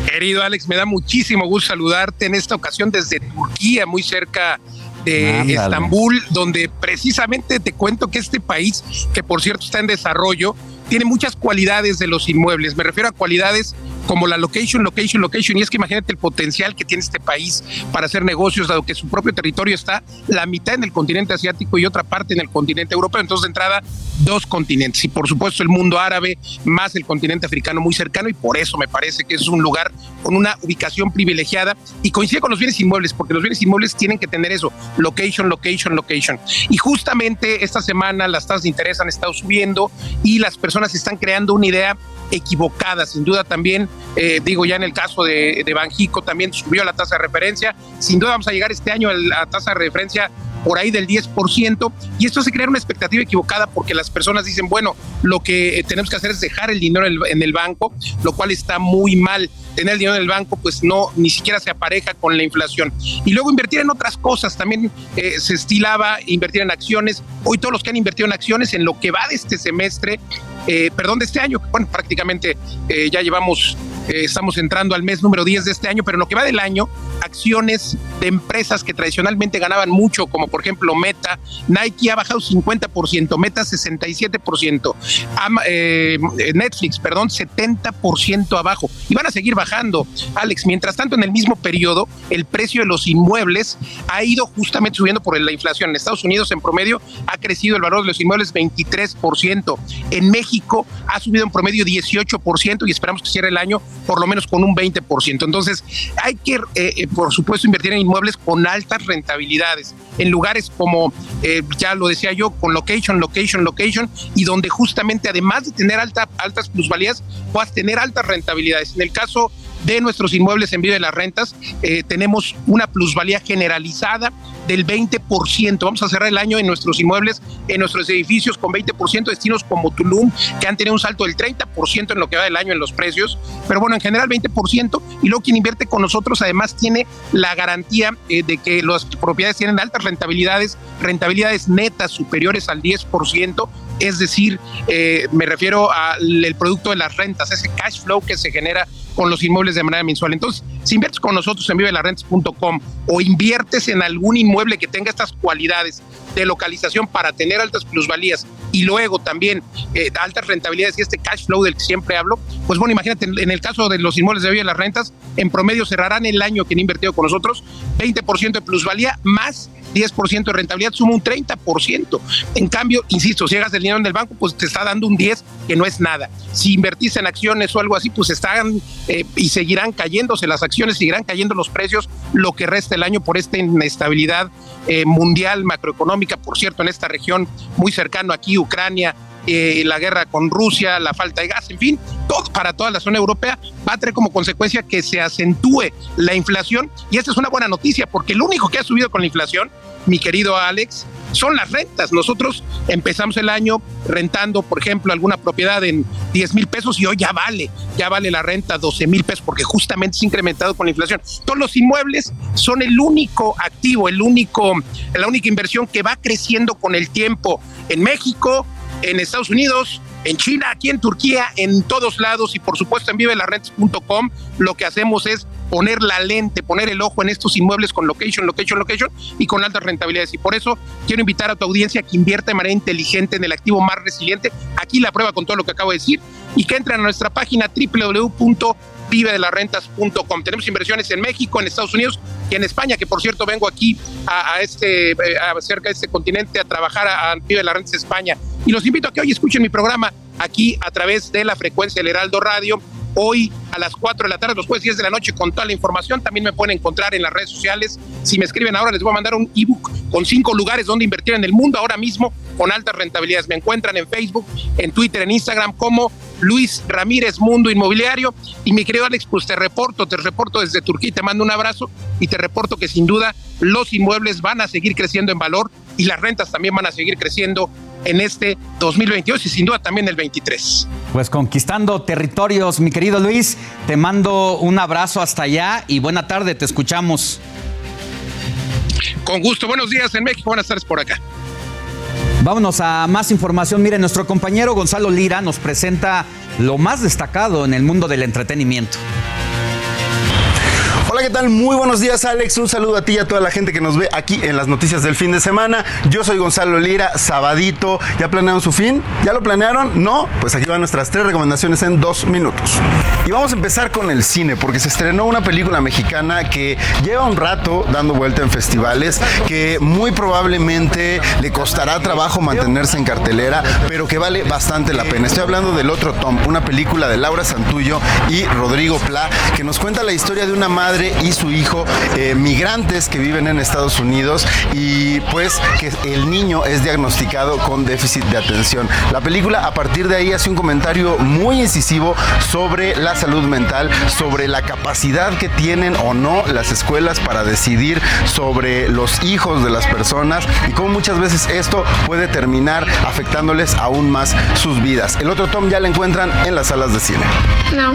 Querido Alex, me da muchísimo gusto saludarte en esta ocasión desde Turquía, muy cerca de Ándale. Estambul, donde precisamente te cuento que este país, que por cierto está en desarrollo, tiene muchas cualidades de los inmuebles. Me refiero a cualidades como la location, location, location. Y es que imagínate el potencial que tiene este país para hacer negocios, dado que su propio territorio está la mitad en el continente asiático y otra parte en el continente europeo. Entonces, de entrada, dos continentes. Y por supuesto, el mundo árabe, más el continente africano muy cercano. Y por eso me parece que es un lugar con una ubicación privilegiada. Y coincide con los bienes inmuebles, porque los bienes inmuebles tienen que tener eso: location, location, location. Y justamente esta semana las tasas de interés han estado subiendo y las personas están creando una idea equivocada. Sin duda también, eh, digo ya en el caso de, de Banjico, también subió la tasa de referencia. Sin duda vamos a llegar este año a la tasa de referencia por ahí del 10%, y esto hace crear una expectativa equivocada porque las personas dicen, bueno, lo que eh, tenemos que hacer es dejar el dinero en el, banco, lo cual está muy mal. Tener el dinero en el banco, pues no, ni siquiera se apareja con la inflación. Y luego invertir en otras cosas, también eh, se estilaba invertir en acciones. Hoy todos los que han invertido en acciones en lo que va de este semestre, eh, perdón, de este año, bueno, prácticamente eh, ya llevamos, eh, estamos entrando al mes número 10 de este año, pero en lo que va del año, acciones de empresas que tradicionalmente ganaban mucho, como por ejemplo Meta, Nike ha bajado 50%, Meta 67%, Ama- eh, Netflix, perdón, 70% abajo, y van a seguir bajando, Alex. Mientras tanto, en el mismo periodo, el precio de los inmuebles ha ido justamente subiendo por la inflación. En Estados Unidos, en promedio, ha crecido el valor de los inmuebles 23%. En México ha subido en promedio 18% y esperamos que cierre el año por lo menos con un 20%. Entonces, hay que, eh, eh, por supuesto, invertir en inmuebles con altas rentabilidades, en lugares como, eh, ya lo decía yo, con location, location, location, y donde justamente, además de tener alta, altas plusvalías, puedas tener altas rentabilidades. En el caso de nuestros inmuebles en Vive de las Rentas, eh, tenemos una plusvalía generalizada del 20%. Vamos a cerrar el año en nuestros inmuebles, en nuestros edificios con 20%, destinos como Tulum, que han tenido un salto del 30% en lo que va del año en los precios, pero bueno, en general 20%, y luego quien invierte con nosotros además tiene la garantía eh, de que las propiedades tienen altas rentabilidades, rentabilidades netas superiores al 10%, es decir, eh, me refiero al producto de las rentas, ese cash flow que se genera con los inmuebles de manera mensual. Entonces, si inviertes con nosotros en vivelarrentas.com o inviertes en algún inmueble que tenga estas cualidades de localización para tener altas plusvalías y luego también eh, altas rentabilidades y este cash flow del que siempre hablo, pues bueno, imagínate, en, el caso de los inmuebles de Vive en promedio cerrarán el año que han invertido con nosotros 20% de plusvalía más 10% de rentabilidad, suma un 30%. En cambio, insisto, si hagas el dinero en el banco, pues te está dando un 10 que no es nada. Si invertiste en acciones o algo así, pues están eh, y seguirán cayéndose las acciones, seguirán cayendo los precios lo que resta el año por esta inestabilidad eh, mundial macroeconómica. Por cierto, en esta región muy cercano aquí, Ucrania, eh, la guerra con Rusia, la falta de gas, en fin, todo para toda la zona europea va a traer como consecuencia que se acentúe la inflación y esta es una buena noticia porque lo único que ha subido con la inflación, mi querido Alex, son las rentas. Nosotros empezamos el año rentando, por ejemplo, alguna propiedad en 10 mil pesos y hoy ya vale, ya vale la renta 12 mil pesos porque justamente se ha incrementado con la inflación. Todos los inmuebles son el único activo, el único, la única inversión que va creciendo con el tiempo en México, en Estados Unidos, en China, aquí en Turquía, en todos lados y por supuesto en vivelarrentes.com lo que hacemos es poner la lente, poner el ojo en estos inmuebles con location, location, location y con altas rentabilidades. Y por eso quiero invitar a tu audiencia que invierta de manera inteligente en el activo más resiliente. Aquí la prueba con todo lo que acabo de decir y que entren a nuestra página www.vivedelarrentas.com. Tenemos inversiones en México, en Estados Unidos y en España, que por cierto vengo aquí a, este, a cerca de este continente a trabajar a, a Vive las Rentas España. Y los invito a que hoy escuchen mi programa aquí a través de la frecuencia del Heraldo Radio hoy a las 4 de la tarde, los jueves 10 de la noche con toda la información. También me pueden encontrar en las redes sociales. Si me escriben ahora, les voy a mandar un ebook con cinco lugares donde invertir en el mundo ahora mismo con altas rentabilidades. Me encuentran en Facebook, en Twitter, en Instagram como Luis Ramírez Mundo Inmobiliario. Y mi querido Alex, pues te reporto, te reporto desde Turquía, te mando un abrazo y te reporto que sin duda los inmuebles van a seguir creciendo en valor y las rentas también van a seguir creciendo en este 2022 y sin duda también el 23. Pues conquistando territorios, mi querido Luis, te mando un abrazo hasta allá y buena tarde, te escuchamos. Con gusto, buenos días en México, buenas tardes por acá. Vámonos a más información. Mire, nuestro compañero Gonzalo Lira nos presenta lo más destacado en el mundo del entretenimiento. Hola, ¿qué tal? Muy buenos días, Alex. Un saludo a ti y a toda la gente que nos ve aquí en las noticias del fin de semana. Yo soy Gonzalo Lira, sabadito. ¿Ya planearon su fin? ¿Ya lo planearon? No. Pues aquí van nuestras tres recomendaciones en dos minutos. Y vamos a empezar con el cine, porque se estrenó una película mexicana que lleva un rato dando vuelta en festivales, que muy probablemente le costará trabajo mantenerse en cartelera, pero que vale bastante la pena. Estoy hablando del otro Tom, una película de Laura Santullo y Rodrigo Pla, que nos cuenta la historia de una madre y su hijo eh, migrantes que viven en Estados Unidos y pues que el niño es diagnosticado con déficit de atención. La película a partir de ahí hace un comentario muy incisivo sobre la salud mental, sobre la capacidad que tienen o no las escuelas para decidir sobre los hijos de las personas y cómo muchas veces esto puede terminar afectándoles aún más sus vidas. El otro Tom ya lo encuentran en las salas de cine. No.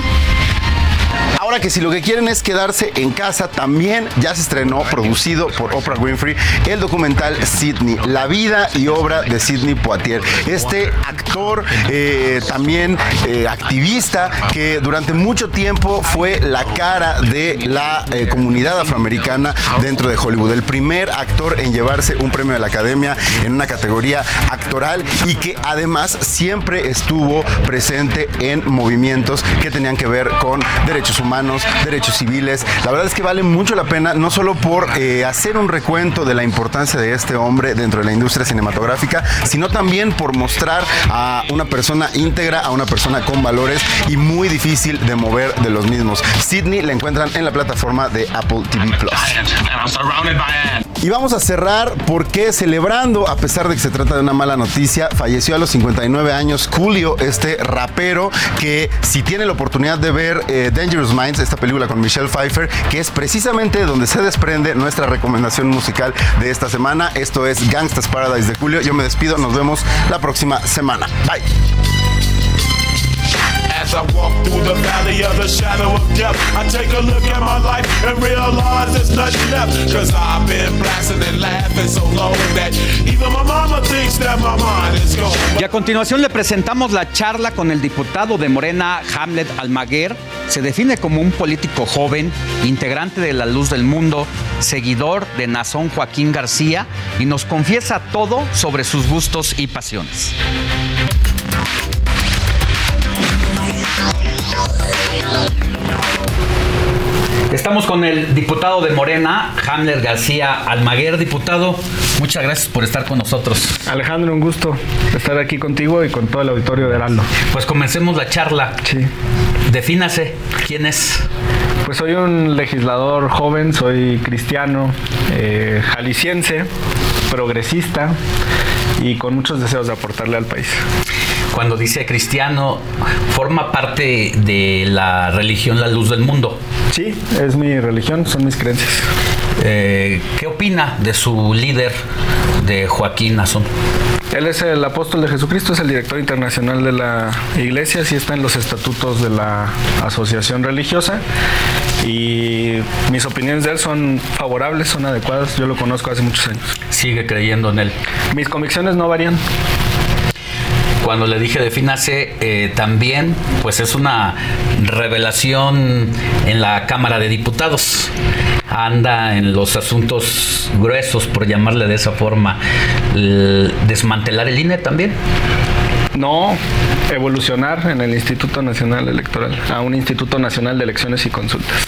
Ahora que si lo que quieren es quedarse en casa, también ya se estrenó, producido por Oprah Winfrey, el documental Sidney, la vida y obra de Sidney Poitier. Este actor, eh, también eh, activista, que durante mucho tiempo fue la cara de la eh, comunidad afroamericana dentro de Hollywood. El primer actor en llevarse un premio de la academia en una categoría actoral y que además siempre estuvo presente en movimientos que tenían que ver con derechos humanos derechos civiles. La verdad es que vale mucho la pena, no solo por eh, hacer un recuento de la importancia de este hombre dentro de la industria cinematográfica, sino también por mostrar a una persona íntegra, a una persona con valores y muy difícil de mover de los mismos. Sydney la encuentran en la plataforma de Apple TV Plus. Y vamos a cerrar porque celebrando, a pesar de que se trata de una mala noticia, falleció a los 59 años Julio, este rapero que si tiene la oportunidad de ver eh, Dangerous Minds, esta película con Michelle Pfeiffer, que es precisamente donde se desprende nuestra recomendación musical de esta semana. Esto es Gangsta's Paradise de Julio. Yo me despido, nos vemos la próxima semana. Bye. As I walk through the valley of the shadow of death, I take a look at my life and realize there's nothing left. Cause I've been blasting and laughing so long that even my mama thinks that my mind is gone. Y a continuación le presentamos la charla con el diputado de Morena, Hamlet Almaguer. Se define como un político joven, integrante de La Luz del Mundo, seguidor de Nazón Joaquín García y nos confiesa todo sobre sus gustos y pasiones. Estamos con el diputado de Morena, Hamler García Almaguer. Diputado, muchas gracias por estar con nosotros. Alejandro, un gusto estar aquí contigo y con todo el auditorio de Heraldo. Pues comencemos la charla. Sí. Defínase, ¿quién es? Pues soy un legislador joven, soy cristiano, eh, jalisciense, progresista y con muchos deseos de aportarle al país. Cuando dice cristiano, forma parte de la religión La Luz del Mundo. Sí, es mi religión, son mis creencias. Eh, ¿Qué opina de su líder, de Joaquín Nazón? Él es el apóstol de Jesucristo, es el director internacional de la iglesia, sí está en los estatutos de la asociación religiosa y mis opiniones de él son favorables, son adecuadas, yo lo conozco hace muchos años. ¿Sigue creyendo en él? Mis convicciones no varían. Cuando le dije defínase, eh, también pues es una revelación en la Cámara de Diputados. Anda en los asuntos gruesos, por llamarle de esa forma, el desmantelar el INE también. No, evolucionar en el Instituto Nacional Electoral, a un Instituto Nacional de Elecciones y Consultas.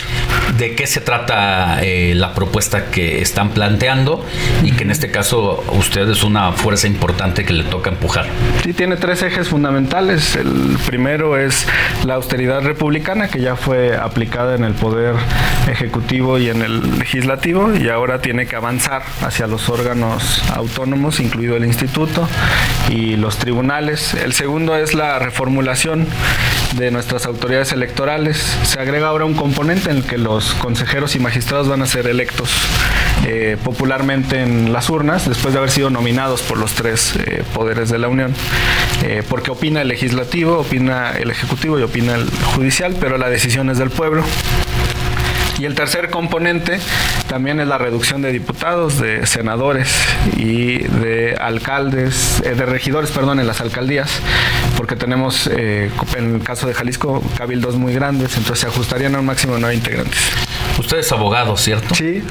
¿De qué se trata eh, la propuesta que están planteando y que en este caso usted es una fuerza importante que le toca empujar? Sí, tiene tres ejes fundamentales. El primero es la austeridad republicana que ya fue aplicada en el Poder Ejecutivo y en el Legislativo y ahora tiene que avanzar hacia los órganos autónomos, incluido el Instituto y los tribunales el segundo es la reformulación de nuestras autoridades electorales. Se agrega ahora un componente en el que los consejeros y magistrados van a ser electos eh, popularmente en las urnas después de haber sido nominados por los tres eh, poderes de la Unión. Eh, porque opina el legislativo, opina el ejecutivo y opina el judicial, pero la decisión es del pueblo. Y el tercer componente también es la reducción de diputados, de senadores y de alcaldes, eh, de regidores, perdón, en las alcaldías, porque tenemos, eh, en el caso de Jalisco, cabildos muy grandes, entonces se ajustarían a un máximo de nueve integrantes. Usted es abogado, ¿cierto? Sí.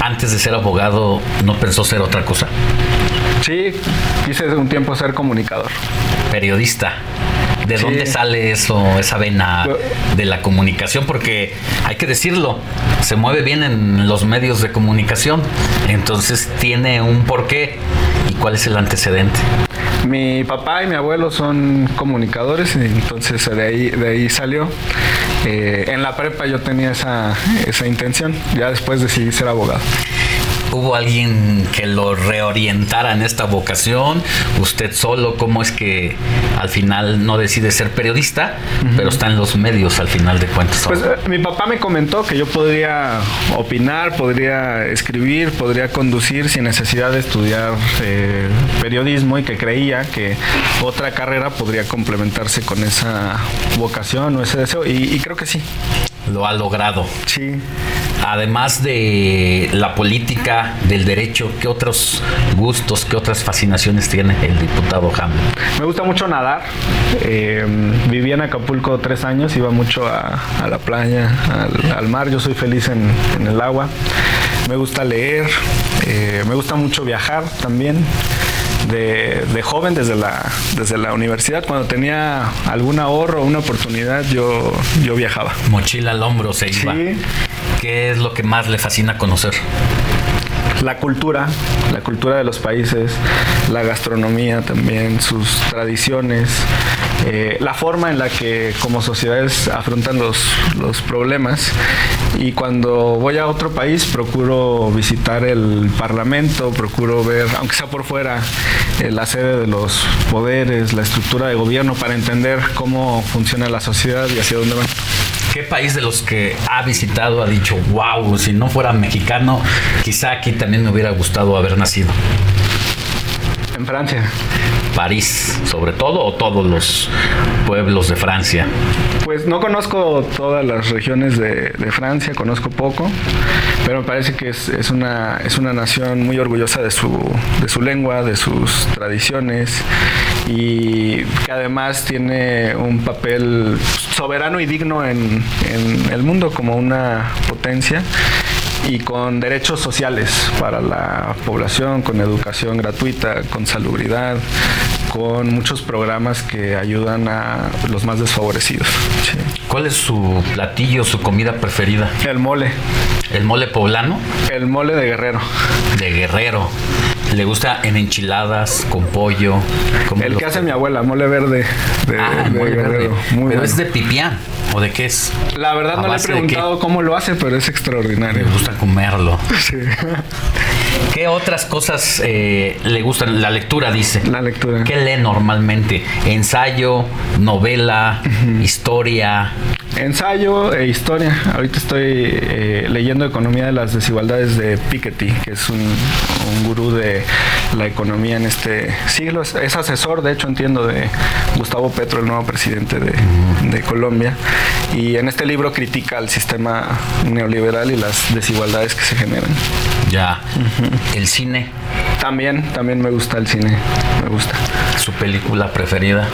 Antes de ser abogado, ¿no pensó ser otra cosa? Sí, quise un tiempo ser comunicador. Periodista. ¿De dónde sale eso, esa vena de la comunicación? Porque hay que decirlo, se mueve bien en los medios de comunicación, entonces tiene un porqué. ¿Y cuál es el antecedente? Mi papá y mi abuelo son comunicadores entonces de ahí, de ahí salió. Eh, en la prepa yo tenía esa, esa intención, ya después decidí ser abogado. ¿Hubo alguien que lo reorientara en esta vocación? ¿Usted solo? ¿Cómo es que al final no decide ser periodista, pero está en los medios al final de cuentas? Pues eh, mi papá me comentó que yo podría opinar, podría escribir, podría conducir sin necesidad de estudiar eh, periodismo y que creía que otra carrera podría complementarse con esa vocación o ese deseo y, y creo que sí. Lo ha logrado. Sí. Además de la política, del derecho, ¿qué otros gustos, qué otras fascinaciones tiene el diputado Hamlet? Me gusta mucho nadar. Eh, viví en Acapulco tres años, iba mucho a, a la playa, al, al, mar. Yo soy feliz en, en el agua. Me gusta leer, eh, me gusta mucho viajar también. De, de, joven desde la, desde la universidad, cuando tenía algún ahorro, una oportunidad, yo, yo viajaba. Mochila al hombro se iba. Sí. ¿Qué es lo que más le fascina conocer? La cultura, la cultura de los países, la gastronomía también, sus tradiciones, eh, la forma en la que como sociedades afrontan los, los, problemas. Y cuando voy a otro país procuro visitar el parlamento, procuro ver, aunque sea por fuera, eh, la sede de los poderes, la estructura de gobierno para entender cómo funciona la sociedad y hacia dónde van. ¿Qué país de los que ha visitado ha dicho, wow, si no fuera mexicano, quizá aquí también me hubiera gustado haber nacido? En Francia. París, sobre todo, o todos los pueblos de Francia? Pues no conozco todas las regiones de, de Francia, conozco poco, pero me parece que es, es, una, es una nación muy orgullosa de su, de su lengua, de sus tradiciones y que además tiene un papel soberano y digno en, en el mundo como una potencia y con derechos sociales para la población, con educación gratuita, con salubridad, con muchos programas que ayudan a los más desfavorecidos. Sí. ¿Cuál es su platillo, su comida preferida? El mole. ¿El mole poblano? El mole de guerrero. De guerrero. ¿Le gusta en enchiladas, con pollo? El que hace mi abuela, mole verde. De, ah, de mole guerrero. verde. Muy pero bueno. es de pipián. ¿O de qué es? La verdad ¿A no le he preguntado cómo lo hace, pero es extraordinario. Me gusta comerlo. Sí. ¿Qué otras cosas eh, le gustan? La lectura, dice. La lectura. ¿Qué lee normalmente? Ensayo, novela, historia. Ensayo e historia. Ahorita estoy eh, leyendo Economía de las Desigualdades de Piketty, que es un, un gurú de la economía en este siglo. Es, es asesor, de hecho, entiendo, de Gustavo Petro, el nuevo presidente de, de Colombia. Y en este libro critica al sistema neoliberal y las desigualdades que se generan. Ya. El cine. También, también me gusta el cine. Me gusta. ¿Su película preferida?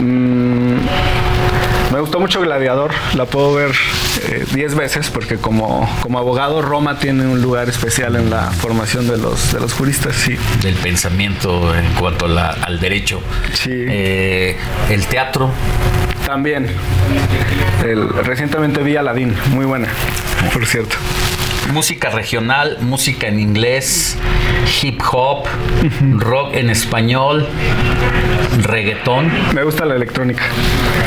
Mm, me gustó mucho Gladiador, la puedo ver 10 eh, veces porque como, como abogado Roma tiene un lugar especial en la formación de los, de los juristas, sí. Del pensamiento en cuanto a la- al derecho. Sí. Eh, el teatro. También. El- recientemente vi Aladdin, muy buena, por cierto. Música regional, música en inglés, hip hop, rock en español, reggaetón. Me gusta la electrónica.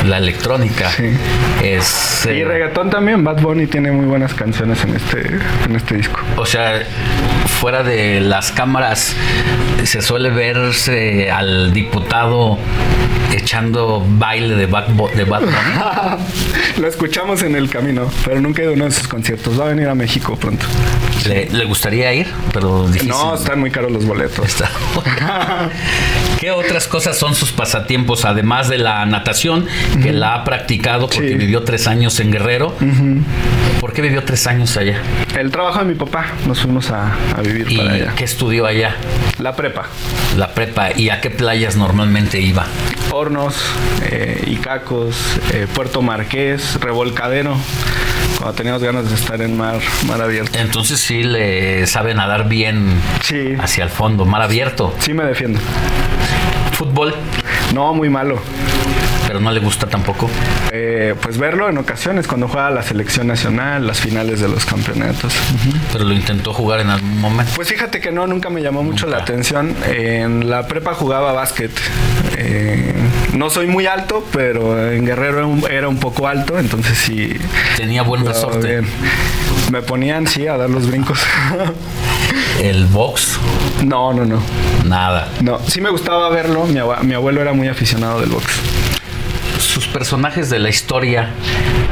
La electrónica. Es, Y eh, reggaetón también, Bad Bunny tiene muy buenas canciones en este, en este disco. O sea, fuera de las cámaras se suele verse al diputado echando baile de Bad, Bo- de Bad Bunny. Lo escuchamos en el camino, pero nunca he ido a uno de sus conciertos. Va a venir a México pronto. Le, le gustaría ir, pero difícil. No, están muy caros los boletos. Está. ¿Qué otras cosas son sus pasatiempos, además de la natación, que la ha practicado porque vivió tres años en Guerrero? ¿Por qué vivió tres años allá? El trabajo de mi papá, nos fuimos a, a vivir ¿Y para allá. qué estudió allá? La prepa. La prepa. ¿Y a qué playas normalmente iba? Hornos, eh, Icacos, eh, Puerto Marqués, Revolcadero, cuando teníamos ganas de estar en mar, mar abierto. Entonces sí le sabe nadar bien hacia el fondo, mar abierto. Sí me defiendo. ¿Fútbol? No, muy malo. ¿Pero no le gusta tampoco? Eh, pues verlo en ocasiones, cuando juega la selección nacional, las finales de los campeonatos. Pero lo intentó jugar en algún momento. Pues fíjate que no, nunca me llamó mucho la atención. En la prepa jugaba básquet. Eh, no soy muy alto, pero en Guerrero era un, poco alto, entonces sí. Tenía buen resorte. bien. Me ponían, sí, a dar los brincos. ¿El box? No, no, no. Nada. No, sí me gustaba verlo. Mi, abue- mi abuelo era muy aficionado del box. Sus personajes de la historia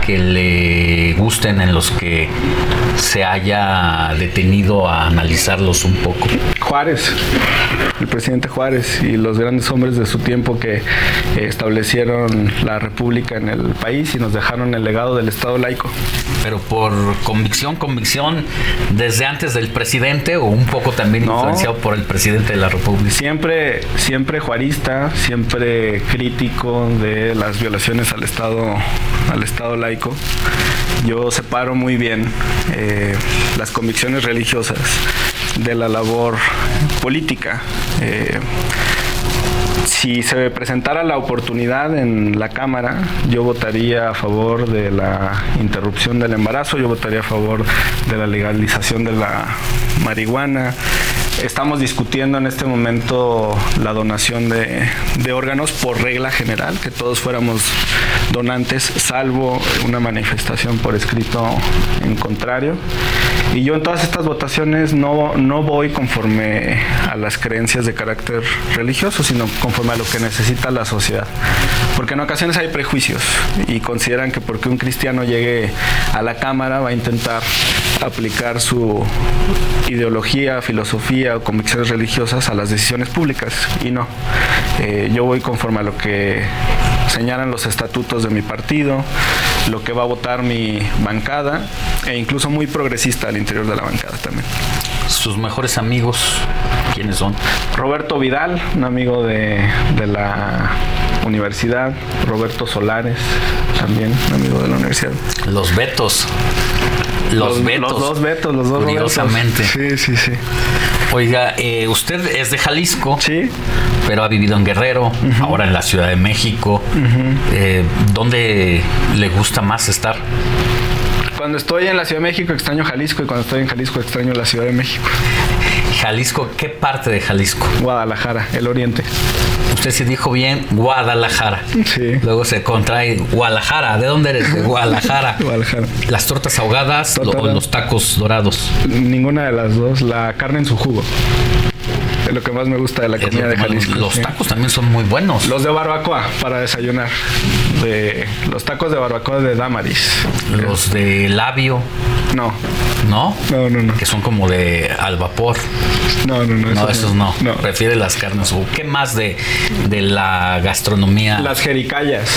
que le gusten, en los que se haya detenido a analizarlos un poco. Juárez, el presidente Juárez y los grandes hombres de su tiempo que establecieron la república en el país y nos dejaron el legado del Estado laico. Pero por convicción, convicción, desde antes del presidente o un poco también influenciado por el presidente de la República. Siempre, siempre juarista, siempre crítico de las violaciones al Estado, al Estado laico. Yo separo muy bien eh, las convicciones religiosas de la labor política. Eh, si se presentara la oportunidad en la Cámara, yo votaría a favor de la interrupción del embarazo, yo votaría a favor de la legalización de la marihuana. Estamos discutiendo en este momento la donación de, órganos por regla general, que todos fuéramos donantes, salvo una manifestación por escrito en contrario. Y yo en todas estas votaciones no, no voy conforme a las creencias de carácter religioso, sino conforme a lo que necesita la sociedad. Porque en ocasiones hay prejuicios y consideran que porque un cristiano llegue a la Cámara va a intentar aplicar su ideología, filosofía o convicciones religiosas a las decisiones públicas. Y no. Eh, yo voy conforme a lo que señalan los estatutos de mi partido, lo que va a votar mi bancada e incluso muy progresista al interior de la bancada también. Sus mejores amigos, ¿quiénes son? Roberto Vidal, un amigo de, de la universidad, Roberto Solares, también un amigo de la universidad. Los Betos. Los, Betos. Los dos Betos, los dos Curiosamente. Robertos. Sí, sí, sí. Oiga, eh, usted es de Jalisco. Sí. Pero ha vivido en Guerrero, ahora en la Ciudad de México. Eh, ¿Dónde le gusta más estar? Cuando estoy en la Ciudad de México extraño Jalisco y cuando estoy en Jalisco extraño la Ciudad de México. Jalisco, ¿qué parte de Jalisco? Guadalajara, el oriente. Sé si dijo bien, Guadalajara. Sí. Luego se contrae Guadalajara. ¿De dónde eres? De Guadalajara. Guadalajara. Las tortas ahogadas o los tacos dorados. Ninguna de las dos. La carne en su jugo. Es lo que más me gusta de la comida de Jalisco. Los tacos también son muy buenos. Los de barbacoa para desayunar. De los tacos de barbacoa de Damaris. Los de labio. No. ¿No? No, no, no. Que son como de al vapor. No, no, no. No, esos no. no. Prefiere las carnes. ¿Qué más de, de la gastronomía? Las jericayas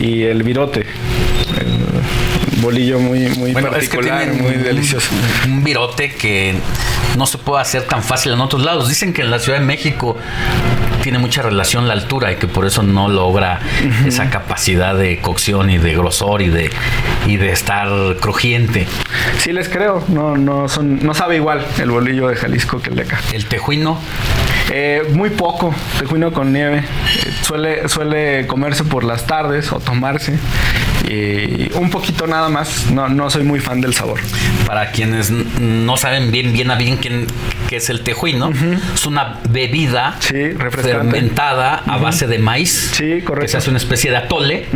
y el virote bolillo muy, muy particular, muy delicioso. Un virote que no se puede hacer tan fácil en otros lados. Dicen que en la Ciudad de México tiene mucha relación la altura y que por eso no logra esa capacidad de cocción y de grosor y de y de estar crujiente. Sí les creo, no no son no sabe igual el bolillo de Jalisco que el de acá. El tejuino eh, muy poco, tejuino con nieve. Eh, suele, suele comerse por las tardes o tomarse. Un poquito nada más. No, no soy muy fan del sabor. Para quienes no saben bien, bien a bien quién, qué es el tejuino, es una bebida fermentada a base de maíz. Sí, correcto. Que se hace una especie de atole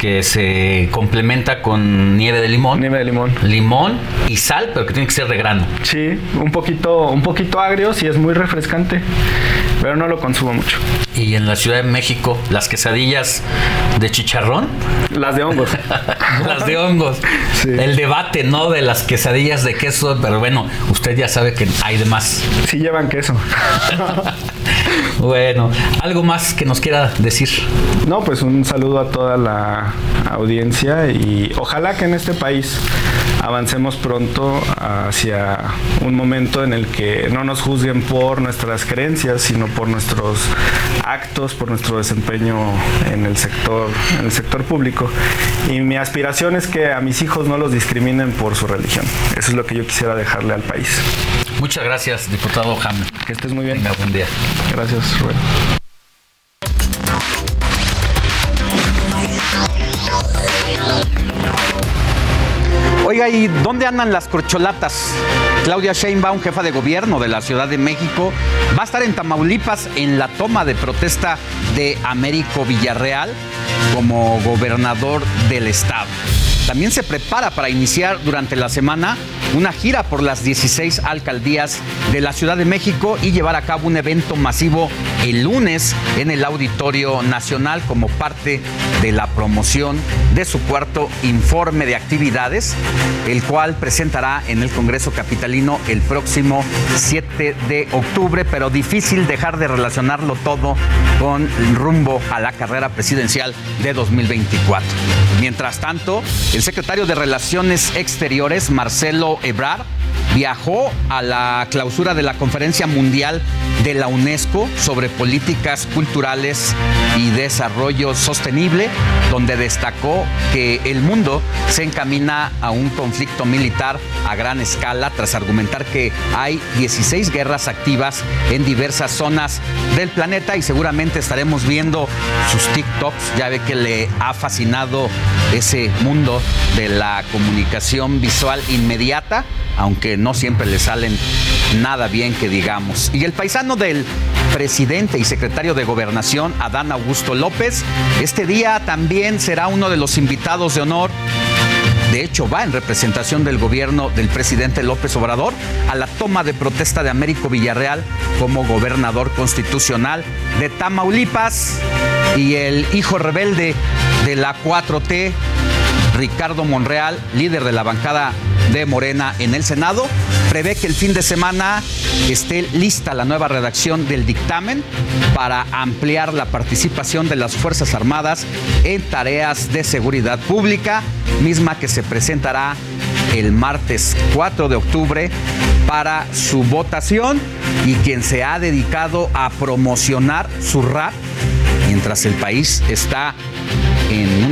que se complementa con nieve de limón. Nieve de limón. Limón y sal, pero que tiene que ser de grano. Sí, un poquito, un poquito agrio, sí es muy refrescante pero no lo consumo mucho. ¿Y en la Ciudad de México, las quesadillas de chicharrón? Las de hongos. las de hongos. El debate, ¿no? De las quesadillas de queso, pero bueno, usted ya sabe que hay de más. Sí llevan queso. bueno, ¿algo más que nos quiera decir? No, pues un saludo a toda la audiencia y ojalá que en este país avancemos pronto hacia un momento en el que no nos juzguen por nuestras creencias, sino por nuestros actos, por nuestro desempeño en el sector, en el sector público. Y mi aspiración es que a mis hijos no los discriminen por su religión. Eso es lo que yo quisiera dejarle al país. Muchas gracias, diputado Ham. Que estés muy bien. Venga, buen día. Gracias, Rubén. Oiga, ¿y dónde andan las corcholatas? Claudia Sheinbaum, jefa de gobierno de la Ciudad de México, va a estar en Tamaulipas en la toma de protesta de Américo Villarreal como gobernador del estado. También se prepara para iniciar durante la semana una gira por las 16 alcaldías de la Ciudad de México y llevar a cabo un evento masivo el lunes en el Auditorio Nacional como parte de la promoción de su cuarto informe de actividades, el cual presentará en el Congreso Capitalino el próximo 7 de octubre, pero difícil dejar de relacionarlo todo con el rumbo a la carrera presidencial de 2024. Mientras tanto, el secretario de Relaciones Exteriores, Marcelo Ebrard, viajó a la clausura de la Conferencia Mundial de la UNESCO sobre políticas culturales y desarrollo sostenible, donde destacó que el mundo se encamina a un conflicto militar a gran escala tras argumentar que hay 16 guerras activas en diversas zonas del planeta y seguramente estaremos viendo sus TikToks, ya ve que le ha fascinado ese mundo de la comunicación visual inmediata aunque no siempre le salen nada bien que digamos. Y el paisano del presidente y secretario de Gobernación, Adán Augusto López, este día también será uno de los invitados de honor de hecho, va en representación del gobierno del presidente López Obrador a la toma de protesta de Américo Villarreal como gobernador constitucional de Tamaulipas. Y el hijo rebelde de la 4T, Ricardo Monreal, líder de la bancada de Morena en el Senado, prevé que el fin de semana esté lista la nueva redacción del dictamen para ampliar la participación de las Fuerzas Armadas en tareas de seguridad pública, misma que se presentará el martes 4 de octubre para su votación y quien se ha dedicado a promocionar su rap mientras el país está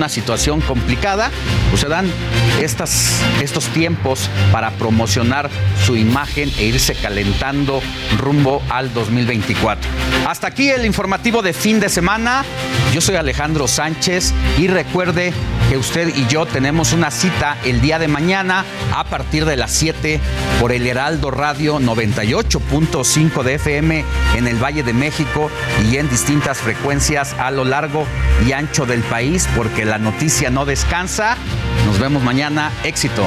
una situación complicada, pues se dan estas, estos tiempos para promocionar su imagen e irse calentando rumbo al 2024. Hasta aquí el informativo de fin de semana. Yo soy Alejandro Sánchez y recuerde que usted y yo tenemos una cita el día de mañana a partir de las 7 por el Heraldo Radio 98.5 de FM en el Valle de México y en distintas frecuencias a lo largo y ancho del país, porque la noticia no descansa. Nos vemos mañana. Éxito.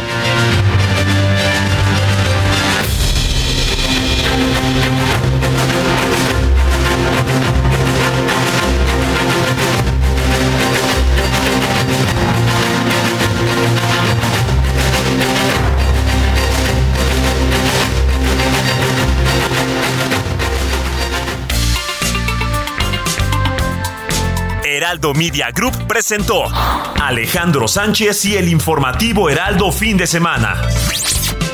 Heraldo Media Group presentó Alejandro Sánchez y el informativo Heraldo fin de semana.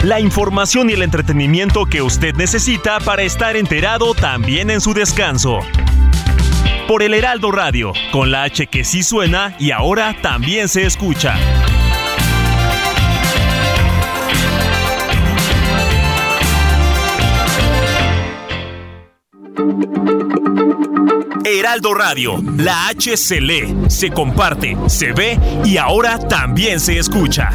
La información y el entretenimiento que usted necesita para estar enterado también en su descanso. Por el Heraldo Radio, con la H que sí suena y ahora también se escucha. Heraldo Radio, la H se lee, se comparte, se ve y ahora también se escucha.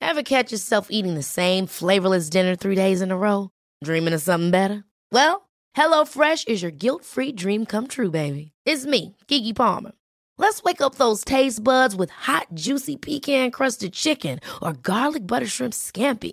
Ever catch yourself eating the same flavorless dinner three days in a row? Dreaming of something better? Well, HelloFresh is your guilt-free dream come true, baby. It's me, Kiki Palmer. Let's wake up those taste buds with hot, juicy pecan crusted chicken or garlic butter shrimp scampi.